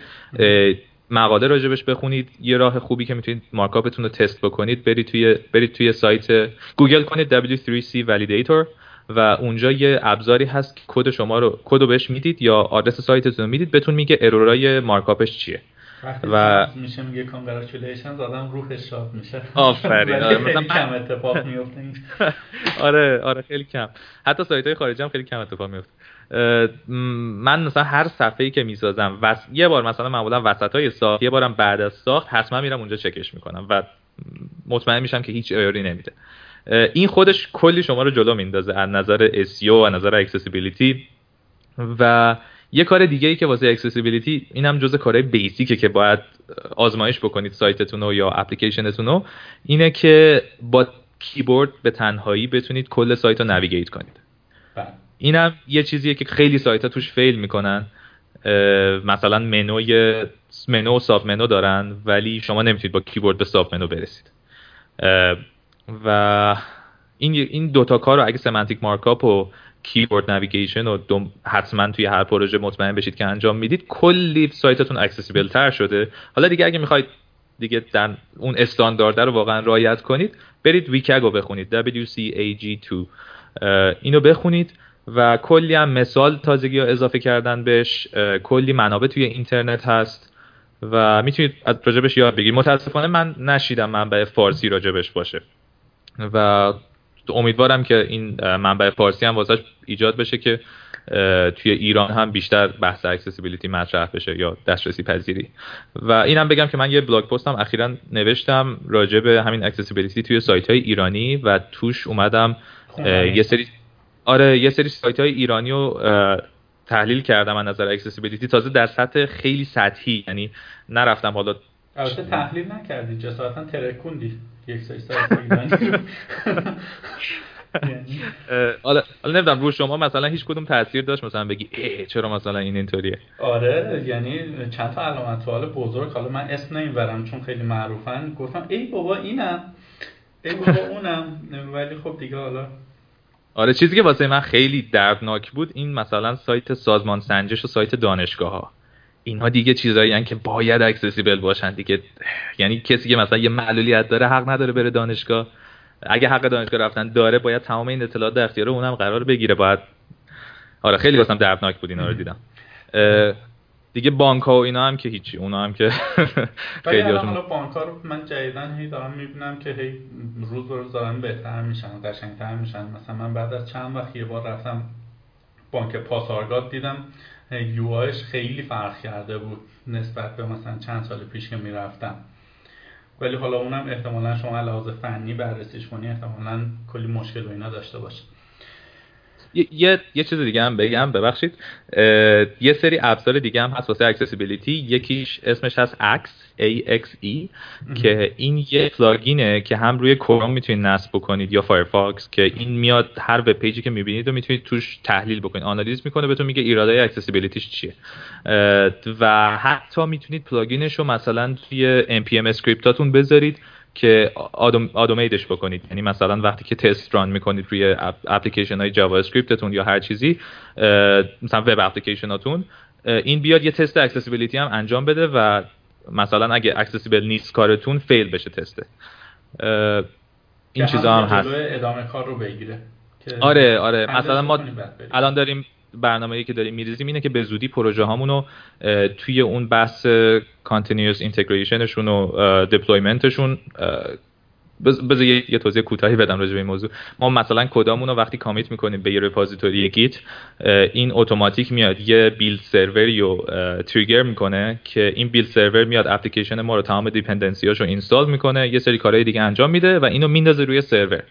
مقاله راجبش بخونید. یه راه خوبی که می‌تونید markup تون رو تست بکنید برید توی برید توی سایت گوگل کنید W3C Validator. و اونجا یه ابزاری هست که کد شما رو کد رو بهش می‌دید یا آدرس سایتتون رو می‌دید بهتون میگه error ای markup ش چیه. و میشه میگه congratulation آدم روحش شاد میشه. آفرین آره مثلا کم اتفاق میفته. آره آره خیلی کم. حتی سایت های خارجی هم خیلی کم اتفاق میفته. من مثلا هر صفحه ای که می‌سازم و یه بار مثلا معمولا وسط های ساخت یه بارم بعد از ساخت حتما میرم اونجا چکش می‌کنم و مطمئن میشم که هیچ error ی نمیده. این خودش کلی شما رو جلو میندازه از نظر SEO و نظر accessibility و یه کار دیگه ای که واسه accessibility این هم جزء کارهای basic ه که باید آزمایش بکنید سایتتون رو یا اپلیکیشنتون رو اینه که با کیبورد به تنهایی بتونید کل سایت رو navigate کنید. بله. اینم یه چیزیه که خیلی سایت ها توش fail می‌کنن. مثلا منوی منو و sub menu دارن ولی شما نمی‌تونید با کیبورد به sub menu برسید و این این دوتا کار رو اگه semantic markup و keyboard navigation رو حتما توی هر پروژه مطمئن بشید که انجام می‌دید کلی سایتتون accessible تر شده. حالا دیگه اگه می‌خواید دیگه در اون استاندارد رو واقعا رعایت کنید برید WCAG و بخونید WCAG2 اینو بخونید و کلی هم مثال تازگی ها اضافه کردن بهش. کلی منابع توی اینترنت هست و می‌تونید از راجبش یاد بگیرید. متاسفانه من نشنیدم منبع فارسی راجبش باشه. و امیدوارم که این منبع فارسی هم واسه ایجاد بشه که توی ایران هم بیشتر بحث accessibility مطرح بشه یا دسترسی پذیری. و اینم بگم که من یه blog post هم اخیرا نوشتم راجع به همین accessibility توی سایت های ایرانی و توش اومدم یه سری آره یه سری سایت های ایرانی رو تحلیل کردم از نظر accessibility تازه در سطح خیلی سطحی یعنی نرفتم حالا البته تحلیل نکردی جسارتا ترکوندی. یک سایت ایرانی حالا نمی‌دونم رو شما مثلا هیچ کدوم تاثیر داشت مثلا بگی چرا مثلا این اینطوریه آره یعنی چند تا علامت سوال بزرگ حالا من اسم نمی‌برم چون خیلی معروفن گفتم ای بابا اینم ای بابا اونم ولی خب دیگه حالا آره چیزی که واسه من خیلی دردناک بود این مثلا سایت سازمان سنجش و سایت دانشگاه ها اینها دیگه چیزایی که باید accessible باشن دیگه. یعنی کسی که مثلا یه معلولیت داره حق نداره بره دانشگاه. اگه حق دانشگاه رفتن داره باید تمام این اطلاعات در اختیار اونم قرار بگیره. باید آره خیلی واسم دردناک بود اینا رو دیدم. دیگه بانک ها و اینا هم که هیچی اونا هم که خیلی حالا بانک ها رو من جدیدن هی دارم می‌بینم که هی روز به روز دارن بهتر میشن قشنگتر میشن. مثلا من بعد از چند وقت یه بار رفتم بانک پاسارگاد دیدم. یو خیلی فرق کرده بود نسبت به مثلا چند سال پیش که می‌رفتم. ولی حالا اونم احتمالا شما لحاظ فنی بررسیش کنی احتمالا کلی مشکل و اینا داشته باشه. یه یه چیز دیگه هم بگم ببخشید. یه سری ابزار دیگه هم هست واسه accessibility یکیش اسمش هست Axe AXE که این یه plugin ه که هم روی کروم می‌تونید نصب بکنید یا فایرفاکس که این میاد هر web page ی که می‌بینید و می‌تونید توش تحلیل بکنید. آنالیز می‌کنه بهتون میگه ایرادای accessibility ش چیه. و حتی می‌تونید plugin ش رو مثلا توی npm script اتون بذارید. که آدم، automate ش بکنید. یعنی مثلا وقتی که تست run می‌کنید روی اپلیکیشن های JavaScript تون یا هر چیزی مثلا web application اتون این بیاد یه تست accessibility هم انجام بده و مثلا اگه accessible نیست کارتون fail بشه تسته این چیزا هم هست. ادامه کار رو بگیره. آره آره. مثلا ما الان داریم برنامه‌ای که داریم میریزیم اینه که به زودی پروژه هامونو توی اون بحث continuous integration شون و deployment شون بذار یه, توضیح کوتاهی بدم راجع به این موضوع. ما مثلا کدامون رو وقتی commit می‌کنیم به یه repository Git این اتوماتیک میاد یه build server ی رو trigger می‌کنه که این build server میاد اپلیکیشن ما رو تمام dependency اشو install می‌کنه یه سری کارهای دیگه انجام میده و اینو میندازه روی سرور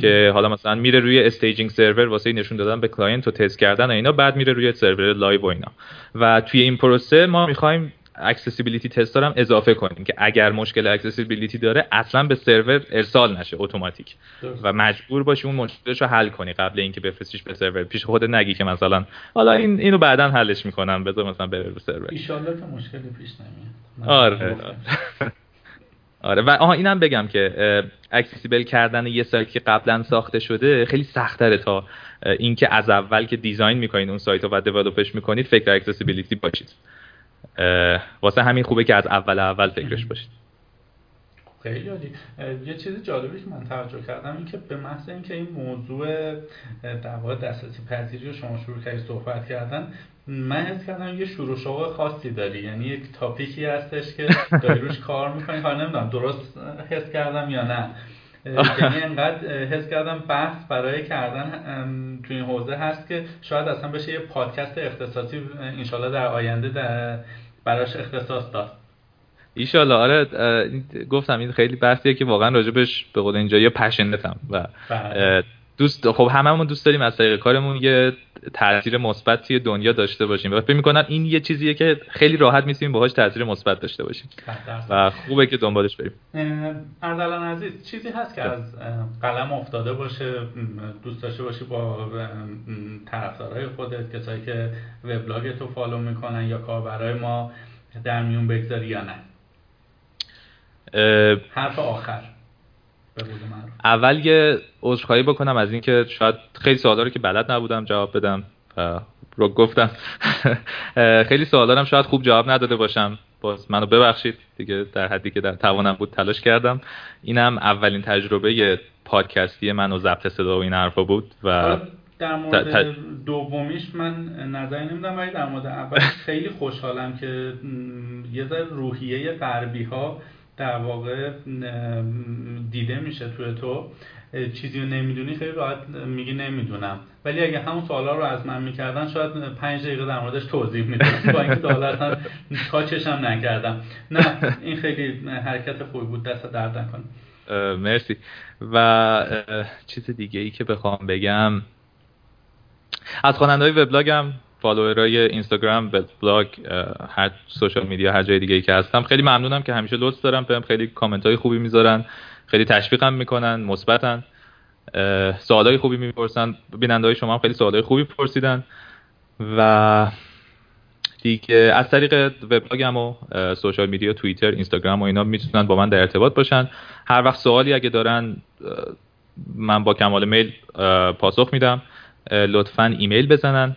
که حالا مثلا میره روی staging server واسه نشون دادن به client و تست کردن و اینا بعد میره روی سرور live و اینا. و توی این پروسه ما می‌خوایم accessibility test هم اضافه کنیم که اگر مشکل accessibility داره اصلا به سرور ارسال نشه اتوماتیک و مجبور باشی اون مشکلش رو حل کنی قبل اینکه بفرستیش به سرور پیش خود نگی که مثلا حالا این اینو بعدا حلش می‌کنم بذار مثلا بره رو سرور ان که مشکلی پیش نمیاد. آره. آره. و آها اینم بگم که accessible کردن یه سایت که قبلا ساخته شده خیلی سختره تا اینکه از اول که design می‌کنین اون سایت رو و develop ش می‌کنید فکر accessibility باشید. واسه همین خوبه که از اول اول فکرش باشید. خیلی عالی. یه چیز جالبی که من توجه کردم این که به محض اینکه این موضوع در واقع دسترسی پذیری رو شما شروع کردید صحبت کردن من حس کردم یه شروع شوق خاصی داری. یعنی یک تاپیکی هستش که داری روش کار می‌کنی. حالا نمی‌دونم درست حس کردم یا نه. یعنی انقدر حس کردم بحث برای کردن تو این حوزه هست که شاید اصلا بشه یه پادکست اختصاصی انشالله در آینده در براش اختصاص داد. ایشالله آره گفتم این خیلی بحثیه که واقعا راجبش به قول اینجا یه پشنتم و بله. دوست خب هممون دوست داریم از طریق کارمون یه تاثیر مثبت توی دنیا داشته باشیم. و فکر می‌کنم این یه چیزیه که خیلی راحت می‌تونیم باهاش تاثیر مثبت داشته باشیم. و خوبه که دنبالش بریم. اردلان عزیز چیزی هست که از قلم افتاده باشه دوست داشته باشی با طرفدارای خودت کسایی که وبلاگ تو فالو می‌کنن یا کاربرای ما در میون بگذاری یا نه؟ حرف آخر. اول یه عذرخواهی بکنم از اینکه شاید خیلی سوالا رو که بلد نبودم جواب بدم رو گفتم. خیلی سوالا شاید خوب جواب نداده باشم. باز منو ببخشید دیگه در حدی که در توانم بود تلاش کردم. اینم اولین تجربه پادکستی من و ضبط صدا و این حرفا بود و در مورد دومیش من نظری نمیدم ولی در مورد اول خیلی خوشحالم که یه ذره روحیه غربی ها در واقع دیده میشه توی تو چیزی رو نمی‌دونی خیلی راحت میگی نمی‌دونم. ولی اگه همون سوالا رو از من می‌کردن شاید پنج دقیقه در موردش توضیح می‌دونم با اینکه تا اصلا تاچش هم نکردم. نه این خیلی حرکت خوبی بود. دست درد نکنه. مرسی. و چیز دیگه ای که بخوام بگم از خواننده های وبلاگم follower ای اینستاگرام بلاگ هر social media هر جای دیگه ای که هستم. خیلی ممنونم که همیشه لطف دارن. بهم خیلی کامنت های خوبی می‌ذارن. خیلی تشویقم می‌کنن مثبتن. سوالای خوبی می‌پرسن. بیننده های شما هم خیلی سوالای خوبی پرسیدن. و دیگه از طریق وبلاگم و social media توییتر اینستاگرام و اینا می‌تونن با من در ارتباط باشن. هر وقت سوالی اگه دارن من با کمال میل پاسخ میدم. لطفا ایمیل بزنن.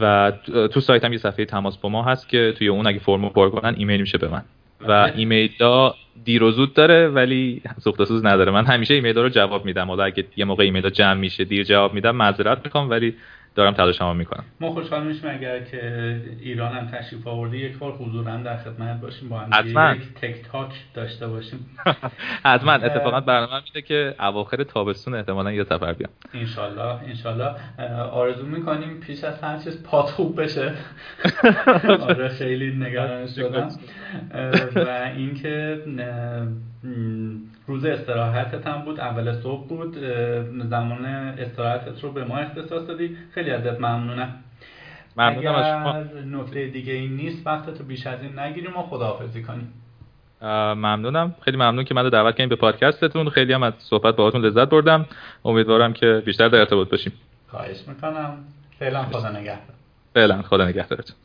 و تو سایت هم یه صفحه تماس با ما هست که توی اون اگه فرمو پر کنن ایمیل میشه به من. و ایمیل ها دیر و زود داره ولی سوخت سوز نداره. من همیشه ایمیل ها رو جواب میدم. حالا اگه یه موقع ایمیل ها جمع میشه دیر جواب میدم معذرت می‌خوام ولی دارم تلاشمو می‌کنم. ما خوشحال میشیم اگر که ایران هم تشریف آورده یک بار حضورا در خدمت باشیم با هم یک تک تاک داشته باشیم. حتما. اتفاقا برنامه میده که اواخر تابستون احتمالا یه سفر بیام. انشالله انشالله. آرزو می‌کنیم پیش از هر چیز پات خوب بشه. آره خیلی نگران شدم. و اینکه روز استراحتت هم بود اول صبح بود زمان استراحتت رو به ما اختصاص دادی. خیلی ازت ممنونم. ممنونم از شما. نکته دیگه این نیست وقت تو بیش از این نگیریم و خداحافظی کنیم. ممنونم. خیلی ممنون که منو دعوت کردین به پادکستتون. خیلی هم از صحبت باهاتون لذت بردم. امیدوارم که بیشتر در ارتباط باشیم. خواهش می‌کنم. فعلا خدا نگهدار. فعلا خدا نگهدارتون.